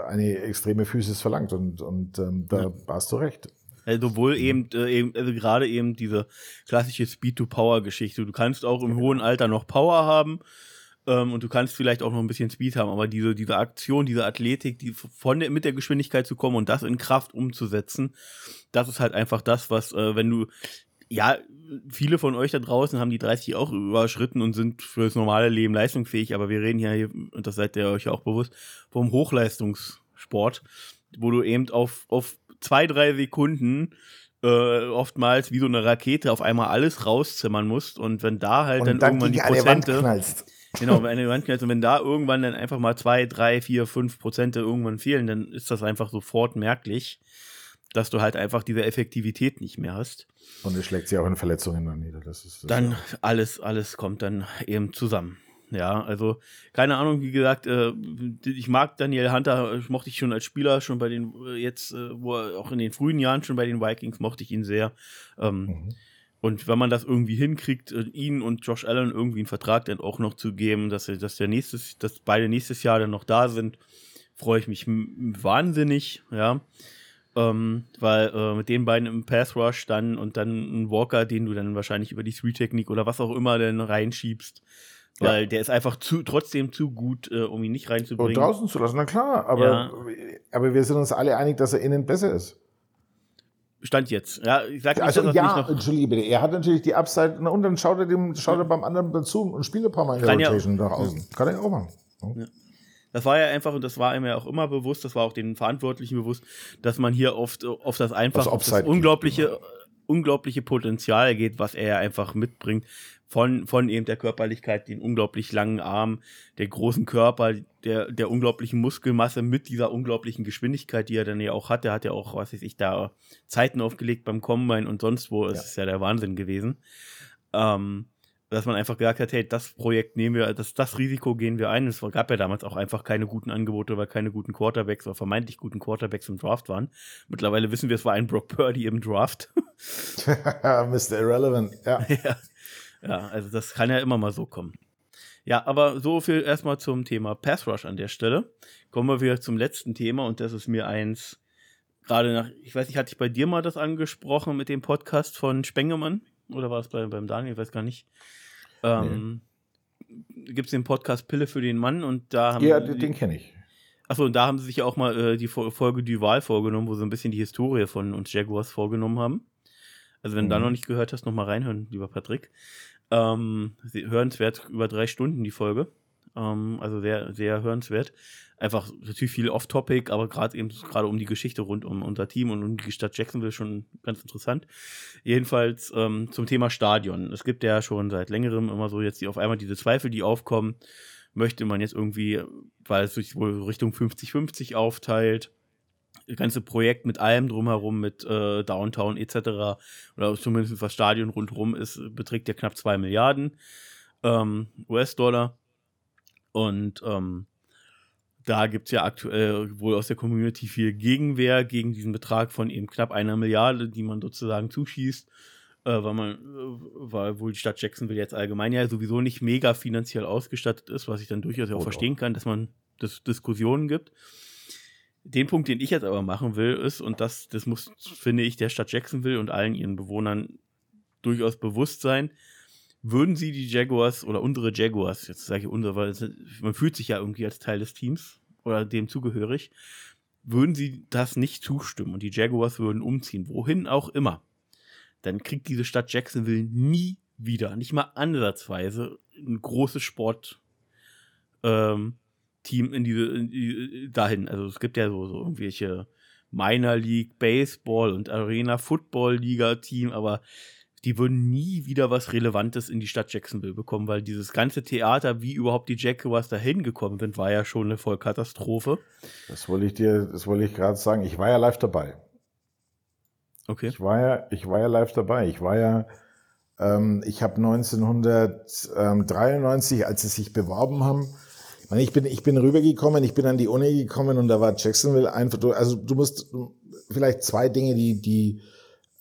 eine extreme Physis verlangt und, und ähm, da ja. hast du recht. Also sowohl eben, äh, eben also gerade eben diese klassische Speed-to-Power-Geschichte. Du kannst auch im hohen Alter noch Power haben. ähm, und du kannst vielleicht auch noch ein bisschen Speed haben, aber diese, diese Aktion, diese Athletik, die von der, mit der Geschwindigkeit zu kommen und das in Kraft umzusetzen, das ist halt einfach das, was, äh, wenn du, ja, viele von euch da draußen haben die 30 auch überschritten und sind fürs normale Leben leistungsfähig, aber wir reden ja hier, und das seid ihr euch auch bewusst, vom Hochleistungssport, wo du eben auf, auf zwei, drei Sekunden äh, oftmals wie so eine Rakete auf einmal alles rauszimmern musst und wenn da halt dann, dann, irgendwann die Prozente genau wenn eine Wand knallst und wenn da irgendwann dann einfach mal zwei drei vier fünf Prozente irgendwann fehlen dann ist das einfach sofort merklich dass du halt einfach diese Effektivität nicht mehr hast. Und es schlägt sich auch in Verletzungen dann nieder. Das ist das dann ja. alles alles kommt dann eben zusammen ja, also keine Ahnung, wie gesagt, äh, ich mag Daniel Hunter, ich mochte ich schon als Spieler, schon bei den, äh, jetzt, äh, wo er auch in den frühen Jahren schon bei den Vikings, mochte ich ihn sehr. Ähm, mhm. Und wenn man das irgendwie hinkriegt, äh, ihn und Josh Allen irgendwie einen Vertrag dann auch noch zu geben, dass, dass der nächstes, dass beide nächstes Jahr dann noch da sind, freue ich mich wahnsinnig, ja. Ähm, weil äh, mit den beiden im Pass Rush dann und dann ein Walker, den du dann wahrscheinlich über die Three-Technik oder was auch immer dann reinschiebst, weil ja. der ist einfach zu, trotzdem zu gut, äh, um ihn nicht reinzubringen. Und draußen zu lassen, na klar. Aber, ja. aber wir sind uns alle einig, dass er innen besser ist. Stand jetzt. Ja, ich sag nicht, also, dass ja, noch entschuldige bitte. Er hat natürlich die Upside, na, und dann schaut er, dem, schaut er beim anderen dazu und spielt ein paar Mal in der Rotation ja, nach außen. Kann er auch machen. Ja. Das war ja einfach, und das war ihm ja auch immer bewusst, das war auch den Verantwortlichen bewusst, dass man hier oft auf das einfach, auf das unglaubliche, geht, genau. unglaubliche Potenzial geht, was er einfach mitbringt, von, von eben der Körperlichkeit, den unglaublich langen Arm, der großen Körper, der, der unglaublichen Muskelmasse mit dieser unglaublichen Geschwindigkeit, die er dann ja auch hat. Er hat ja auch, was weiß ich, da Zeiten aufgelegt beim Combine und sonst wo. Es ja. ist ja der Wahnsinn gewesen. Ähm, dass man einfach gesagt hat, hey, das Projekt nehmen wir, das, das Risiko gehen wir ein. Es gab ja damals auch einfach keine guten Angebote, weil keine guten Quarterbacks oder vermeintlich guten Quarterbacks im Draft waren. Mittlerweile wissen wir, es war ein Brock Purdy im Draft. Mr. Irrelevant, ja. ja. Ja, also das kann ja immer mal so kommen. Ja, aber so viel erstmal zum Thema Pass Rush an der Stelle. Kommen wir wieder zum letzten Thema und das ist mir eins, gerade nach, ich weiß nicht, hatte ich bei dir mal das angesprochen mit dem Podcast von Spengemann? Oder war es bei, beim Daniel? Ich weiß gar nicht. Ähm, nee. Gibt es den Podcast Pille für den Mann und da haben Ja, den kenne ich. Achso, und da haben sie sich ja auch mal äh, die Folge Duval vorgenommen, wo sie ein bisschen die Historie von uns Jaguars vorgenommen haben. Also wenn mhm. du da mhm. noch nicht gehört hast, nochmal reinhören, lieber Patrick. Ähm, hörenswert über drei Stunden die Folge. Ähm, also sehr, sehr hörenswert. Einfach natürlich viel off-topic, aber gerade eben gerade um die Geschichte rund um unser Team und um die Stadt Jacksonville schon ganz interessant. Jedenfalls ähm, zum Thema Stadion. Es gibt ja schon seit längerem immer so jetzt die, auf einmal diese Zweifel, die aufkommen. Möchte man jetzt irgendwie, weil es sich wohl Richtung 50-50 aufteilt, ganze Projekt mit allem drumherum, mit äh, Downtown etc. oder zumindest was Stadion rundherum ist, beträgt ja knapp 2 Milliarden ähm, US-Dollar. Und ähm, da gibt es ja aktuell wohl aus der Community viel Gegenwehr gegen diesen Betrag von eben knapp einer Milliarde, die man sozusagen zuschießt, äh, weil man, äh, weil wohl die Stadt Jacksonville jetzt allgemein ja sowieso nicht mega finanziell ausgestattet ist, was ich dann durchaus auch verstehen kann, dass man das Diskussionen gibt. Den Punkt, den ich jetzt aber machen will, ist, und das, das muss, finde ich, der Stadt Jacksonville und allen ihren Bewohnern durchaus bewusst sein, würden sie die Jaguars oder unsere Jaguars, jetzt sage ich unsere, weil man fühlt sich ja irgendwie als Teil des Teams oder dem zugehörig, würden sie das nicht zustimmen und die Jaguars würden umziehen, wohin auch immer, dann kriegt diese Stadt Jacksonville nie wieder, nicht mal ansatzweise, ein großes Sport, ähm, Team in diese, in die, dahin. Also es gibt ja so, so irgendwelche Minor League Baseball und Arena Football Liga Team, aber die würden nie wieder was Relevantes in die Stadt Jacksonville bekommen, weil dieses ganze Theater, wie überhaupt die Jaguars da hingekommen sind, war ja schon eine Vollkatastrophe. Das wollte ich dir, das wollte ich gerade sagen. Ich war ja live dabei. Okay. Ich war ja, ich war ja live dabei. Ich war ja, ähm, ich habe 1993, als sie sich beworben haben, ich bin, ich bin rübergekommen, ich bin an die Uni gekommen und da war Jacksonville einfach, also du musst vielleicht zwei Dinge, die, die,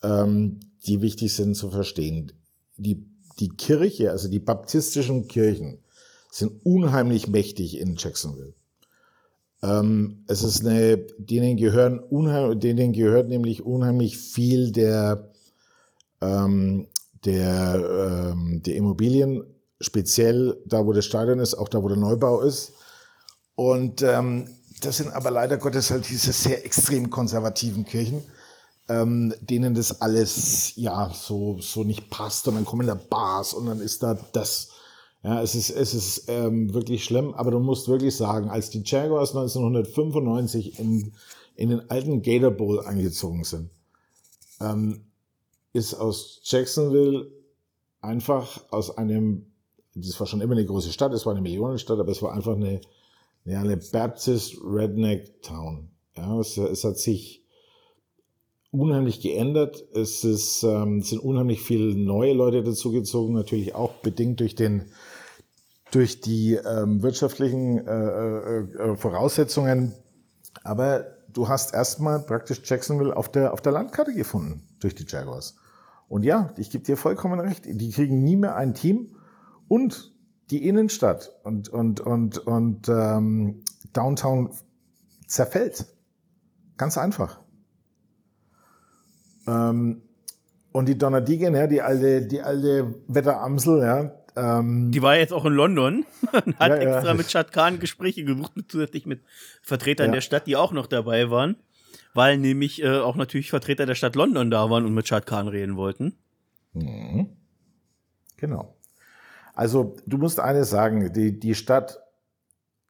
ähm, die wichtig sind zu verstehen. Die, die Kirche, also die baptistischen Kirchen, sind unheimlich mächtig in Jacksonville. Ähm, es ist eine, denen gehören unheimlich, denen gehört nämlich unheimlich viel der, ähm, der, ähm, der Immobilien speziell da, wo das Stadion ist, auch da, wo der Neubau ist. Und ähm, das sind aber leider Gottes halt diese sehr extrem konservativen Kirchen, ähm, denen das alles ja so, so nicht passt. Und dann kommen da Bars und dann ist da das. Ja, es ist, es ist ähm, wirklich schlimm, aber du musst wirklich sagen, als die Jaguars 1995 in, in den alten Gator Bowl eingezogen sind, ähm, ist aus Jacksonville einfach aus einem, das war schon immer eine große Stadt, es war eine Millionenstadt, aber es war einfach eine, ja, eine Baptist Redneck Town. Ja, es, es hat sich unheimlich geändert. Es ist, ähm, sind unheimlich viele neue Leute dazugezogen, natürlich auch bedingt durch den durch die ähm, wirtschaftlichen äh, äh, äh, Voraussetzungen. Aber du hast erstmal praktisch Jacksonville auf der, auf der Landkarte gefunden durch die Jaguars. Und ja, ich gebe dir vollkommen recht, die kriegen nie mehr ein Team und die Innenstadt und, und, und, und ähm, Downtown zerfällt. Ganz einfach. Ähm, und die Donnerdigen, ja, die alte, die alte Wetteramsel, ja, ähm, die war jetzt auch in London und hat ja, extra ja. mit Shad Khan Gespräche gesucht, zusätzlich mit Vertretern ja. der Stadt, die auch noch dabei waren, weil nämlich äh, auch natürlich Vertreter der Stadt London da waren und mit Shad Khan reden wollten. Mhm. Genau. Also du musst eines sagen, die, die Stadt,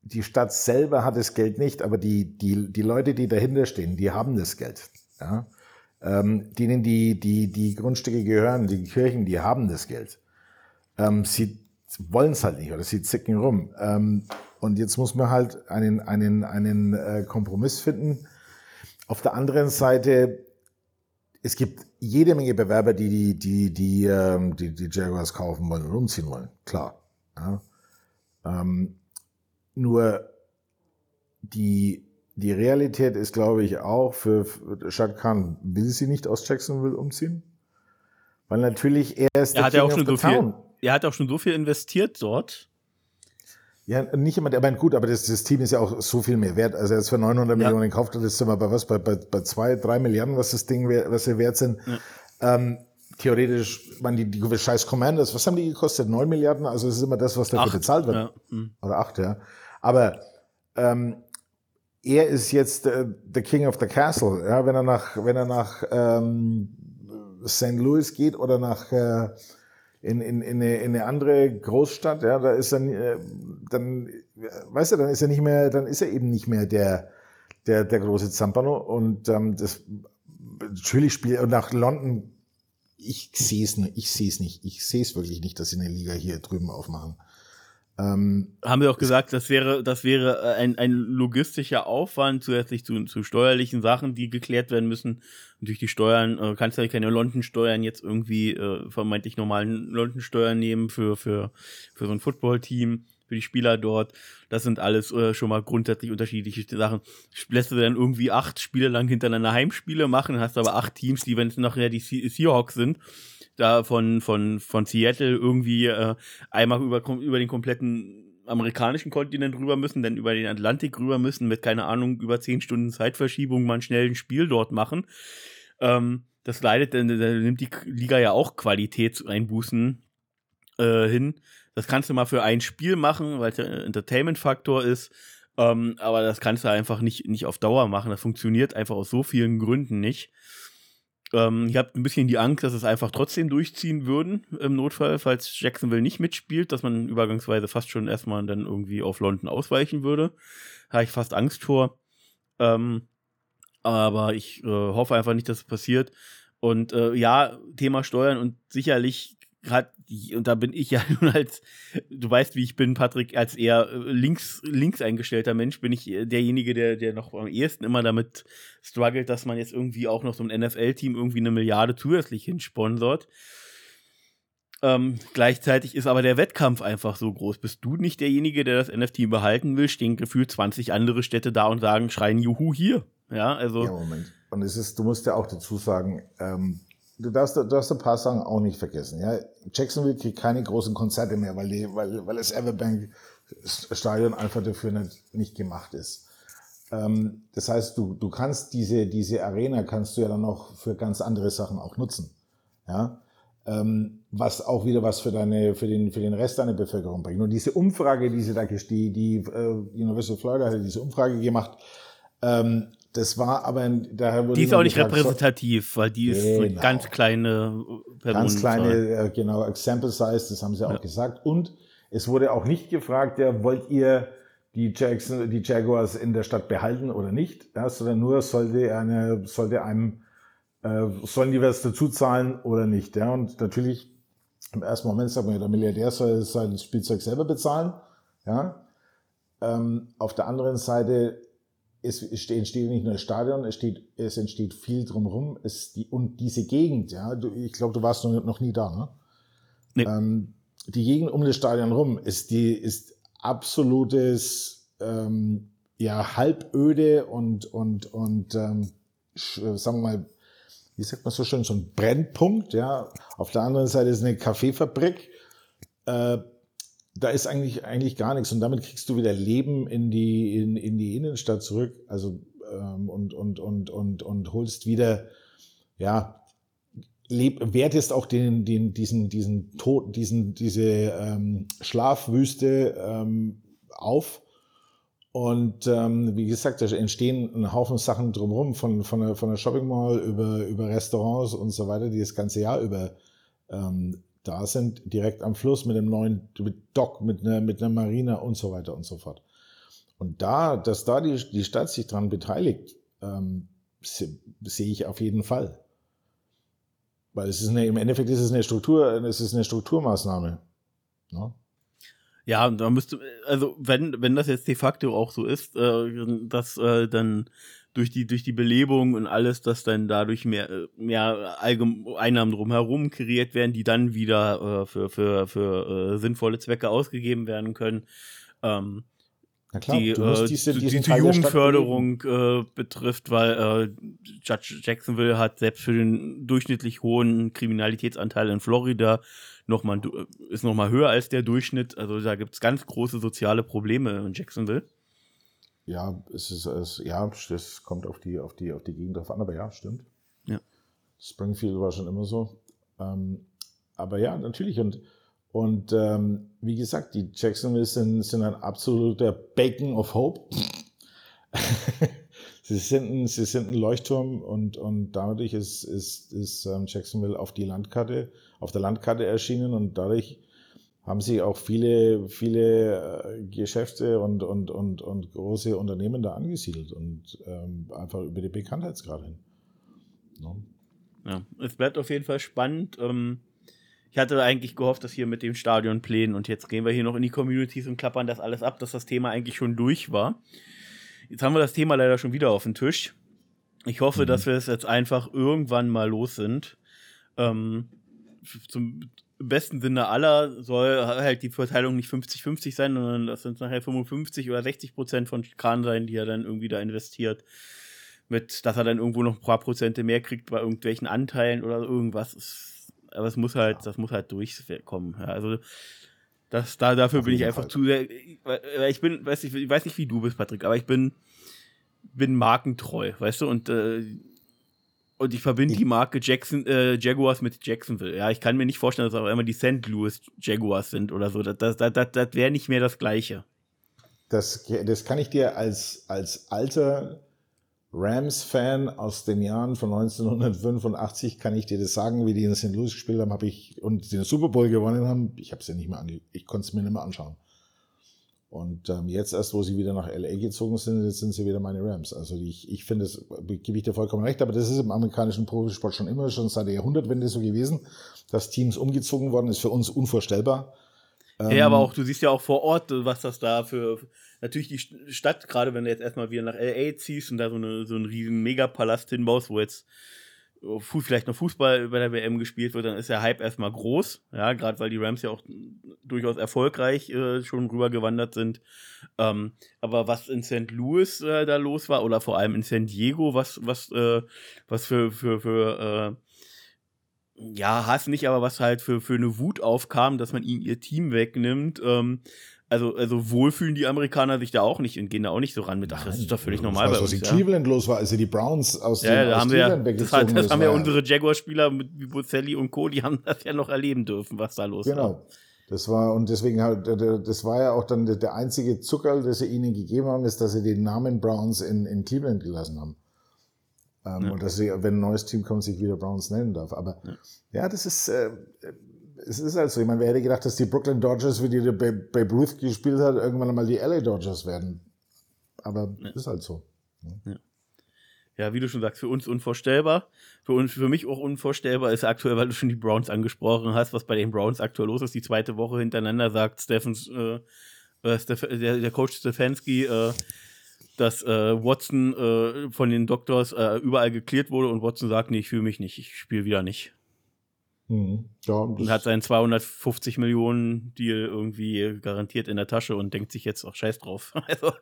die Stadt selber hat das Geld nicht, aber die, die, die Leute, die dahinter stehen, die haben das Geld. Ja? Ähm, denen die, die, die Grundstücke gehören, die Kirchen, die haben das Geld. Ähm, sie wollen es halt nicht oder sie zicken rum. Ähm, und jetzt muss man halt einen, einen, einen äh, Kompromiss finden. Auf der anderen Seite, es gibt jede Menge Bewerber, die die, die, die, ähm, die, die Jaguars kaufen wollen und umziehen wollen. Klar. Ja. Ähm, nur die, die Realität ist, glaube ich, auch für, Shad Khan will sie nicht aus Jacksonville umziehen. Weil natürlich er ist er hat ja auch schon so viel, er hat auch schon so viel investiert dort. Ja, nicht immer, aber gut, aber das, das Team ist ja auch so viel mehr wert. Also er ist für 900 ja. Millionen gekauft, das sind wir bei was, bei, bei, bei zwei, drei Milliarden, was das Ding, was sie wert sind. Ja. Ähm, theoretisch, man die, die scheiß Commanders, was haben die gekostet? Neun Milliarden? Also es ist immer das, was dafür acht, bezahlt wird. Ja. Mhm. Oder acht, ja. Aber ähm, er ist jetzt äh, the King of the Castle, ja, wenn er nach, wenn er nach ähm, St. Louis geht oder nach äh, in, in, in, eine, in eine andere Großstadt, ja, da ist dann, äh, dann, weißt du, dann ist er nicht mehr, dann ist er eben nicht mehr der, der, der große Zampano und ähm, das natürlich spielt und nach London, ich sehe es nicht, ich sehe es nicht, ich sehe es wirklich nicht, dass sie eine Liga hier drüben aufmachen. Ähm, Haben wir auch gesagt, das wäre, das wäre äh, ein, ein logistischer Aufwand zusätzlich zu, zu steuerlichen Sachen, die geklärt werden müssen. durch die Steuern äh, kannst du ja keine London-Steuern jetzt irgendwie äh, vermeintlich normalen London-Steuern nehmen für, für, für so ein Football-Team, für die Spieler dort. Das sind alles äh, schon mal grundsätzlich unterschiedliche Sachen. Lässt du dann irgendwie acht Spiele lang hintereinander Heimspiele machen, hast aber acht Teams, die, wenn es nachher die Seahawks sind, da von, von, von Seattle irgendwie äh, einmal über, über den kompletten amerikanischen Kontinent rüber müssen, dann über den Atlantik rüber müssen, mit, keine Ahnung, über zehn Stunden Zeitverschiebung mal schnell ein Spiel dort machen. Ähm, das leidet, dann, dann nimmt die Liga ja auch Qualitätseinbußen äh, hin. Das kannst du mal für ein Spiel machen, weil es der Entertainment-Faktor ist. Ähm, aber das kannst du einfach nicht, nicht auf Dauer machen. Das funktioniert einfach aus so vielen Gründen nicht. Ähm, ich habe ein bisschen die Angst, dass es einfach trotzdem durchziehen würden im Notfall, falls Jacksonville nicht mitspielt, dass man übergangsweise fast schon erstmal dann irgendwie auf London ausweichen würde. Habe ich fast Angst vor. Ähm, aber ich äh, hoffe einfach nicht, dass es passiert. Und äh, ja, Thema Steuern und sicherlich gerade, und da bin ich ja nun als, du weißt, wie ich bin, Patrick, als eher äh, links, links eingestellter Mensch, bin ich äh, derjenige, der, der noch am ehesten immer damit struggelt, dass man jetzt irgendwie auch noch so ein NFL-Team irgendwie eine Milliarde zusätzlich hinsponsort. Ähm, gleichzeitig ist aber der Wettkampf einfach so groß. Bist du nicht derjenige, der das NFT behalten will? Stehen gefühlt 20 andere Städte da und sagen, schreien Juhu hier. Ja, also. Ja, Moment. Und es ist, du musst ja auch dazu sagen, ähm, du darfst, du darfst ein paar Sachen auch nicht vergessen. Ja? Jacksonville kriegt keine großen Konzerte mehr, weil, die, weil, weil das Everbank Stadion einfach dafür nicht, nicht gemacht ist. Ähm, das heißt, du, du kannst diese, diese Arena kannst du ja dann noch für ganz andere Sachen auch nutzen. Ja? ähm, was auch wieder was für deine, für den, für den Rest deiner Bevölkerung bringt. Und diese Umfrage, die sie da, die, die äh, University of Florida hat diese Umfrage gemacht, ähm, das war aber daher wurde die ist auch nicht gefragt, repräsentativ, weil die ist genau. eine ganz kleine Person. Ganz kleine, äh, genau, Example Size, das haben sie ja. auch gesagt. Und es wurde auch nicht gefragt, ja, wollt ihr die, Jackson, die Jaguars in der Stadt behalten oder nicht, ja, sondern nur sollte eine, sollte einem äh, sollen die was dazu zahlen oder nicht. Ja? Und natürlich, im ersten Moment sagt man ja, der Milliardär soll sein Spielzeug selber bezahlen. Ja? Ähm, auf der anderen Seite es entsteht nicht nur das Stadion, es, steht, es entsteht viel drumherum. Es die, und diese Gegend, ja, du, ich glaube, du warst noch, noch nie da, ne? Nee. Ähm, die Gegend um das Stadion rum ist die ist absolutes ähm, ja halböde und und und ähm, sagen wir mal wie sagt man so schön, so ein Brennpunkt, ja. Auf der anderen Seite ist eine Kaffeefabrik. Äh, da ist eigentlich, eigentlich gar nichts. Und damit kriegst du wieder Leben in die, in, in die Innenstadt zurück. Also, ähm, und, und, und, und, und holst wieder, ja, leb, wertest auch den, den, diesen, diesen Tod, diesen, diese ähm, Schlafwüste ähm, auf und ähm, wie gesagt, da entstehen ein Haufen Sachen drumherum, von, von, der, von der Shopping Mall über, über Restaurants und so weiter, die das ganze Jahr über ähm, da sind, direkt am Fluss mit dem neuen Dock, mit einer, mit einer Marina und so weiter und so fort. Und da, dass da die, die Stadt sich dran beteiligt, ähm, sehe seh ich auf jeden Fall. Weil es ist eine, im Endeffekt ist es eine Struktur, es ist eine Strukturmaßnahme. Ne? Ja, da müsste, also wenn, wenn das jetzt de facto auch so ist, äh, dass äh, dann durch die, durch die Belebung und alles, dass dann dadurch mehr, mehr Allgeme Einnahmen drumherum kreiert werden, die dann wieder äh, für, für, für äh, sinnvolle Zwecke ausgegeben werden können. Ähm, na klar, die, äh, diese, die, die Jugendförderung äh, betrifft, weil äh, Judge Jacksonville hat selbst für den durchschnittlich hohen Kriminalitätsanteil in Florida noch mal, ist noch mal höher als der Durchschnitt. Also da gibt es ganz große soziale Probleme in Jacksonville. Ja, es ist, es, ja, das kommt auf die, auf die, auf die Gegend drauf an, aber ja, stimmt. Ja. Springfield war schon immer so. Ähm, aber ja, natürlich. Und und ähm, wie gesagt, die Jacksonville sind, sind ein absoluter Bacon of Hope. sie, sind ein, sie sind ein Leuchtturm und, und dadurch ist, ist, ist ähm, Jacksonville auf die Landkarte, auf der Landkarte erschienen und dadurch haben sie auch viele, viele äh, Geschäfte und, und, und, und große Unternehmen da angesiedelt und ähm, einfach über die Bekanntheitsgrad hin. No. Ja, es bleibt auf jeden Fall spannend. Ähm ich hatte eigentlich gehofft, dass hier mit dem Stadion plänen und jetzt gehen wir hier noch in die Communities und klappern das alles ab, dass das Thema eigentlich schon durch war. Jetzt haben wir das Thema leider schon wieder auf dem Tisch. Ich hoffe, mhm. dass wir es jetzt einfach irgendwann mal los sind. Ähm, zum besten Sinne aller soll halt die Verteilung nicht 50-50 sein, sondern das sind nachher 55 oder 60 Prozent von Kran sein, die er dann irgendwie da investiert. Mit, dass er dann irgendwo noch ein paar Prozente mehr kriegt bei irgendwelchen Anteilen oder irgendwas. Ist aber es muss halt, das muss halt durchkommen. Ja, also das, da, dafür Auf bin ich einfach Fall. zu sehr. Ich bin, weiß nicht, ich weiß nicht, wie du bist, Patrick, aber ich bin, bin markentreu, weißt du, und, äh, und ich verbinde die Marke Jackson, äh, Jaguars mit Jacksonville. Ja, ich kann mir nicht vorstellen, dass auch immer die St. Louis Jaguars sind oder so. Das, das, das, das, das wäre nicht mehr das Gleiche. Das, das kann ich dir als, als alter Rams-Fan aus den Jahren von 1985 kann ich dir das sagen, wie die in St. Louis gespielt haben, habe ich und den Super Bowl gewonnen haben. Ich habe es ja nicht mehr ange ich konnte es mir nicht mehr anschauen. Und ähm, jetzt erst, wo sie wieder nach LA gezogen sind, jetzt sind sie wieder meine Rams. Also ich, ich finde, das gebe ich dir vollkommen recht, aber das ist im amerikanischen Profisport schon immer, schon seit der Jahrhundertwende so gewesen, dass Teams umgezogen worden ist für uns unvorstellbar. Ja, ähm, aber auch, du siehst ja auch vor Ort, was das da für, natürlich die Stadt, gerade wenn du jetzt erstmal wieder nach LA ziehst und da so, eine, so einen riesen Megapalast hinbaust, wo jetzt vielleicht noch Fußball bei der WM gespielt wird, dann ist der Hype erstmal groß. Ja, gerade weil die Rams ja auch durchaus erfolgreich äh, schon rübergewandert sind. Ähm, aber was in St. Louis äh, da los war, oder vor allem in San Diego, was, was, äh, was für, für, für äh, ja, Hass nicht, aber was halt für, für eine Wut aufkam, dass man ihnen ihr Team wegnimmt, ähm, also, also wohl fühlen die Amerikaner sich da auch nicht und gehen da auch nicht so ran mit, ach, das ist doch völlig normal das, bei uns. Was in Cleveland los war, also die Browns aus ja, dem, da aus haben Cleveland wir, das, hat, das haben ja unsere Jaguar-Spieler wie Bozelli und Co., die haben das ja noch erleben dürfen, was da los genau. war. Genau. Das war, und deswegen halt, das war ja auch dann der einzige Zuckerl, das sie ihnen gegeben haben, ist, dass sie den Namen Browns in, in Cleveland gelassen haben. Ähm, ja. Und dass sie, wenn ein neues Team kommt, sich wieder Browns nennen darf. Aber ja, ja das ist, äh, es ist halt so. Ich meine, wer hätte gedacht, dass die Brooklyn Dodgers, wie die bei, Ruth gespielt hat, irgendwann einmal die LA Dodgers werden. Aber ja. ist halt so. Ja. ja. wie du schon sagst, für uns unvorstellbar. Für uns, für mich auch unvorstellbar ist aktuell, weil du schon die Browns angesprochen hast, was bei den Browns aktuell los ist. Die zweite Woche hintereinander sagt Steffens, äh, äh Steff, der, der, Coach Stefanski, äh, dass äh, Watson äh, von den Doctors äh, überall geklärt wurde und Watson sagt, nee, ich fühle mich nicht, ich spiele wieder nicht. Mhm. Ja, und hat seinen 250 Millionen Deal irgendwie garantiert in der Tasche und denkt sich jetzt auch scheiß drauf. also,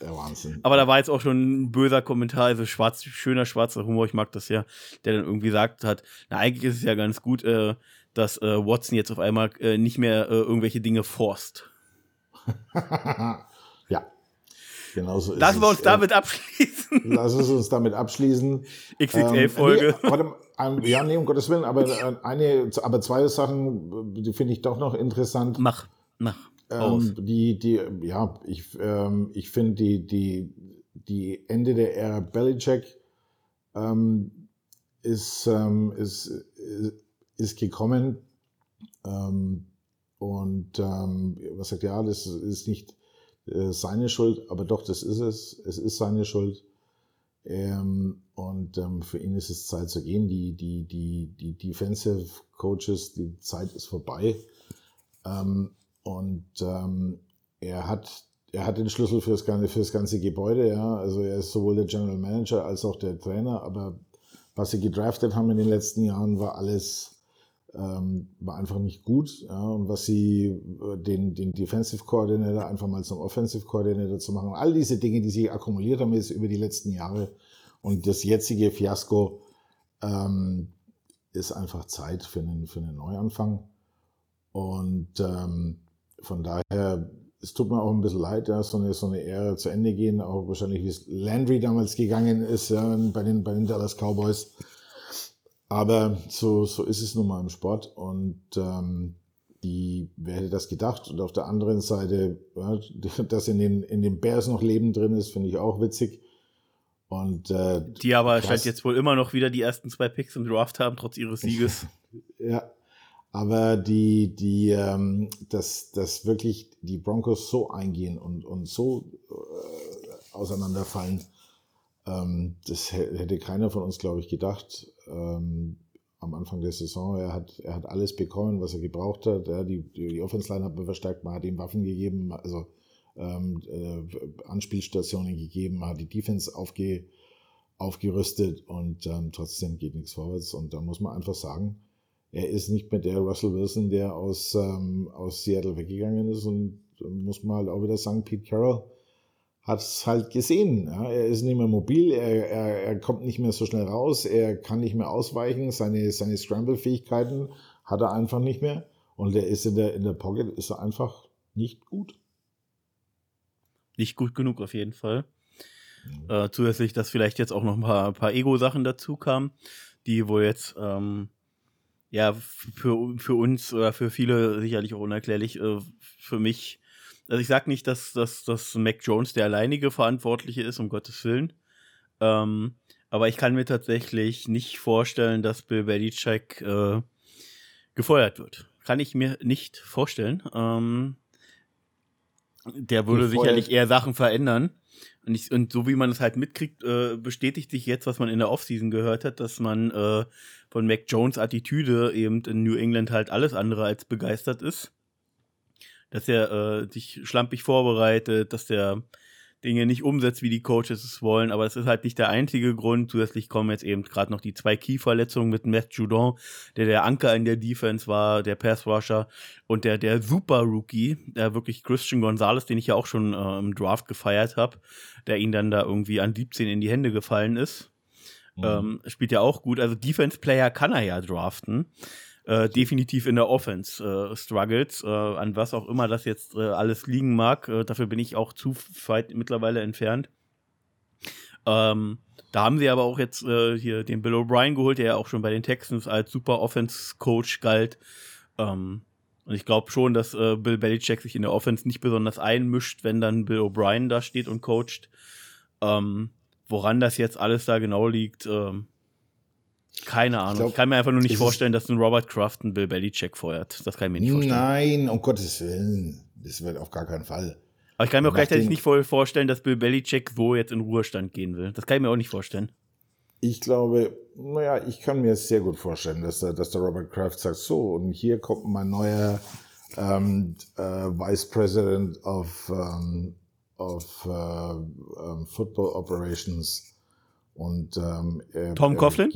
ja, Wahnsinn. Aber da war jetzt auch schon ein böser Kommentar, also schwarz, schöner schwarzer Humor, ich mag das ja, der dann irgendwie gesagt hat, na eigentlich ist es ja ganz gut, äh, dass äh, Watson jetzt auf einmal äh, nicht mehr äh, irgendwelche Dinge forst. Genauso ist Lassen wir uns damit abschließen. Lass uns damit abschließen. XXL-Folge. Ähm, nee, ja, nee, um Gottes Willen, aber äh, eine, aber zwei Sachen, die finde ich doch noch interessant. Mach, mach. Ähm, die, die, ja, ich, ähm, ich finde die, die, die Ende der Ära Belichick ähm, ist, ähm, ist, ist gekommen. Ähm, und ähm, was sagt ja, das ist nicht äh, seine Schuld, aber doch, das ist es. Es ist seine Schuld. Ähm, und ähm, für ihn ist es Zeit zu gehen. Die, die, die, die Defensive Coaches, die Zeit ist vorbei. Ähm, und ähm, er hat er hat den Schlüssel für das, ganze, für das ganze Gebäude, ja. Also er ist sowohl der General Manager als auch der Trainer, aber was sie gedraftet haben in den letzten Jahren, war alles ähm, war einfach nicht gut. Ja, und was sie, äh, den, den Defensive Coordinator einfach mal zum Offensive Coordinator zu machen, all diese Dinge, die sie akkumuliert haben jetzt über die letzten Jahre und das jetzige Fiasko, ähm, ist einfach Zeit für einen, für einen Neuanfang. Und ähm, von daher, es tut mir auch ein bisschen leid, ja, so eine, so eine Ära zu Ende gehen, auch wahrscheinlich wie es Landry damals gegangen ist, ja, bei den, bei den Dallas Cowboys. Aber so, so ist es nun mal im Sport und ähm, die, wer hätte das gedacht? Und auf der anderen Seite, ja, dass in den, in den Bears noch Leben drin ist, finde ich auch witzig. Und, äh, die aber scheint jetzt wohl immer noch wieder die ersten zwei Picks im Draft haben, trotz ihres Sieges. ja, aber die, die, ähm, dass, dass wirklich die Broncos so eingehen und, und so äh, auseinanderfallen, ähm, das hätte keiner von uns, glaube ich, gedacht ähm, am Anfang der Saison. Er hat, er hat alles bekommen, was er gebraucht hat. Ja, die, die, die Offense-Line hat man verstärkt, man hat ihm Waffen gegeben, also ähm, äh, Anspielstationen gegeben, man hat die Defense aufge, aufgerüstet und ähm, trotzdem geht nichts vorwärts. Und da muss man einfach sagen, er ist nicht mehr der Russell Wilson, der aus, ähm, aus Seattle weggegangen ist. Und muss man halt auch wieder sagen, Pete Carroll hat es halt gesehen. Ja. Er ist nicht mehr mobil, er, er, er kommt nicht mehr so schnell raus, er kann nicht mehr ausweichen, seine, seine Scramble-Fähigkeiten hat er einfach nicht mehr. Und er ist in der, in der Pocket, ist er einfach nicht gut. Nicht gut genug auf jeden Fall. Mhm. Äh, zusätzlich, dass vielleicht jetzt auch noch ein paar, paar Ego-Sachen dazu kamen, die wohl jetzt ähm, ja für, für uns oder für viele sicherlich auch unerklärlich, äh, für mich also ich sage nicht, dass, dass, dass Mac Jones der alleinige Verantwortliche ist, um Gottes Willen. Ähm, aber ich kann mir tatsächlich nicht vorstellen, dass Bill Belichick äh, gefeuert wird. Kann ich mir nicht vorstellen. Ähm, der würde gefeuert. sicherlich eher Sachen verändern. Und, ich, und, so wie man es halt mitkriegt, äh, bestätigt sich jetzt, was man in der Offseason gehört hat, dass man äh, von Mac Jones Attitüde eben in New England halt alles andere als begeistert ist dass er äh, sich schlampig vorbereitet, dass der Dinge nicht umsetzt, wie die Coaches es wollen, aber es ist halt nicht der einzige Grund. Zusätzlich kommen jetzt eben gerade noch die zwei Key-Verletzungen mit Matt Judon, der der Anker in der Defense war, der Pass-Rusher und der, der Super-Rookie, der wirklich Christian Gonzalez, den ich ja auch schon äh, im Draft gefeiert habe, der ihn dann da irgendwie an 17 in die Hände gefallen ist. Mhm. Ähm, spielt ja auch gut. Also Defense-Player kann er ja draften. Äh, definitiv in der Offense äh, struggles, äh, an was auch immer das jetzt äh, alles liegen mag. Äh, dafür bin ich auch zu weit mittlerweile entfernt. Ähm, da haben sie aber auch jetzt äh, hier den Bill O'Brien geholt, der ja auch schon bei den Texans als super Offense-Coach galt. Ähm, und ich glaube schon, dass Bill Belichick sich in der Offense nicht besonders einmischt, wenn dann Bill O'Brien da steht und coacht. Ähm, woran das jetzt alles da genau liegt, ähm, keine Ahnung. Ich, glaub, ich, kann mir einfach nur nicht vorstellen, dass ein Robert Kraft einen Bill Belichick feuert. Das kann ich mir nicht vorstellen. Nein, um Gottes Willen. Das wird auf gar keinen Fall. Aber ich kann mir auch gleichzeitig nicht vorstellen, dass Bill Belichick so jetzt in Ruhestand gehen will. Das kann ich mir auch nicht vorstellen. Ich glaube, naja, ich kann mir sehr gut vorstellen, dass der, dass der Robert Kraft sagt, so, und hier kommt mein neuer ähm, äh, Vice President of, ähm, of äh, ähm, Football Operations. Und, ähm, Tom Coughlin?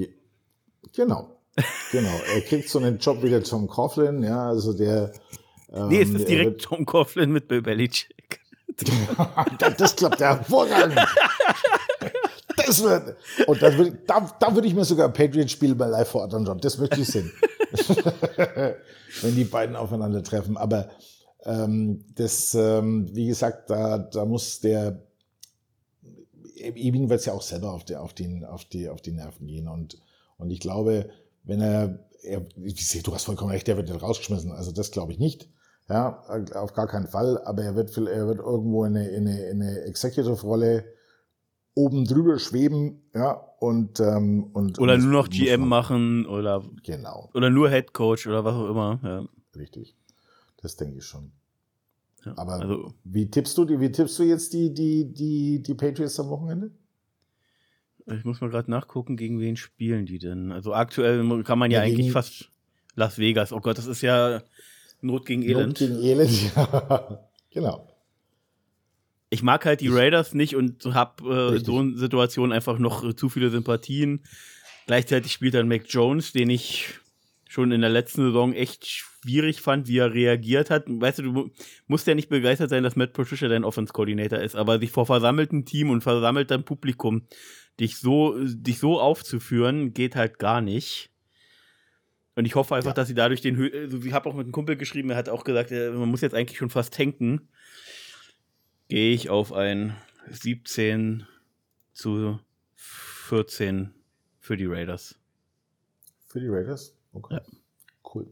Genau, genau. Er kriegt so einen Job wie der Tom Coughlin, ja, also der. Ähm, nee, es ist direkt wird, Tom Coughlin mit Bill Belichick. das klappt hervorragend. Das wird, und das wird, da, da würde ich mir sogar ein Patriot-Spiel bei live vor Ort anschauen. Das möchte ich sehen. Wenn die beiden aufeinandertreffen. Aber ähm, das, ähm, wie gesagt, da, da muss der, ihm wird es ja auch selber auf, der, auf, den, auf, die, auf die Nerven gehen. Und, und ich glaube, wenn er, er ich sehe, du hast vollkommen recht, der wird dann rausgeschmissen. Also das glaube ich nicht. Ja, auf gar keinen Fall. Aber er wird, er wird irgendwo in eine, in eine, in eine Executive-Rolle oben drüber schweben, ja, und, ähm, und oder und nur noch GM machen oder genau oder nur Head Coach oder was auch immer. Ja. Richtig, das denke ich schon. Ja, Aber also, wie tippst du? Wie tippst du jetzt die die die die Patriots am Wochenende? Ich muss mal gerade nachgucken, gegen wen spielen die denn? Also aktuell kann man ja, ja eigentlich fast Las Vegas. Oh Gott, das ist ja Not gegen Elend. Not gegen Elend, ja. genau ich mag halt die Raiders nicht und habe äh, so eine Situation einfach noch äh, zu viele Sympathien. Gleichzeitig spielt dann Mac Jones, den ich schon in der letzten Saison echt schwierig fand, wie er reagiert hat. Weißt du, du musst ja nicht begeistert sein, dass Matt Patricia dein Offense-Coordinator ist, aber sich vor versammeltem Team und versammeltem Publikum dich so, dich so aufzuführen, geht halt gar nicht. Und ich hoffe einfach, ja. dass sie dadurch den, also ich habe auch mit einem Kumpel geschrieben, er hat auch gesagt, äh, man muss jetzt eigentlich schon fast tanken gehe ich auf ein 17 zu 14 für die Raiders. Für die Raiders? Okay. Ja. Cool.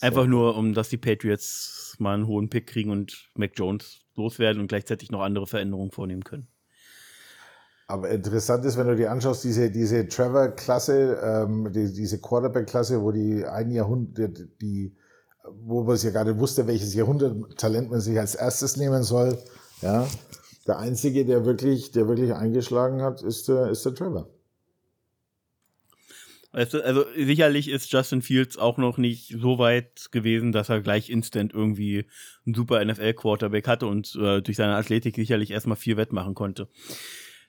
Einfach so. nur, um dass die Patriots mal einen hohen Pick kriegen und Mac Jones loswerden und gleichzeitig noch andere Veränderungen vornehmen können. Aber interessant ist, wenn du dir anschaust, diese, diese Trevor-Klasse, ähm, die, diese Quarterback-Klasse, wo die ein Jahrhundert, die wo man es ja gerade wusste, welches Jahrhunderttalent man sich als erstes nehmen soll. Ja, der einzige, der wirklich, der wirklich eingeschlagen hat, ist der, ist der Trevor. Also, also sicherlich ist Justin Fields auch noch nicht so weit gewesen, dass er gleich instant irgendwie einen super NFL-Quarterback hatte und äh, durch seine Athletik sicherlich erstmal viel wettmachen konnte.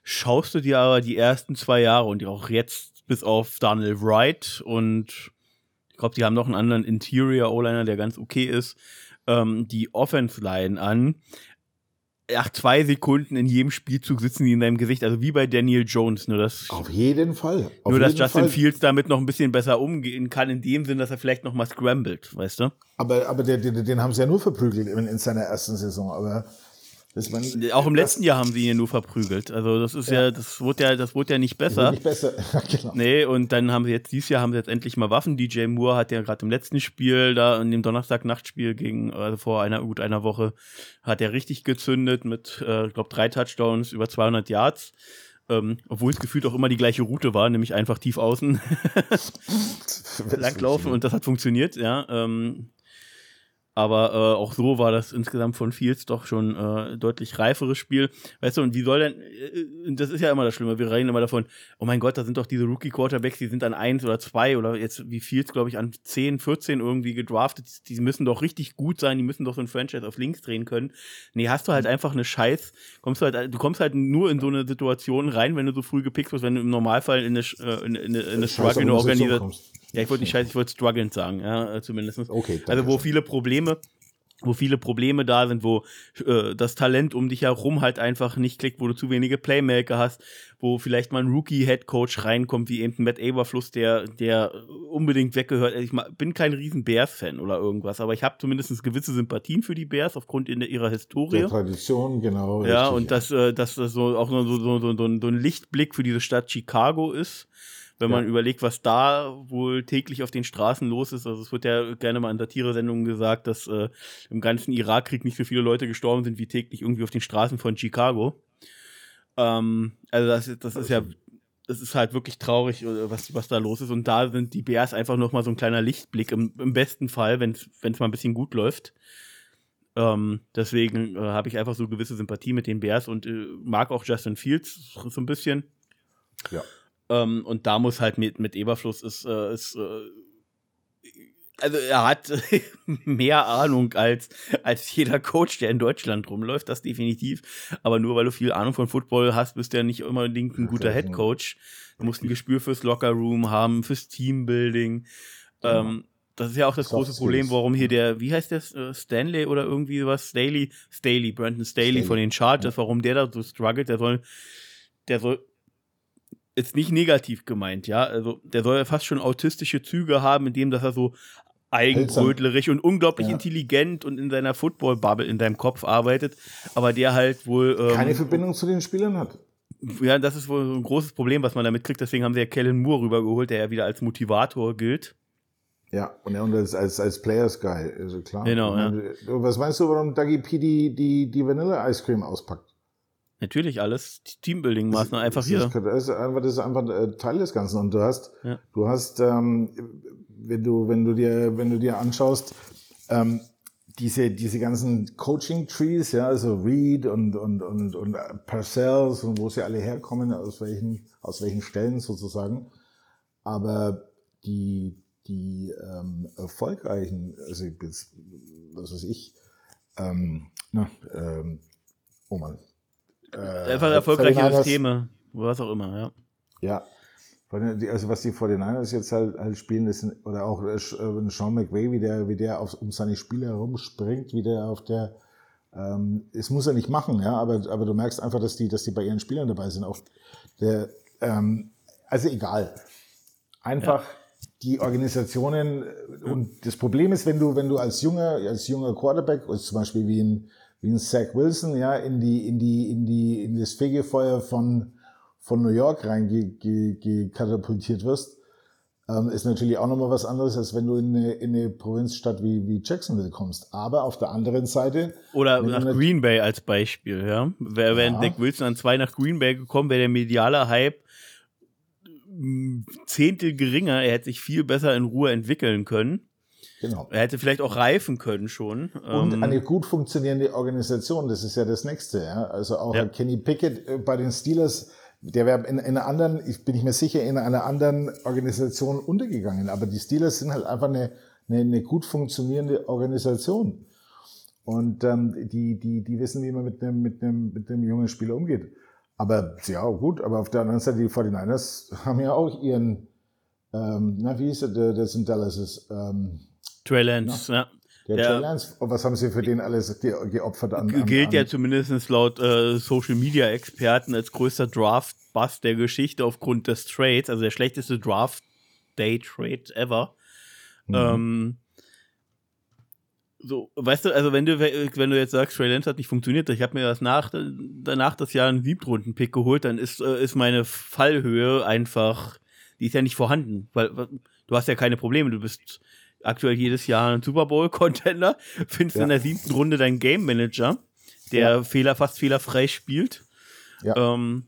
Schaust du dir aber die ersten zwei Jahre und auch jetzt bis auf Daniel Wright und ich glaube, die haben noch einen anderen Interior O-Liner, der ganz okay ist. Ähm, die Offense-Line an. Nach zwei Sekunden in jedem Spielzug sitzen die in deinem Gesicht, also wie bei Daniel Jones. Nur dass, Auf jeden Fall. Auf nur, dass Justin Fall. Fields damit noch ein bisschen besser umgehen kann, in dem Sinn, dass er vielleicht noch mal scrambled, weißt du? Aber, aber den, den, den haben sie ja nur verprügelt in, in seiner ersten Saison. Aber auch im letzten Jahr haben sie ihn nur verprügelt. Also das ist ja, ja das wurde ja, das wurde ja nicht besser. Nicht besser, genau. Nee, und dann haben sie jetzt, dieses Jahr haben sie jetzt endlich mal Waffen. DJ Moore hat ja gerade im letzten Spiel, da in dem Donnerstag-Nachtspiel gegen, also vor einer, gut einer Woche, hat er richtig gezündet mit, äh, ich glaube, drei Touchdowns, über 200 Yards. Ähm, obwohl es gefühlt auch immer die gleiche Route war, nämlich einfach tief außen langlaufen und das hat funktioniert, ja. Ähm, aber äh, auch so war das insgesamt von Fields doch schon äh, deutlich reiferes Spiel. Weißt du, und wie soll denn, äh, das ist ja immer das Schlimme, wir reden immer davon, oh mein Gott, da sind doch diese Rookie-Quarterbacks, die sind an eins oder zwei oder jetzt wie Fields, glaube ich, an 10, 14 irgendwie gedraftet. Die müssen doch richtig gut sein, die müssen doch so ein Franchise auf links drehen können. Nee, hast du halt einfach eine Scheiß, kommst du halt, du kommst halt nur in so eine Situation rein, wenn du so früh gepickt wirst, wenn du im Normalfall in eine, äh, in, in, in eine Struggle organisiert. Ja, ich wollte nicht scheiße, ich wollte strugglend sagen, ja, zumindest. Okay. Also, wo viele Probleme wo viele Probleme da sind, wo äh, das Talent um dich herum halt einfach nicht klickt, wo du zu wenige Playmaker hast, wo vielleicht mal ein Rookie-Headcoach reinkommt, wie eben Matt Aberfluss, der, der unbedingt weggehört. Also ich bin kein riesen Bears-Fan oder irgendwas, aber ich habe zumindest gewisse Sympathien für die Bears aufgrund ihrer Historie. Der Tradition, genau. Ja, richtig, und ja. Dass, äh, dass das so auch so, so, so, so ein Lichtblick für diese Stadt Chicago ist wenn man überlegt, was da wohl täglich auf den Straßen los ist. Also es wird ja gerne mal in Satire-Sendungen gesagt, dass äh, im ganzen Irakkrieg nicht so viele Leute gestorben sind wie täglich irgendwie auf den Straßen von Chicago. Ähm, also das, das ist ja, das ist halt wirklich traurig, äh, was, was da los ist. Und da sind die Bears einfach nochmal so ein kleiner Lichtblick im, im besten Fall, wenn es mal ein bisschen gut läuft. Ähm, deswegen äh, habe ich einfach so gewisse Sympathie mit den Bears und äh, mag auch Justin Fields so ein bisschen. Ja. Ähm, und da muss halt mit, mit Eberfluss ist, äh, ist äh, also er hat mehr Ahnung als, als jeder Coach, der in Deutschland rumläuft, das definitiv. Aber nur weil du viel Ahnung von Football hast, bist du ja nicht unbedingt ein guter Head Coach. Du musst ein Gespür fürs Lockerroom haben, fürs Teambuilding. Ja. Ähm, das ist ja auch das Soft große Problem, warum hier der, wie heißt der, äh, Stanley oder irgendwie was, Staley, Staley, Brandon Staley, Staley. von den Chargers, warum der da so struggelt, der soll, der soll ist nicht negativ gemeint, ja. Also der soll ja fast schon autistische Züge haben, indem dass er so eigenbrötlerisch und unglaublich ja. intelligent und in seiner Football-Bubble in deinem Kopf arbeitet, aber der halt wohl ähm, keine Verbindung zu den Spielern hat. Ja, das ist wohl ein großes Problem, was man damit kriegt. Deswegen haben sie ja Kellen Moore rübergeholt, der ja wieder als Motivator gilt. Ja, und, ja, und als, als, als Players Guy, also klar. Genau, ja. Was meinst du, warum Dougie P die, die, die Vanille Ice Cream auspackt? Natürlich alles Teambuilding-Maßnahmen einfach das hier. Das ist einfach, das ist einfach äh, Teil des Ganzen. Und du hast, ja. du hast, ähm, wenn du, wenn du dir, wenn du dir anschaust, ähm, diese, diese ganzen Coaching-Trees, ja, also Reed und, und, und, und Parcells und wo sie alle herkommen, aus welchen, aus welchen Stellen sozusagen. Aber die, die ähm, erfolgreichen, also jetzt, was weiß ich, ähm, na, ähm, oh man, äh, Einfach erfolgreiche Systeme, was auch immer, ja. Ja. Also was die 49ers jetzt halt, halt spielen, sind, oder auch äh, äh, Sean McVay, wie der, wie der auf, um seine Spieler herumspringt, wie der auf der, ähm, es muss er nicht machen, ja, aber, aber du merkst einfach, dass die, dass die bei ihren Spielern dabei sind. Auch der, ähm, also egal. Einfach ja. die Organisationen und das Problem ist, wenn du, wenn du als junger, als junger Quarterback, also zum Beispiel wie ein, wie ein Zach Wilson, ja, in die, in die, in die, in das Fegefeuer von, von New York reingekatapultiert wirst, ähm, ist natürlich auch nochmal was anderes, als wenn du in eine, in eine Provinzstadt wie, wie Jacksonville kommst. Aber auf der anderen Seite. Oder nach Green Bay als Beispiel, ja. Wäre wär ja. Zach Wilson an zwei nach Green Bay gekommen, wäre der mediale Hype Zehntel geringer. Er hätte sich viel besser in Ruhe entwickeln können. Genau. Er hätte vielleicht auch reifen können schon. Und ähm, eine gut funktionierende Organisation, das ist ja das Nächste. Ja? Also auch ja. Kenny Pickett äh, bei den Steelers, der wäre in, in einer anderen, ich bin nicht mehr sicher, in einer anderen Organisation untergegangen. Aber die Steelers sind halt einfach eine, eine, eine gut funktionierende Organisation. Und ähm, die, die, die wissen, wie man mit einem, mit, einem, mit einem jungen Spieler umgeht. Aber ja, gut, aber auf der anderen Seite, die 49ers haben ja auch ihren, ähm, na, wie hieß der, der, sind Dallas, ähm, Trey Lance, ja. Der, der Trey Lance, was haben sie für den alles geopfert an? Gilt an, ja zumindest laut äh, Social Media Experten als größter Draft-Bust der Geschichte aufgrund des Trades, also der schlechteste Draft-Day-Trade ever. Mhm. Ähm, so, weißt du, also wenn du, wenn du jetzt sagst, Trey Lance hat nicht funktioniert, ich habe mir das nach, danach das Jahr einen Siebtrunden-Pick geholt, dann ist, äh, ist meine Fallhöhe einfach, die ist ja nicht vorhanden, weil du hast ja keine Probleme, du bist aktuell jedes Jahr ein Super Bowl-Contender, findest ja. in der siebten Runde deinen Game Manager, der ja. Fehler, fast fehlerfrei spielt. Ja. Ähm,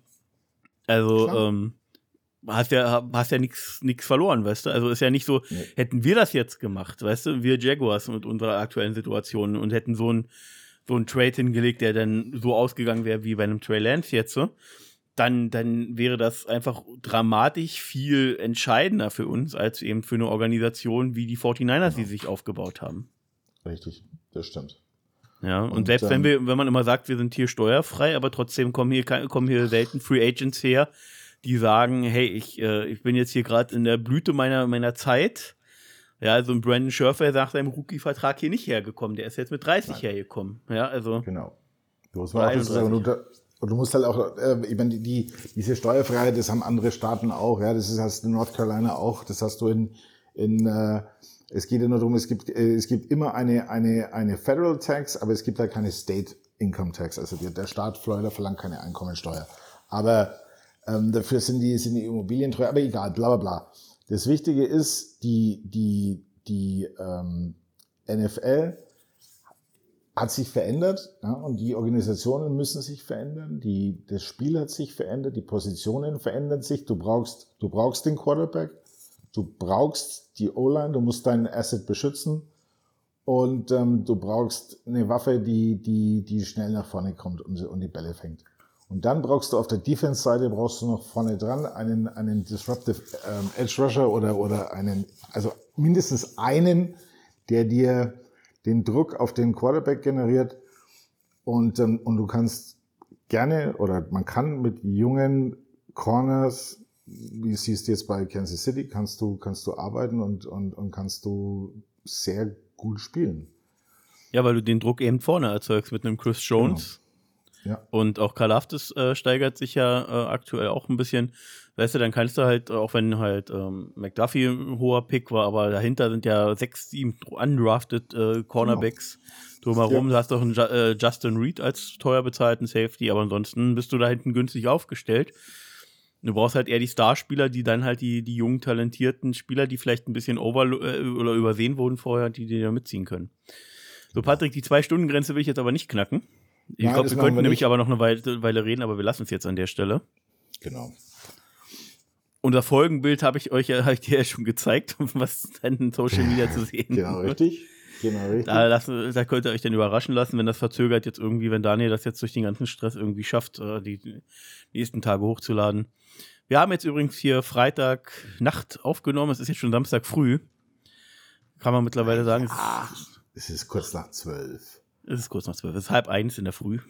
also, ähm, hast ja, hast ja nichts nix verloren, weißt du? Also ist ja nicht so, nee. hätten wir das jetzt gemacht, weißt du, wir Jaguars mit unserer aktuellen Situation und hätten so ein so einen Trade hingelegt, der dann so ausgegangen wäre wie bei einem Trey Lance jetzt, so dann, dann wäre das einfach dramatisch viel entscheidender für uns, als eben für eine Organisation wie die 49ers, die sich aufgebaut haben. Richtig, das stimmt. Ja, und, und selbst ähm, wenn wir, wenn man immer sagt, wir sind hier steuerfrei, aber trotzdem kommen hier, kommen hier selten Free Agents her, die sagen, hey, ich, äh, ich bin jetzt hier gerade in der Blüte meiner, meiner Zeit Ja, also ein Brandon Scherf wäre nach seinem Rookie-Vertrag hier nicht hergekommen. Der ist jetzt mit 30 Nein. hergekommen. Ja, also. Genau. Du musst, auch sagen, und, du, und du musst halt auch, äh, ich meine, die, diese Steuerfreiheit, das haben andere Staaten auch. Ja, das ist, hast du in North Carolina auch. Das hast du in, in äh, es geht ja nur darum, es gibt, äh, es gibt immer eine, eine, eine Federal Tax, aber es gibt halt keine State Income Tax. Also der, der Staat Florida verlangt keine Einkommensteuer. Aber ähm, dafür sind die, sind die Immobilien teuer. Aber egal, bla bla bla. Das Wichtige ist, die, die, die ähm, NFL hat sich verändert ja, und die Organisationen müssen sich verändern. Die, das Spiel hat sich verändert, die Positionen verändern sich. Du brauchst, du brauchst den Quarterback, du brauchst die O-Line, du musst deinen Asset beschützen und ähm, du brauchst eine Waffe, die, die, die schnell nach vorne kommt und, und die Bälle fängt. Und dann brauchst du auf der Defense-Seite brauchst du noch vorne dran einen, einen Disruptive ähm, Edge Rusher oder, oder einen, also mindestens einen, der dir den Druck auf den Quarterback generiert. Und, ähm, und du kannst gerne oder man kann mit jungen Corners, wie siehst du jetzt bei Kansas City, kannst du, kannst du arbeiten und, und, und kannst du sehr gut spielen. Ja, weil du den Druck eben vorne erzeugst mit einem Chris Jones. Genau ja. Und auch Kalaftis äh, steigert sich ja äh, aktuell auch ein bisschen. Weißt du, dann kannst du halt, auch wenn halt ähm, McDuffie ein hoher Pick war, aber dahinter sind ja sechs, sieben undrafted äh, Cornerbacks genau. drumherum. Ja. Du hast doch einen äh, Justin Reed als teuer bezahlten Safety, aber ansonsten bist du da hinten günstig aufgestellt. Du brauchst halt eher die Starspieler, die dann halt die, die jungen, talentierten Spieler, die vielleicht ein bisschen over äh, oder übersehen wurden vorher, die die da mitziehen können. So, Patrick, die Zwei-Stunden-Grenze will ich jetzt aber nicht knacken. Ich glaube, wir könnten wir nämlich aber noch eine Weile, Weile, reden, aber wir lassen es jetzt an der Stelle. Genau. Unser Folgenbild habe ich euch ja, hab ich dir ja schon gezeigt, was dann in Social Media zu sehen Genau, richtig. Genau, richtig. Da, lassen, da könnt ihr euch dann überraschen lassen, wenn das verzögert jetzt irgendwie, wenn Daniel das jetzt durch den ganzen Stress irgendwie schafft, äh, die nächsten Tage hochzuladen. Wir haben jetzt übrigens hier Freitag Nacht aufgenommen. Es ist jetzt schon Samstag früh. Kann man mittlerweile sagen. Ach, es ist kurz nach zwölf. Es ist kurz nach zwölf. Es ist halb eins in der Früh.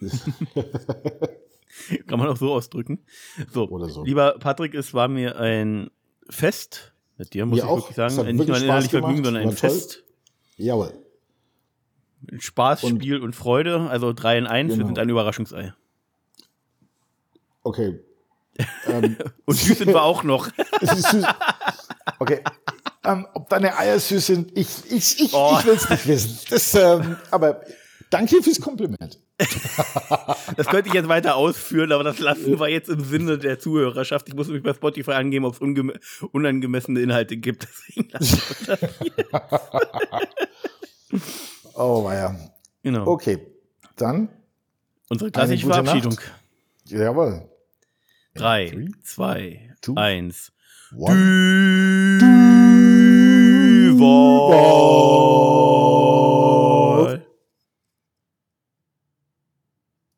Kann man auch so ausdrücken. So, so, lieber Patrick, es war mir ein Fest mit dir, muss mir ich auch. wirklich sagen. Nicht nur ein innerlich Vergnügen, sondern ein Fest. Jawohl. Spaß, und, Spiel und Freude. Also 3 in 1. Genau. Wir sind ein Überraschungsei. Okay. ähm, und süß sind wir auch noch. okay. Ähm, ob deine Eier süß sind, ich, ich, ich, oh. ich will es nicht wissen. Das, ähm, aber Danke fürs Kompliment. das könnte ich jetzt weiter ausführen, aber das lassen wir jetzt im Sinne der Zuhörerschaft. Ich muss mich bei Spotify angeben, ob es unangemessene Inhalte gibt. oh, ja. Genau. Okay, dann. Unsere klassische Verabschiedung. Nacht. Jawohl. 3, 2, 1. Duval.